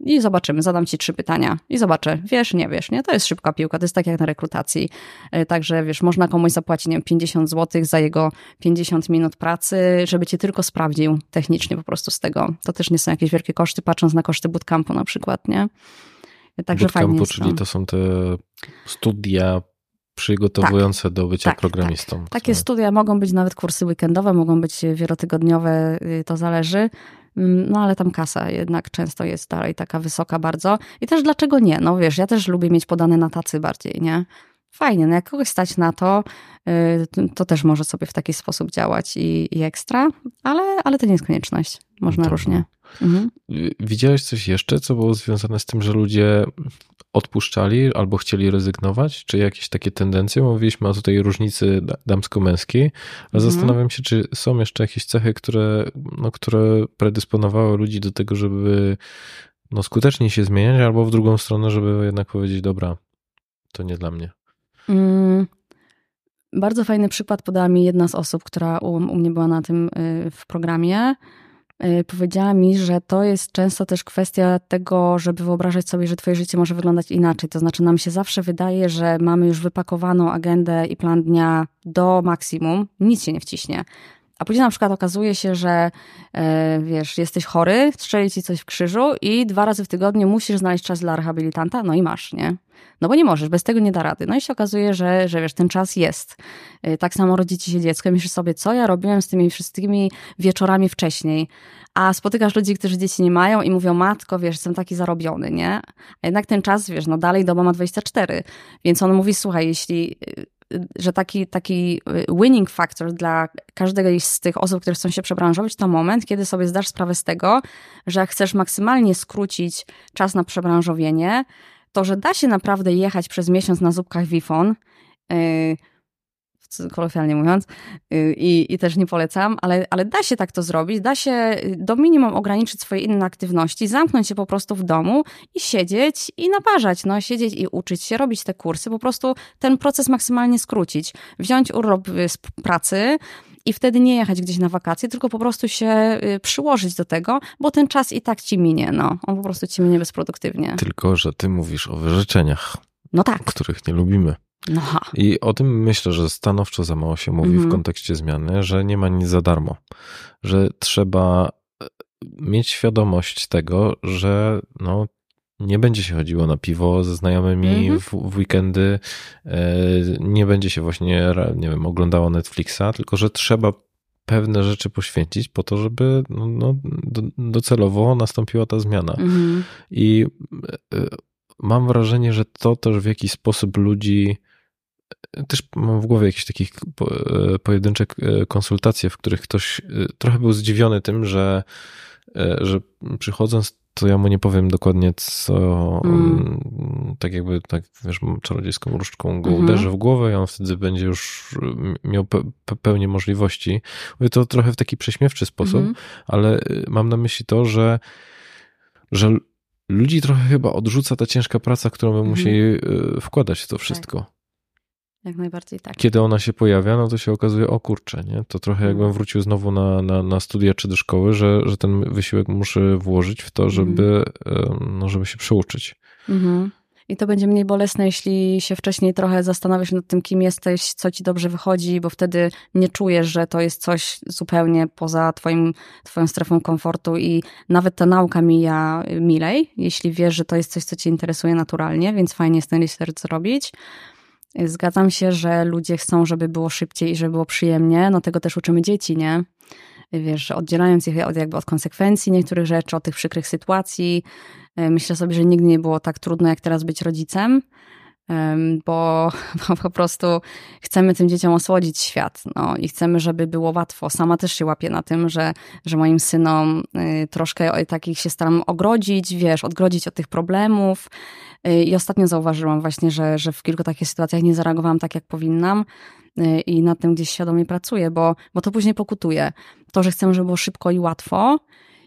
Speaker 1: i zobaczymy, zadam ci trzy pytania i zobaczę, wiesz, nie wiesz, nie? To jest szybka piłka, to jest tak jak na rekrutacji. Yy, także wiesz, można komuś zapłacić nie wiem, 50 zł za jego 50 minut pracy, żeby cię tylko sprawdził technicznie po prostu z tego. To też nie są jakieś wielkie koszty, patrząc na koszty bootcampu na przykład, nie?
Speaker 3: Także bootcampu, fajnie czyli to są te studia przygotowujące tak, do bycia tak, programistą.
Speaker 1: Tak. Takie studia mogą być nawet kursy weekendowe, mogą być wielotygodniowe, to zależy. Mm, no ale tam kasa jednak często jest dalej taka wysoka bardzo. I też dlaczego nie? No wiesz, ja też lubię mieć podane na tacy bardziej, nie? Fajnie, no jak kogoś stać na to, y, to też może sobie w taki sposób działać i, i ekstra, ale, ale to nie jest konieczność. Można tak. różnie.
Speaker 3: Mhm. Widziałeś coś jeszcze, co było związane z tym, że ludzie odpuszczali albo chcieli rezygnować? Czy jakieś takie tendencje? Mówiliśmy o tej różnicy damsko-męskiej, ale mhm. zastanawiam się, czy są jeszcze jakieś cechy, które, no, które predysponowały ludzi do tego, żeby no, skutecznie się zmieniać, albo w drugą stronę, żeby jednak powiedzieć, dobra, to nie dla mnie. Mm.
Speaker 1: Bardzo fajny przykład podała mi jedna z osób, która u, u mnie była na tym y, w programie. Y, powiedziała mi, że to jest często też kwestia tego, żeby wyobrażać sobie, że twoje życie może wyglądać inaczej. To znaczy nam się zawsze wydaje, że mamy już wypakowaną agendę i plan dnia do maksimum, nic się nie wciśnie. A później na przykład okazuje się, że e, wiesz, jesteś chory, strzeli ci coś w krzyżu i dwa razy w tygodniu musisz znaleźć czas dla rehabilitanta, no i masz, nie? No bo nie możesz, bez tego nie da rady. No i się okazuje, że, że wiesz, ten czas jest. E, tak samo rodzi ci się dziecko i myślisz sobie, co ja robiłem z tymi wszystkimi wieczorami wcześniej. A spotykasz ludzi, którzy dzieci nie mają i mówią, matko, wiesz, jestem taki zarobiony, nie? A jednak ten czas, wiesz, no dalej doba ma 24. Więc on mówi, słuchaj, jeśli że taki, taki winning factor dla każdej z tych osób, które chcą się przebranżować, to moment, kiedy sobie zdasz sprawę z tego, że chcesz maksymalnie skrócić czas na przebranżowienie, to że da się naprawdę jechać przez miesiąc na zupkach Wifon, yy, kolokwialnie mówiąc, y, i, i też nie polecam, ale, ale da się tak to zrobić, da się y, do minimum ograniczyć swoje inne aktywności, zamknąć się po prostu w domu i siedzieć i naparzać, no siedzieć i uczyć się, robić te kursy, po prostu ten proces maksymalnie skrócić, wziąć urlop y, z pracy, i wtedy nie jechać gdzieś na wakacje, tylko po prostu się przyłożyć do tego, bo ten czas i tak ci minie, no. On po prostu ci minie bezproduktywnie.
Speaker 3: Tylko, że ty mówisz o wyrzeczeniach.
Speaker 1: No tak.
Speaker 3: Których nie lubimy. No. I o tym myślę, że stanowczo za mało się mówi w mhm. kontekście zmiany, że nie ma nic za darmo, że trzeba e, mieć świadomość tego, że no, nie będzie się chodziło na piwo ze znajomymi mhm. w, w, weekendy, e, nie będzie się właśnie, nie wiem, oglądało Netflixa, tylko że trzeba pewne rzeczy poświęcić po to, żeby no, no docelowo nastąpiła ta zmiana. Mhm. I e, mam wrażenie, że to też w jakiś sposób ludzi też mam w głowie jakieś takie e, pojedyncze e, konsultacje, w których ktoś e, trochę był zdziwiony tym, że, że przychodząc to ja mu nie powiem dokładnie, co mm. tak jakby, tak wiesz, czarodziejską różdżką go mm uderzy w głowę i on wtedy będzie już miał pe pełnię możliwości. Mówię to trochę w taki prześmiewczy sposób, mm ale y, mam na myśli to, że, że ludzi trochę chyba odrzuca ta ciężka praca, którą my mm musieli wkładać w to wszystko.
Speaker 1: Jak najbardziej tak.
Speaker 3: Kiedy ona się pojawia, no to się okazuje, o kurczę, nie? To trochę jakbym mhm. wrócił znowu na, na, na studia czy do szkoły, że, że ten wysiłek muszę włożyć w to, mhm. żeby, no, żeby się przeuczyć. Mhm.
Speaker 1: I to będzie mniej bolesne, jeśli się wcześniej trochę zastanawiasz nad tym, kim jesteś, co ci dobrze wychodzi, bo wtedy nie czujesz, że to jest coś zupełnie poza twoim, twoją strefą komfortu i nawet ta nauka mija milej, jeśli wiesz, że to jest coś, co cię interesuje naturalnie, więc fajnie jest ten research zrobić. Zgadzam się, że ludzie chcą, żeby było szybciej i żeby było przyjemnie. No tego też uczymy dzieci, nie? Wiesz, oddzielając ich od, jakby od konsekwencji niektórych rzeczy, od tych przykrych sytuacji. E, myślę sobie, że nigdy nie było tak trudno, jak teraz być rodzicem bo, bo, po prostu chcemy tym dzieciom osłodzić świat no, i chcemy, żeby było łatwo. Sama też się łapię na tym, że, że moim synom y, troszkę takich się staram ogrodzić, wiesz, odgrodzić od tych problemów. Y, I ostatnio zauważyłam właśnie, że, że w kilku takich sytuacjach nie zareagowałam tak, jak powinnam y, i nad tym gdzieś świadomie pracuję, bo, bo to później pokutuje. To, że chcemy, żeby było szybko i łatwo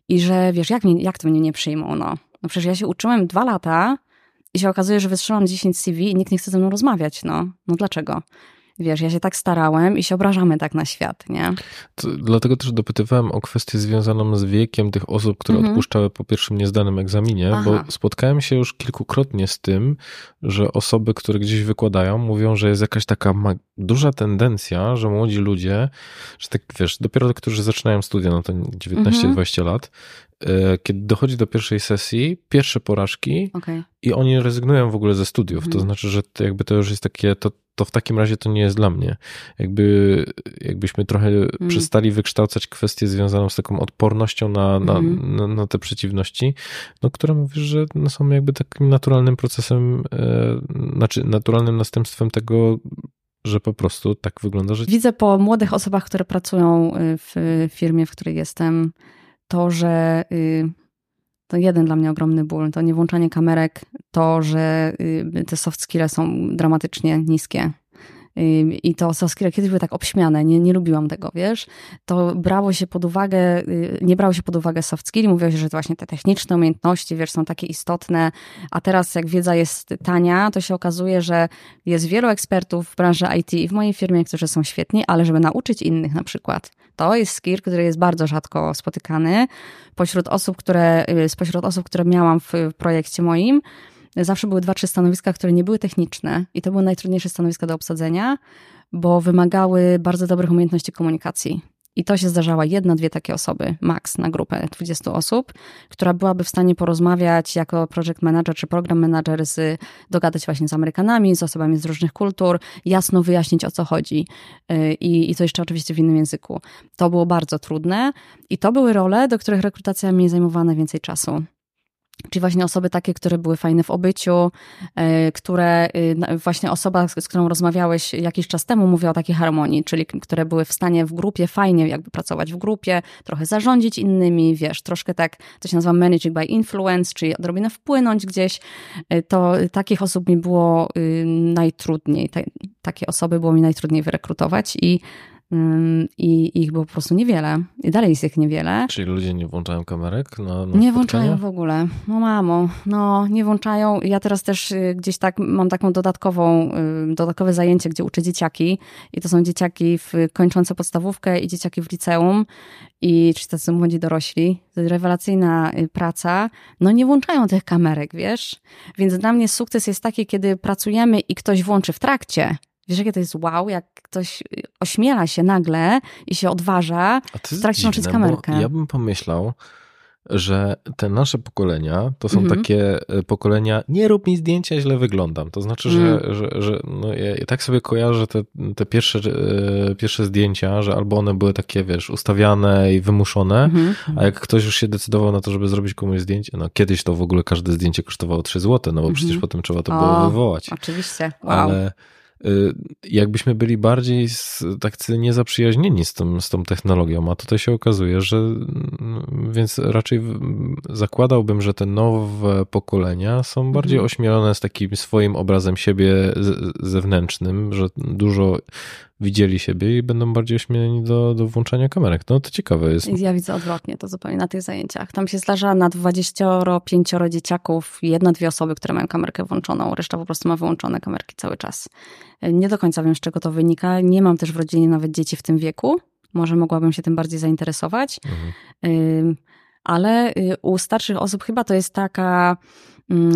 Speaker 1: i że wiesz, jak, mnie, jak to mnie nie przyjmą, no. No przecież ja się uczyłem dwa lata, i się okazuje, że wystrzelam 10 CV i nikt nie chce ze mną rozmawiać. No, no dlaczego? Wiesz, ja się tak starałem i się obrażamy tak na świat, nie?
Speaker 3: To dlatego też dopytywałem o kwestię związaną z wiekiem tych osób, które mhm. odpuszczały po pierwszym niezdanym egzaminie, Aha. bo spotkałem się już kilkukrotnie z tym, że osoby, które gdzieś wykładają, mówią, że jest jakaś taka duża tendencja, że młodzi ludzie, że tak wiesz, dopiero którzy zaczynają studia, no to 19-20 mhm. lat, kiedy dochodzi do pierwszej sesji, pierwsze porażki okay. i oni rezygnują w ogóle ze studiów. To mhm. znaczy, że to jakby to już jest takie, to, to w takim razie to nie jest dla mnie. Jakby, jakbyśmy trochę mm. przestali wykształcać kwestię związaną z taką odpornością na, na, mm. na, na, te przeciwności, no, które mówisz, że no, są jakby takim naturalnym procesem, e, znaczy naturalnym następstwem tego, że po prostu tak wygląda życie.
Speaker 1: Widzę po młodych osobach, które pracują y, w firmie, w której jestem, to, że y, to jeden dla mnie ogromny ból, to nie włączanie kamerek, to, że y, te soft skills są dramatycznie niskie. Y, I to soft skills kiedyś były tak obśmiane, nie, nie lubiłam tego, wiesz. To brało się pod uwagę, nie brało się pod uwagę soft skills, mówiło się, że to właśnie te techniczne umiejętności, wiesz, są takie istotne, a teraz jak wiedza jest tania, to się okazuje, że jest wielu ekspertów w branży IT i w mojej firmie, którzy są świetni, ale żeby nauczyć innych na przykład, to jest skill, który jest bardzo rzadko spotykany. Pośród osób, które, y, spośród osób, które miałam w projekcie moim, zawsze były dwa, trzy stanowiska, które nie były techniczne i to były najtrudniejsze stanowiska do obsadzenia, bo wymagały bardzo dobrych umiejętności komunikacji. I to się zdarzała jedna, dwie takie osoby, max na grupę 20 osób, która byłaby w stanie porozmawiać jako project manager czy program manager, z, dogadać właśnie z Amerykanami, z osobami z różnych kultur, jasno wyjaśnić o co chodzi. Y, I, I to jeszcze oczywiście w innym języku. To było bardzo trudne i to były role, do których rekrutacja mi zajmowała najwięcej czasu. Czyli właśnie osoby takie, które były fajne w obyciu, e, które y, właśnie osoba, z którą rozmawiałeś jakiś czas temu, mówiła o takiej harmonii, czyli które były w stanie w grupie fajnie jakby pracować w grupie, trochę zarządzić innymi, wiesz, troszkę tak, to się nazywa managing by influence, czyli odrobinę wpłynąć gdzieś. E, to takich osób mi było y, najtrudniej, takie osoby było mi najtrudniej wyrekrutować i i ich było po prostu niewiele. I dalej jest ich niewiele.
Speaker 3: Czyli ludzie nie włączają kamerek? Na, na
Speaker 1: nie włączają w ogóle. No mamo, no nie włączają. Ja teraz też y, gdzieś tak mam taką dodatkową, y, dodatkowe zajęcie, gdzie uczę dzieciaki i to są dzieciaki w, kończące podstawówkę i dzieciaki w liceum i czy są młodzi dorośli. To jest rewelacyjna y, praca. No nie włączają tych kamerek, wiesz? Więc dla mnie sukces jest taki, kiedy pracujemy i ktoś włączy w trakcie Wiesz, jakie to jest wow, jak ktoś ośmiela się nagle i się odważa w trakcie kamerkę.
Speaker 3: Ja bym pomyślał, że te nasze pokolenia to są mhm. takie e, pokolenia, nie rób mi zdjęcia, źle wyglądam. To znaczy, że, mm. że, że no ja, tak sobie kojarzę te, te pierwsze, e, pierwsze zdjęcia, że albo one były takie, wiesz, ustawiane i wymuszone, mm. a jak ktoś już się decydował na to, żeby zrobić komuś zdjęcie, no kiedyś to w ogóle każde zdjęcie kosztowało 3 zł, no bo przecież potem trzeba to o, było wywołać.
Speaker 1: Oczywiście, wow.
Speaker 3: Ale y, jakbyśmy byli bardziej tak niezaprzyjaźnieni z tą, z tą technologią, a tutaj się okazuje, że mm, więc raczej zakładałbym, że te nowe pokolenia są bardziej mhm. ośmielone z takim swoim obrazem siebie zewnętrznym, że dużo widzieli siebie i będą bardziej ośmieleni do, do włączania kamerek. No to ciekawe jest.
Speaker 1: Ja widzę odwrotnie to zupełnie na tych zajęciach. Tam się zdarza na 25 dzieciaków jedna, dwie osoby, które mają kamerkę włączoną, reszta po prostu ma wyłączone kamerki cały czas. Nie do końca wiem, z czego to wynika. Nie mam też w rodzinie nawet dzieci w tym wieku. Może mogłabym się tym bardziej zainteresować. Mhm. Ale y, u starszych osób chyba to jest taka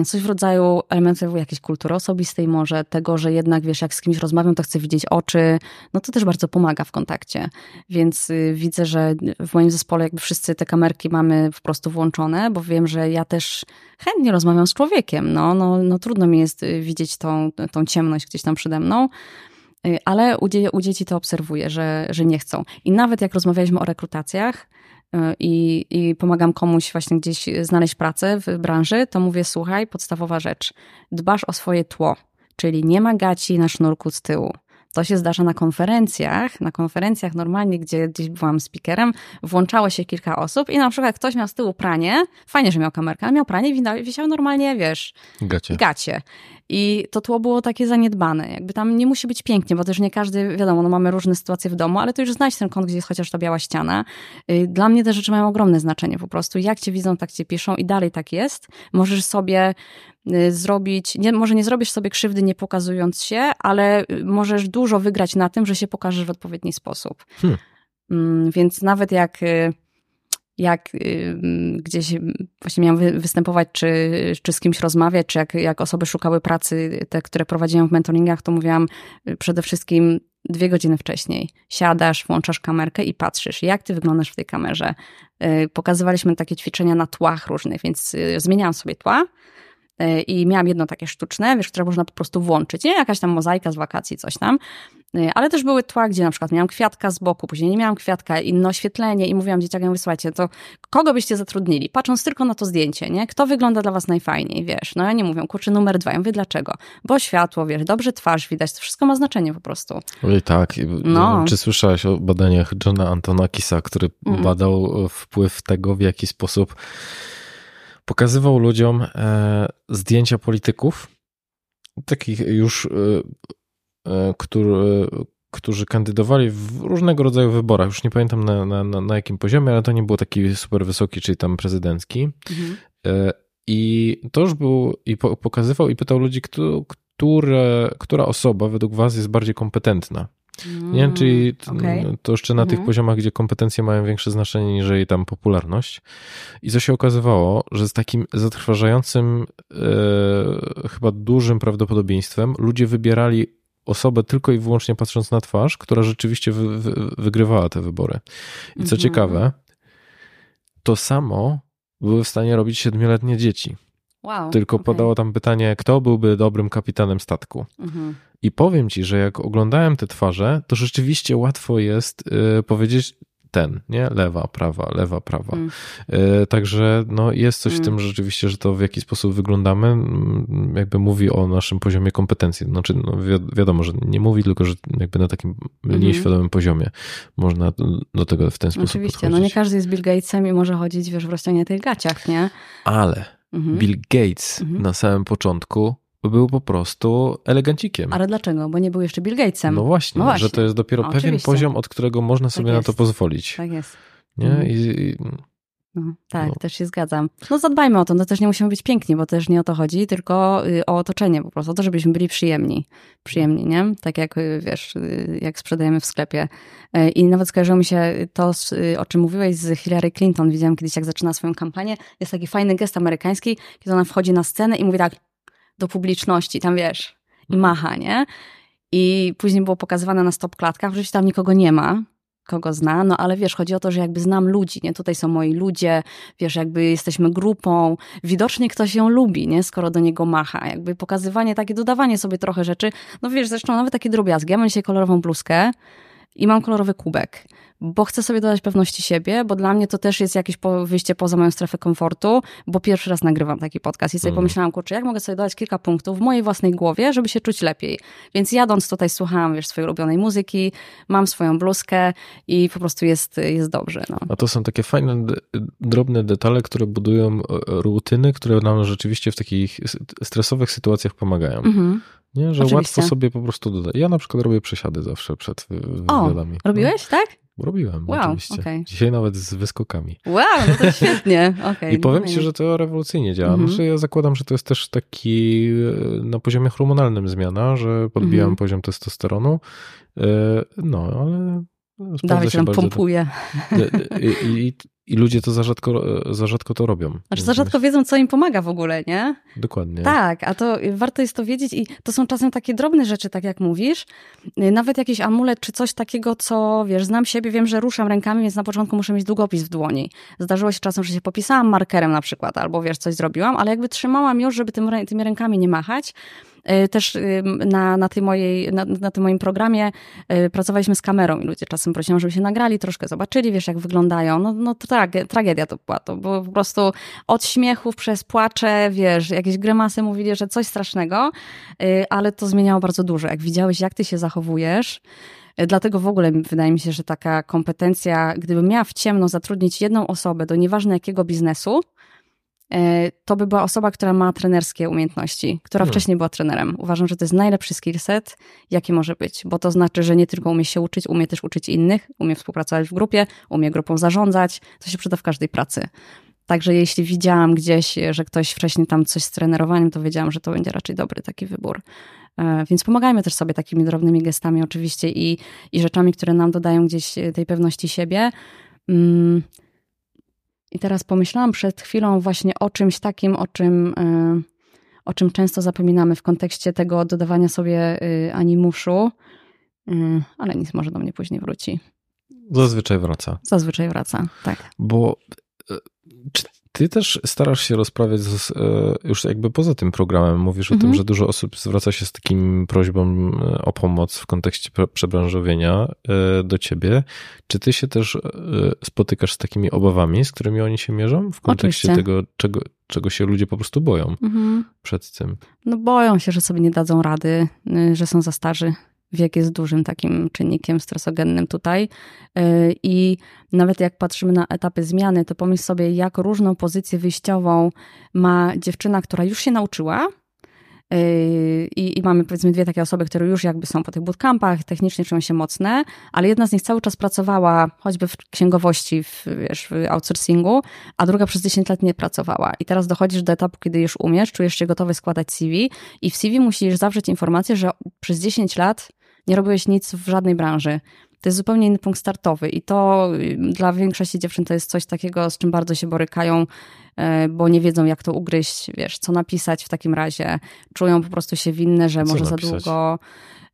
Speaker 1: coś w rodzaju elementów jakiejś kultury osobistej, może tego, że jednak wiesz, jak z kimś rozmawiam, to chcę widzieć oczy, no to też bardzo pomaga w kontakcie. Więc y, widzę, że w moim zespole jakby wszyscy te kamerki mamy po prostu włączone, bo wiem, że ja też chętnie rozmawiam z człowiekiem. No, no, no trudno mi jest y, widzieć tą, tą ciemność gdzieś tam przede mną y, ale u, dzieci to obserwuję, że, że nie chcą. I nawet jak rozmawialiśmy o rekrutacjach, i, i pomagam komuś właśnie gdzieś znaleźć pracę w branży, to mówię, słuchaj, podstawowa rzecz, dbasz o swoje tło, czyli nie ma gaci na sznurku z tyłu. To się zdarza na konferencjach. Na konferencjach normalnie, gdzie gdzieś byłam speakerem, włączało się kilka osób i na przykład ktoś miał z tyłu pranie, fajnie, że miał kamerkę, ale miał pranie i wisiał normalnie, wiesz,
Speaker 3: gacie.
Speaker 1: gacie. I to tło było takie zaniedbane. Jakby tam nie musi być pięknie, bo też nie każdy, wiadomo, no mamy różne sytuacje w domu, ale to już znać ten kąt, gdzie jest chociaż ta biała ściana. Y, dla mnie te rzeczy mają ogromne znaczenie po prostu. Jak cię widzą, tak cię piszą i dalej tak jest. Możesz sobie y, zrobić, nie, może nie zrobisz sobie krzywdy nie pokazując się, ale y, możesz dużo wygrać na tym, że się pokażesz w odpowiedni sposób. Hmm. Mm, więc nawet jak jak gdzieś właśnie miałam występować, czy, czy z kimś rozmawiać, czy jak, jak osoby szukały pracy, te, które prowadziłam w mentoringach, to mówiłam y, przede wszystkim dwie godziny wcześniej. Siadasz, włączasz kamerkę i patrzysz, jak ty wyglądasz w tej kamerze. Y, pokazywaliśmy takie ćwiczenia na tłach różnych, więc y, zmieniałam sobie tła i miałam jedno takie sztuczne, wiesz, które można po prostu włączyć, nie? Jakaś tam mozaika z wakacji, coś tam. Y, ale też były tła, gdzie na przykład miałam kwiatka z boku, później nie miałam kwiatka, inne oświetlenie i mówiłam dzieciakom, wysłuchajcie, to kogo byście zatrudnili? Patrząc tylko na to zdjęcie, nie? Kto wygląda dla was najfajniej, wiesz? No ja nie mówię, kurczę, numer dwa. Ja mówię, dlaczego? Bo światło, wiesz, dobrze twarz widać, to wszystko ma znaczenie po prostu.
Speaker 3: Oj, tak. No. Czy słyszałaś o badaniach Johna Antonakisa, który mm. badał e, wpływ tego, w jaki sposób pokazywał ludziom e, zdjęcia polityków, takich już e, E, który, którzy kandydowali w różnego rodzaju wyborach. Już nie pamiętam na, na, na, jakim poziomie, ale to nie był taki super wysoki, czyli tam prezydencki. Mhm. I to już był, i pokazywał i pytał ludzi, które, która osoba według Was jest bardziej kompetentna. Nie? Czyli okay. to jeszcze na mhm. tych poziomach, gdzie kompetencje mają większe znaczenie niż jej tam popularność. I co się okazywało, że z takim zatrważającym, e, chyba dużym prawdopodobieństwem ludzie wybierali osobę tylko i wyłącznie patrząc na twarz, która rzeczywiście wy, wy, wygrywała te wybory. I co mhm. ciekawe, to samo były w stanie robić siedmioletnie dzieci.
Speaker 1: Wow,
Speaker 3: Tylko okay. podało tam pytanie, kto byłby dobrym kapitanem statku. Mhm. I powiem ci, że jak oglądałem te twarze, to rzeczywiście łatwo jest y, powiedzieć, ten, nie? Lewa, prawa, lewa, prawa. Mm. Także no, jest coś mm. w tym rzeczywiście, że to w jaki sposób wyglądamy, mm, jakby mówi o naszym poziomie kompetencji. Znaczy, no, wi wiadomo, że nie mówi, tylko że jakby na takim mm. nieświadomym poziomie można do tego w ten sposób
Speaker 1: Oczywiście,
Speaker 3: podchodzić.
Speaker 1: no nie każdy jest Bill Gatesem i może chodzić, wiesz, w rozciągniętych gaciach, nie?
Speaker 3: Ale -hmm. Bill Gates -hmm. na samym początku był po prostu elegancikiem.
Speaker 1: Ale dlaczego? Bo nie był jeszcze Bill Gatesem.
Speaker 3: No właśnie, no właśnie. że to jest dopiero no, pewien poziom, od którego można sobie tak na to pozwolić.
Speaker 1: Tak jest.
Speaker 3: Nie? Mhm. I, i...
Speaker 1: No, tak, no. też się zgadzam. No zadbajmy o to, no też nie musimy być piękni, bo też nie o to chodzi, tylko y, o otoczenie po prostu, o to, żebyśmy byli przyjemni. Przyjemni, nie? Tak jak, y, wiesz, y, jak sprzedajemy w sklepie. I nawet skojarzyło mi się to, o czym mówiłeś z Hillary Clinton. Widziałam kiedyś, jak zaczyna swoją kampanię. Jest taki fajny gest amerykański, kiedy ona wchodzi na scenę i mówi tak, do publiczności, tam wiesz, i mhm. macha, nie? I później było pokazywane na stop klatkach, oczywiście tam nikogo nie ma, kogo zna, no ale wiesz, chodzi o to, że jakby znam ludzi, nie? Tutaj są moi ludzie, wiesz, jakby jesteśmy grupą, widocznie ktoś ją lubi, nie? Skoro do niego macha, jakby pokazywanie, takie dodawanie sobie trochę rzeczy, no wiesz, zresztą nawet takie drobiazgi. Ja mam dzisiaj kolorową bluzkę, i mam kolorowy kubek bo chcę sobie dodać pewności siebie, bo dla mnie to też jest jakieś wyjście poza moją strefę komfortu, bo pierwszy raz nagrywam taki podcast i sobie mm. pomyślałam, kurczę, jak mogę sobie dodać kilka punktów w mojej własnej głowie, żeby się czuć lepiej. Więc jadąc tutaj słuchałam, wiesz, swojej ulubionej muzyki, mam swoją bluzkę i po prostu jest, jest dobrze. No.
Speaker 3: A to są takie fajne, drobne detale, które budują e, rutyny, które nam rzeczywiście w takich stresowych sytuacjach pomagają. Mm -hmm. Nie, że Oczywiście. łatwo sobie po prostu dodać. Ja na przykład robię przesiady zawsze przed wywiadami.
Speaker 1: O, robiłeś, no. tak?
Speaker 3: Robiłem, wow, oczywiście. Okay. Dzisiaj nawet z wyskokami.
Speaker 1: Wow, no to świetnie. Okay,
Speaker 3: I powiem ci, że to rewolucyjnie działa. -hmm. Znaczy ja zakładam, że to jest też taki e, na poziomie hormonalnym zmiana, że podbijam -hmm. poziom testosteronu. E, no, ale
Speaker 1: Dawid się tam pompuje.
Speaker 3: I, i, i ludzie to za rzadko, za rzadko to robią.
Speaker 1: Znaczy za rzadko wiedzą, co im pomaga w ogóle, nie?
Speaker 3: Dokładnie.
Speaker 1: Tak, a to warto jest to wiedzieć i to są czasem takie drobne rzeczy, tak jak mówisz. Nawet jakiś amulet czy coś takiego, co wiesz, znam siebie, wiem, że ruszam rękami, więc na początku muszę mieć długopis w dłoni. Zdarzyło się czasem, że się popisałam markerem na przykład, albo wiesz, coś zrobiłam, ale jakby trzymałam już, żeby tym, tymi rękami nie machać, też na, na, tej mojej, na, na tym moim programie e, pracowaliśmy z kamerą i ludzie czasem prosiłam, żeby się nagrali, troszkę zobaczyli, wiesz, jak wyglądają. No, no trage, tragedia to była. To było po prostu od śmiechów przez płacze, wiesz, jakieś grymasy mówili, że coś strasznego, e, ale to zmieniało bardzo dużo. Jak widziałeś, jak ty się zachowujesz, Dlatego w ogóle wydaje mi się, że taka kompetencja, gdybym miała w ciemno zatrudnić jedną osobę do nieważne jakiego biznesu, E, to by była osoba, która ma trenerskie umiejętności, która hmm. wcześniej była trenerem. Uważam, że to jest najlepszy skillset, jaki może być, bo to znaczy, że nie tylko umie się uczyć, umie też uczyć innych, umie współpracować w grupie, umie grupą zarządzać, to się przyda w każdej pracy. Także jeśli widziałam gdzieś, że ktoś wcześniej tam coś z trenerowaniem, to wiedziałam, że to będzie raczej dobry taki wybór. E, więc pomagajmy też sobie takimi drobnymi gestami oczywiście i, i rzeczami, które nam dodają gdzieś tej pewności siebie. Mm i teraz pomyślałam przed chwilą właśnie o czymś takim, o czym, e, o czym często zapominamy w kontekście tego dodawania sobie e, animuszu, e, ale nic może do mnie później wróci.
Speaker 3: Zazwyczaj wraca.
Speaker 1: Zazwyczaj wraca, tak.
Speaker 3: Bo czy ty też starasz się rozprawiać z, już jakby poza tym programem. Mówisz mhm. o tym, mhm. że dużo osób zwraca się z takim prośbą o pomoc w kontekście przebranżowienia do ciebie. Czy ty się też spotykasz z takimi obawami, z którymi oni się mierzą w kontekście Oczywiście. tego, czego, czego się ludzie po prostu boją mhm. przed tym?
Speaker 1: No boją się, że sobie nie dadzą rady, y, że są za starzy, Wiek jest dużym takim czynnikiem stresogennym tutaj. Y, I nawet jak patrzymy na etapy zmiany, to pomyśl sobie, jak różną pozycję wyjściową ma dziewczyna, która już się nauczyła, Yy, I, I, mamy powiedzmy dwie takie osoby, które już jakby są po tych bootcampach, technicznie czują się mocne, ale jedna z nich cały czas pracowała choćby w księgowości, w, wiesz, w outsourcingu, a druga przez 10 lat nie pracowała. I teraz dochodzisz do etapu, kiedy już umiesz, czujesz się gotowy składać CV i w CV musisz zawrzeć informację, że przez 10 lat nie robiłeś nic w żadnej branży. To jest zupełnie inny punkt startowy i to y, dla większości dziewczyn to jest coś takiego, z czym bardzo się borykają, bo nie wiedzą, jak to ugryźć, wiesz, co napisać w takim razie. Czują po prostu się winne, że co może napisać? za długo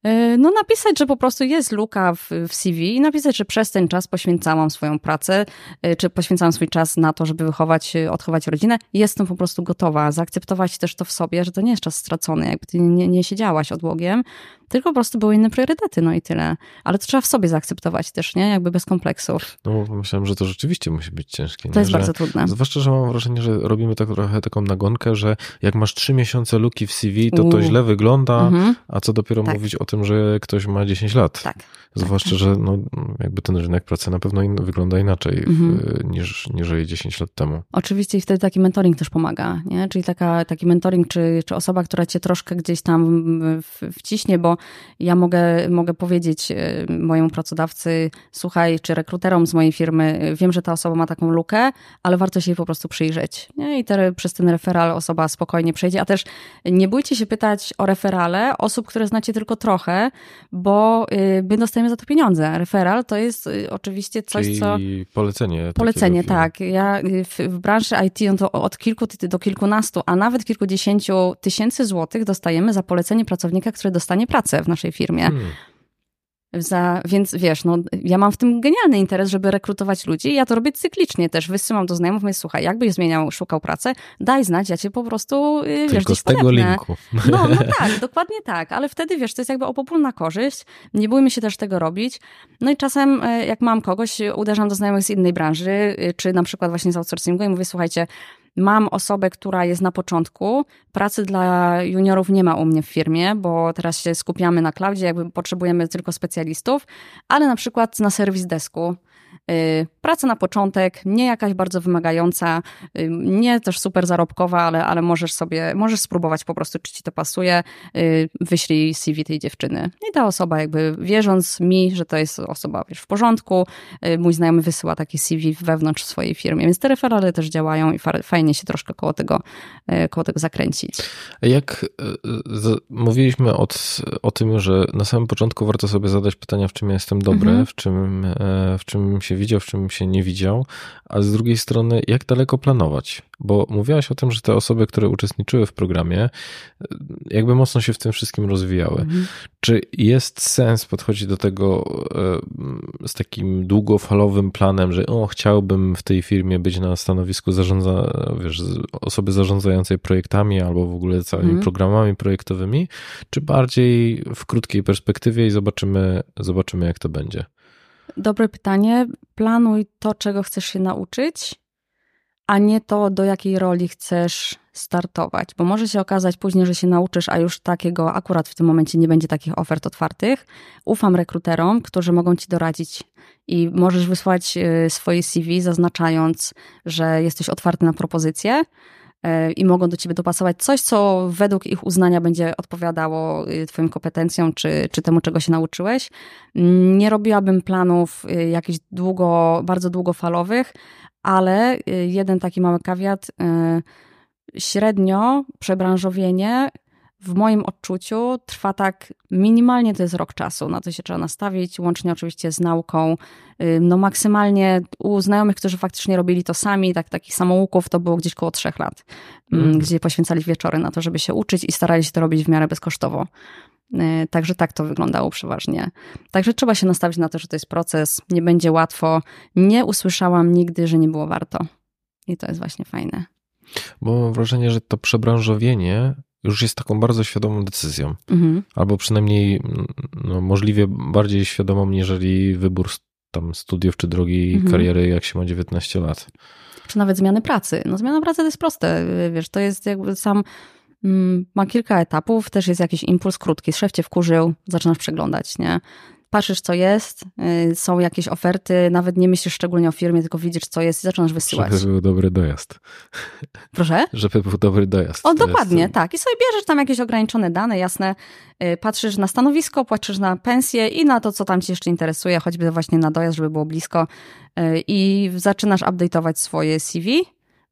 Speaker 1: E, no napisać, że po prostu jest luka w, w, CV i napisać, że przez ten czas poświęcałam swoją pracę, e, czy poświęcałam swój czas na to, żeby wychować, e, odchować rodzinę. Jestem po prostu gotowa zaakceptować też to w sobie, że to nie jest czas stracony, jakby ty nie, nie siedziałaś odłogiem, tylko po prostu były inne priorytety, no i tyle. Ale to trzeba w sobie zaakceptować też, nie? Jakby bez kompleksów.
Speaker 3: No myślałem, że to rzeczywiście musi być ciężkie.
Speaker 1: To nie? jest że, bardzo trudne.
Speaker 3: Zwłaszcza, że mam wrażenie, że robimy tak trochę taką nagonkę, że jak masz trzy miesiące luki w CV, to to źle wygląda, mhm. a co dopiero tak. mówić o tym, że ktoś ma 10 lat.
Speaker 1: Tak.
Speaker 3: Zwłaszcza, tak, że no, jakby ten rynek pracy na pewno in, wygląda inaczej mhm. w, niż, niż 10 lat temu.
Speaker 1: Oczywiście i wtedy taki mentoring też pomaga, nie? Czyli taka, taki mentoring, czy, czy osoba, która cię troszkę gdzieś tam wciśnie, bo ja mogę, mogę powiedzieć e, mojemu pracodawcy, słuchaj, czy rekruterom z mojej firmy, wiem, że ta osoba ma taką lukę, ale warto się jej po prostu przyjrzeć. Nie? I te, przez ten referal osoba spokojnie przejdzie, a też nie bójcie się pytać o referale osób, które znacie tylko trochę, bo y, my dostajemy za to pieniądze. Referal to jest y, oczywiście coś,
Speaker 3: Czyli
Speaker 1: co...
Speaker 3: polecenie.
Speaker 1: Polecenie, tak. Ja y, w, w branży IT no to od kilku do kilkunastu, a nawet kilkudziesięciu tysięcy złotych dostajemy za polecenie pracownika, który dostanie pracę w naszej firmie. Hmm. Za, więc wiesz, no, ja mam w tym genialny interes, żeby rekrutować ludzi. Ja to robię cyklicznie też. Wysyłam do znajomych, mówię, słuchaj, jakbyś zmieniał, szukał pracę, daj znać, ja cię po prostu, y, wiesz,
Speaker 3: Tylko z tego
Speaker 1: podepnę.
Speaker 3: linku.
Speaker 1: No, no tak, dokładnie tak, ale wtedy wiesz, to jest jakby opopólna korzyść, nie bójmy się też tego robić. No i czasem, e, jak mam kogoś, uderzam do znajomych z innej branży, y, czy na przykład właśnie z outsourcingu i mówię, słuchajcie, mam osobę, która jest na początku. Pracy dla juniorów nie ma u mnie w firmie, bo teraz się skupiamy na cloudzie, jakby potrzebujemy tylko specjalistów, ale na przykład na serwis desku. Y, praca na początek, nie jakaś bardzo wymagająca, y, nie też super zarobkowa, ale, ale możesz sobie, możesz spróbować po prostu, czy ci to pasuje, y, wyślij CV tej dziewczyny. I ta osoba jakby wierząc mi, że to jest osoba wiesz, w porządku, mój znajomy wysyła takie CV wewnątrz swojej firmy, więc te referale też działają i fajnie się troszkę koło tego, koło tego zakręcić.
Speaker 3: Jak mówiliśmy od, o tym, że na samym początku warto sobie zadać pytania, w czym ja jestem dobry, mhm. w, czym, e, w czym się widział, w czym się nie widział, a z drugiej strony, jak daleko planować? Bo mówiłaś o tym, że te osoby, które uczestniczyły w programie, jakby mocno się w tym wszystkim rozwijały. Mhm. Czy jest sens podchodzić do tego e, z takim długofalowym planem, że o, chciałbym w tej firmie być na stanowisku zarządza, wiesz, osoby zarządzającej projektami albo w ogóle całymi mhm. programami projektowymi, czy bardziej w krótkiej perspektywie i zobaczymy, zobaczymy jak to będzie?
Speaker 1: Dobre pytanie. Planuj to, czego chcesz się nauczyć, a nie to, do jakiej roli chcesz startować, bo może się okazać później, że się nauczysz, a już takiego akurat w tym momencie nie będzie takich ofert otwartych. Ufam rekruterom, którzy mogą ci doradzić i możesz wysłać y, swoje CV, zaznaczając, że jesteś otwarty na propozycje i mogą do ciebie dopasować coś, co według ich uznania będzie odpowiadało y, twoim kompetencjom, czy, czy temu, czego się nauczyłeś. Nie robiłabym planów y, jakichś długo, bardzo długofalowych, ale y, jeden taki mały kawiat, średnio przebranżowienie w moim odczuciu trwa tak minimalnie to jest rok czasu. Na to się trzeba nastawić, łącznie oczywiście z nauką. No maksymalnie u znajomych, którzy faktycznie robili to sami, tak, takich samouków, to było gdzieś koło trzech lat, mm. gdzie poświęcali wieczory na to, żeby się uczyć i starali się to robić w miarę bezkosztowo. Y, także tak to wyglądało przeważnie. Także trzeba się nastawić na to, że to jest proces, nie będzie łatwo. Nie usłyszałam nigdy, że nie było warto. I to jest właśnie fajne.
Speaker 3: Bo mam wrażenie, że to przebranżowienie już jest taką bardzo świadomą decyzją. Mhm. Albo przynajmniej no, możliwie bardziej świadomą, niżeli wybór tam studiów czy drogi mhm. kariery, jak się ma 19 lat.
Speaker 1: Czy nawet zmiany pracy. No zmiana pracy to jest proste, wiesz, to jest jakby sam mm, ma kilka etapów, też jest jakiś impuls krótki. Szef cię wkurzył, zaczynasz przeglądać, nie? Patrzysz, co jest, y, są jakieś oferty, nawet nie myślisz szczególnie o firmie, tylko widzisz, co jest i zaczynasz wysyłać.
Speaker 3: Żeby był dobry dojazd.
Speaker 1: Proszę?
Speaker 3: Żeby był dobry dojazd.
Speaker 1: O, dokładnie, jest... tak. I sobie bierzesz tam jakieś ograniczone dane, jasne, y, patrzysz na stanowisko, patrzysz na pensję i na to, co tam ci jeszcze interesuje, choćby właśnie na dojazd, żeby było blisko y, i zaczynasz update'ować swoje CV,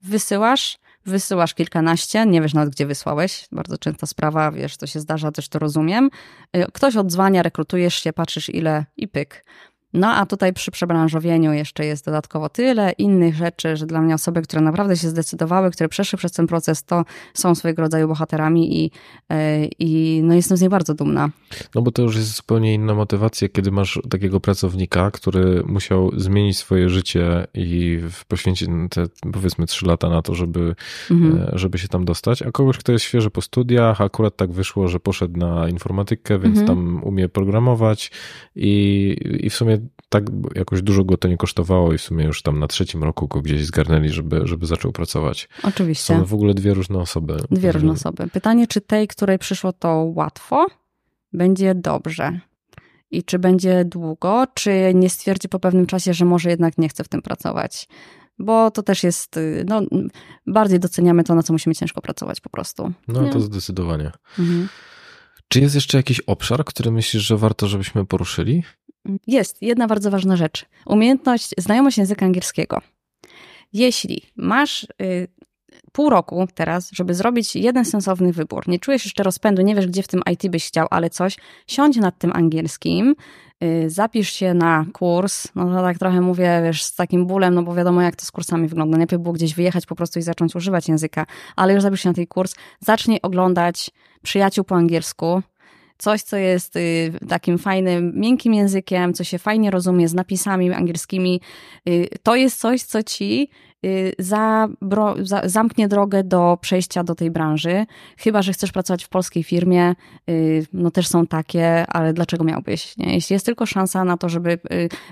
Speaker 1: wysyłasz, wysyłasz kilkanaście, nie wiesz nawet gdzie wysłałeś, bardzo częsta sprawa, wiesz, to się zdarza, też to rozumiem. Y, ktoś odzwania, rekrutujesz się, patrzysz ile i pyk. No a tutaj przy przebranżowieniu jeszcze jest dodatkowo tyle innych rzeczy, że dla mnie osoby, które naprawdę się zdecydowały, które przeszły przez ten proces, to są swojego rodzaju bohaterami i, e, i no jestem z niej bardzo dumna.
Speaker 3: No bo to już jest zupełnie inna motywacja, kiedy masz takiego pracownika, który musiał zmienić swoje życie i poświęcić te powiedzmy trzy lata na to, żeby, mhm. E, żeby się tam dostać, a kogoś, kto jest świeży po studiach, akurat tak wyszło, że poszedł na informatykę, więc mhm. tam umie programować i, i w sumie tak jakoś dużo go to nie kosztowało i w sumie już tam na trzecim roku go gdzieś zgarnęli, żeby, żeby zaczął pracować.
Speaker 1: Oczywiście.
Speaker 3: Są w ogóle dwie różne osoby.
Speaker 1: Dwie różne osoby. Pytanie, czy tej, której przyszło to łatwo, będzie dobrze? I czy będzie długo, czy nie stwierdzi po pewnym czasie, że może jednak nie chce w tym pracować? Bo to też jest, no, bardziej doceniamy to, na co musimy ciężko pracować po prostu.
Speaker 3: No, nie? to zdecydowanie. Mhm. Czy jest jeszcze jakiś obszar, który myślisz, że warto, żebyśmy poruszyli?
Speaker 1: Jest jedna bardzo ważna rzecz. Umiejętność, znajomość języka angielskiego. Jeśli masz y, pół roku teraz, żeby zrobić jeden sensowny wybór, nie czujesz jeszcze rozpędu, nie wiesz, gdzie w tym IT byś chciał, ale coś, siądź nad tym angielskim, y, zapisz się na kurs, no tak trochę mówię, wiesz, z takim bólem, no bo wiadomo, jak to z kursami wygląda. Najpierw było gdzieś wyjechać po prostu i zacząć używać języka, ale już zapisz się na ten kurs, zacznij oglądać przyjaciół po angielsku, coś, co jest y, takim fajnym, miękkim językiem, co się fajnie rozumie z napisami angielskimi, y, to jest coś, co ci y, za, za, zamknie drogę do przejścia do tej branży. Chyba, że chcesz pracować w polskiej firmie, no też są takie, ale dlaczego miałbyś? Nie? Jeśli jest tylko szansa na to, żeby,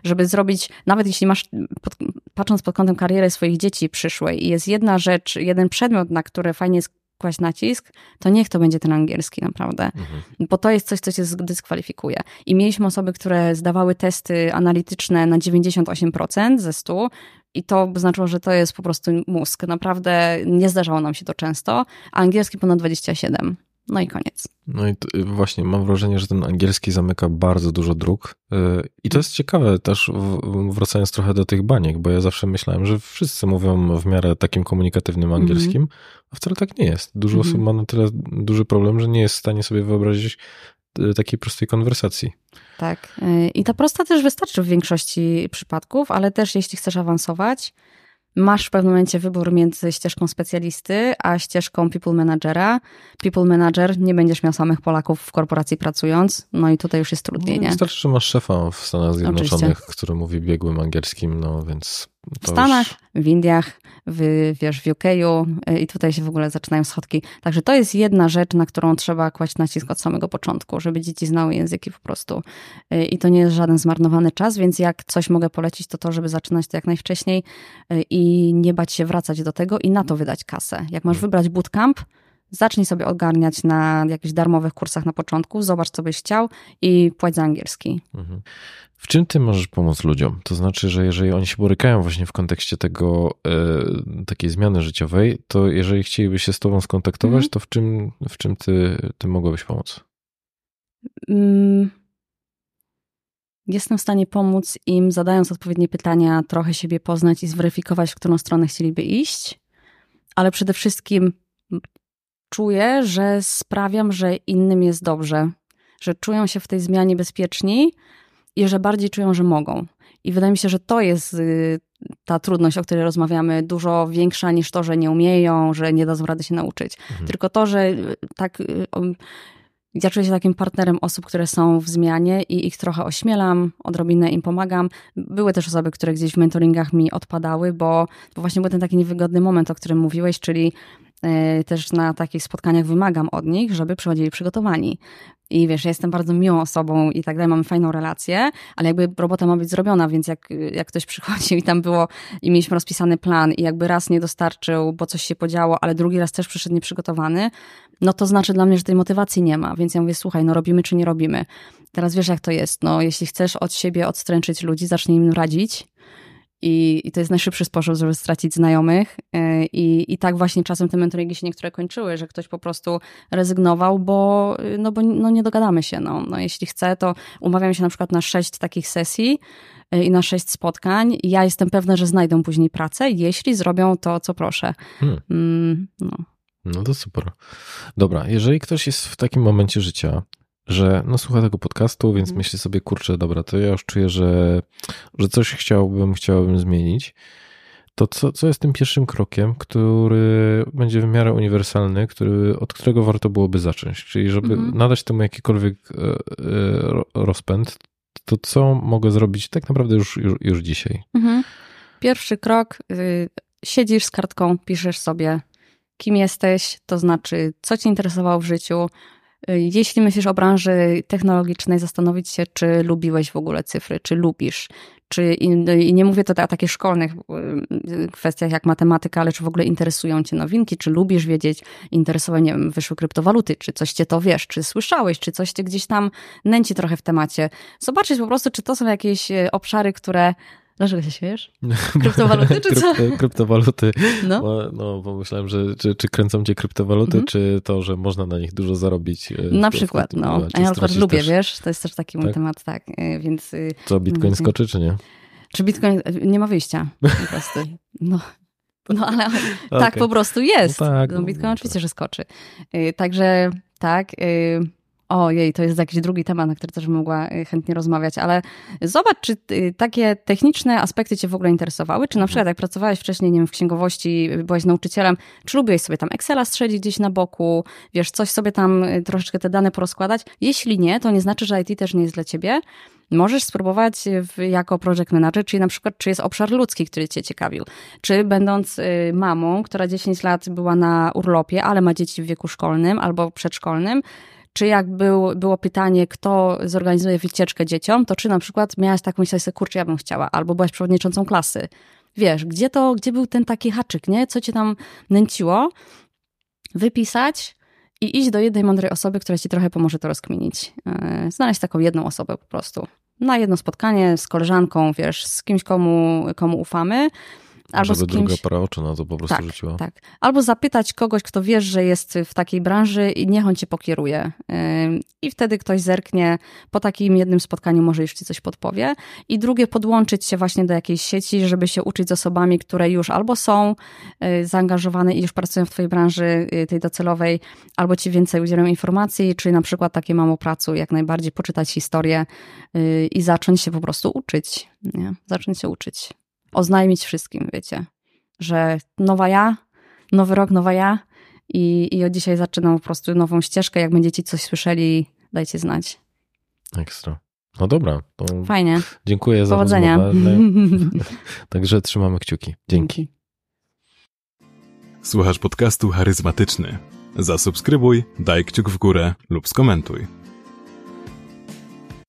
Speaker 1: żeby zrobić, nawet jeśli masz, pod, patrząc pod kątem kariery swoich dzieci przyszłej i jest jedna rzecz, jeden przedmiot, na który fajnie jest kłaść nacisk, to niech to będzie ten angielski naprawdę, mhm. bo to jest coś, co cię dyskwalifikuje. I mieliśmy osoby, które zdawały testy analityczne na 98% ze 100 i to znaczyło, że to jest po prostu mózg. Naprawdę nie zdarzało nam się to często, a angielski ponad 27. No i koniec.
Speaker 3: No i y, właśnie mam wrażenie, że ten angielski zamyka bardzo dużo dróg. Y, I to jest ciekawe też, wracając trochę do tych baniek, bo ja zawsze myślałem, że wszyscy mówią w miarę takim komunikatywnym angielskim, mm. a wcale tak nie jest. Dużo mm. osób ma na tyle duży problem, że nie jest w stanie sobie wyobrazić y, takiej prostej konwersacji.
Speaker 1: Tak. I ta prosta też wystarczy w większości przypadków, ale też jeśli chcesz awansować, masz w pewnym momencie wybór między ścieżką specjalisty a ścieżką people managera. People manager, nie będziesz miał samych Polaków w korporacji pracując, no i tutaj już jest trudniej, no, nie?
Speaker 3: Wystarczy, że masz szefa w Stanach Zjednoczonych, Oczywiście. który mówi biegłym angielskim, no więc
Speaker 1: w Stanach, już... w Indiach, w, wiesz, w UK'u y, i tutaj się w ogóle zaczynają schodki. Także to jest jedna rzecz, na którą trzeba kłaść nacisk od samego początku, żeby dzieci znały języki po prostu. Y, I to nie jest żaden zmarnowany czas, więc jak coś mogę polecić, to to, żeby zaczynać to jak najwcześniej y, i nie bać się wracać do tego i na to wydać kasę. Jak masz mhm. wybrać bootcamp, zacznij sobie ogarniać na jakichś darmowych kursach na początku, zobacz, co byś chciał i płać za angielski. Mhm.
Speaker 3: W czym ty możesz pomóc ludziom? To znaczy, że jeżeli oni się borykają właśnie w kontekście tego, e, takiej zmiany życiowej, to jeżeli chcieliby się z tobą skontaktować, mhm. to w czym, w czym ty, ty mogłabyś pomóc? Mm.
Speaker 1: Jestem w stanie pomóc im, zadając odpowiednie pytania, trochę siebie poznać i zweryfikować, w którą stronę chcieliby iść, ale przede wszystkim czuję, że sprawiam, że innym jest dobrze, że czują się w tej zmianie bezpieczni i że bardziej czują, że mogą. I wydaje mi się, że to jest y, ta trudność, o której rozmawiamy, dużo większa niż to, że nie umieją, że nie dadzą rady się nauczyć. Mhm. Tylko to, że y, tak. Y, ja czuję się takim partnerem osób, które są w zmianie i ich trochę ośmielam, odrobinę im pomagam. Były też osoby, które gdzieś w mentoringach mi odpadały, bo, bo właśnie był ten taki niewygodny moment, o którym mówiłeś, czyli też na takich spotkaniach wymagam od nich, żeby przychodzili przygotowani. I wiesz, ja jestem bardzo miłą osobą i tak dalej, mamy fajną relację, ale jakby robota ma być zrobiona, więc jak, jak ktoś przychodził i tam było, i mieliśmy rozpisany plan i jakby raz nie dostarczył, bo coś się podziało, ale drugi raz też przyszedł nieprzygotowany, no to znaczy dla mnie, że tej motywacji nie ma. Więc ja mówię, słuchaj, no robimy czy nie robimy. Teraz wiesz, jak to jest. No, jeśli chcesz od siebie odstręczyć ludzi, zacznij im radzić, i, I, to jest najszybszy sposób, żeby stracić znajomych. E, I, I tak właśnie czasem te mentoringi się niektóre kończyły, że ktoś po prostu rezygnował, bo, no bo no nie dogadamy się. No. no jeśli chce, to umawiam się na przykład na sześć takich sesji e, i na sześć spotkań. Ja jestem pewna, że znajdą później pracę, jeśli zrobią to, co proszę. Hmm. Mm,
Speaker 3: no. No to super. Dobra, jeżeli ktoś jest w takim momencie życia, że no słucha tego podcastu, więc mm. myśli sobie, kurczę, dobra, to ja już czuję, że, że coś chciałbym, chciałbym zmienić. To co, co jest tym pierwszym krokiem, który będzie w miarę uniwersalny, który, od którego warto byłoby zacząć? Czyli żeby mm. nadać temu jakikolwiek e, e, rozpęd, to co mogę zrobić tak naprawdę już, już, już dzisiaj? Mhm.
Speaker 1: Pierwszy krok, y, siedzisz z kartką, piszesz sobie, kim jesteś, to znaczy, co cię interesowało w życiu, jeśli myślisz o branży technologicznej, zastanowić się, czy lubiłeś w ogóle cyfry, czy lubisz. Czy, I nie mówię to o takich szkolnych y, kwestiach jak matematyka, ale czy w ogóle interesują cię nowinki, czy lubisz wiedzieć, interesować, nie wiem, wyszły kryptowaluty, czy coś cię to wiesz, czy słyszałeś, czy coś cię gdzieś tam nęci trochę w temacie. Zobaczyć po prostu, czy to są jakieś y, obszary, które Dlaczego się śmiejesz? Kryptowaluty czy co?
Speaker 3: kryptowaluty. No. Bo, no, bo myślałem, że czy, czy kręcą cię kryptowaluty, mhm. czy to, że można na nich dużo zarobić.
Speaker 1: E, na przykład, no. A ja na przykład lubię, też. wiesz, to jest też taki mój tak? temat, tak, e, więc... Y,
Speaker 3: co, Bitcoin skoczy, czy nie?
Speaker 1: Czy Bitcoin, nie ma wyjścia po prostu. No, no ale okay. tak po prostu jest. No tak, no, Bitcoin no, oczywiście, tak. że skoczy. Y, także tak, y, Ojej, to jest jakiś drugi temat, na który też bym mogła y, chętnie rozmawiać, ale zobacz, czy y, takie techniczne aspekty cię w ogóle interesowały? Czy na przykład jak pracowałeś wcześniej, nie wiem, w księgowości, byłeś nauczycielem, czy lubiłeś sobie tam Excela strzelić gdzieś na boku, wiesz, coś sobie tam y, troszeczkę te dane porozkładać? Jeśli nie, to nie znaczy, że IT też nie jest dla ciebie. Możesz spróbować w, jako project manager, czyli na przykład, czy jest obszar ludzki, który cię ciekawił. Czy będąc mamą, która 10 lat była na urlopie, ale ma dzieci w wieku szkolnym albo przedszkolnym, czy jak był, było pytanie, kto zorganizuje wycieczkę dzieciom, to czy na przykład miałaś taką myśl, że kurczę, ja bym chciała, albo byłaś przewodniczącą klasy. Wiesz, gdzie to, gdzie był ten taki haczyk, nie? Co cię tam nęciło? Wypisać i iść do jednej mądrej osoby, która ci trochę pomoże to rozkminić. E, znaleźć taką jedną osobę po prostu. Na jedno spotkanie z koleżanką, wiesz, z kimś, komu, komu ufamy
Speaker 3: Albo Żeby kimś... druga para oczu na to po prostu
Speaker 1: tak,
Speaker 3: rzuciła.
Speaker 1: Tak. Albo zapytać kogoś, kto wiesz, że jest w takiej branży i niech on cię pokieruje. I wtedy ktoś zerknie, po takim jednym spotkaniu może już ci coś podpowie. I drugie, podłączyć się właśnie do jakiejś sieci, żeby się uczyć z osobami, które już albo są y, zaangażowane i już pracują w twojej branży y, tej docelowej, albo ci więcej udzielą informacji, czyli na przykład takie mało pracu, jak najbardziej poczytać historię y, i zacząć się po prostu uczyć. Nie? Zacząć się uczyć oznajmić wszystkim, wiecie, że nowa ja, nowy rok, nowa ja i, i od dzisiaj zaczynam po prostu nową ścieżkę. Jak będziecie coś słyszeli, dajcie znać.
Speaker 3: Ekstra. No dobra.
Speaker 1: Fajnie.
Speaker 3: Dziękuję
Speaker 1: Powodzenia. za rozmowę.
Speaker 3: Także trzymamy kciuki. Dzięki. Dzięki.
Speaker 2: Słuchasz podcastu charyzmatyczny. Zasubskrybuj, daj kciuk w górę lub skomentuj.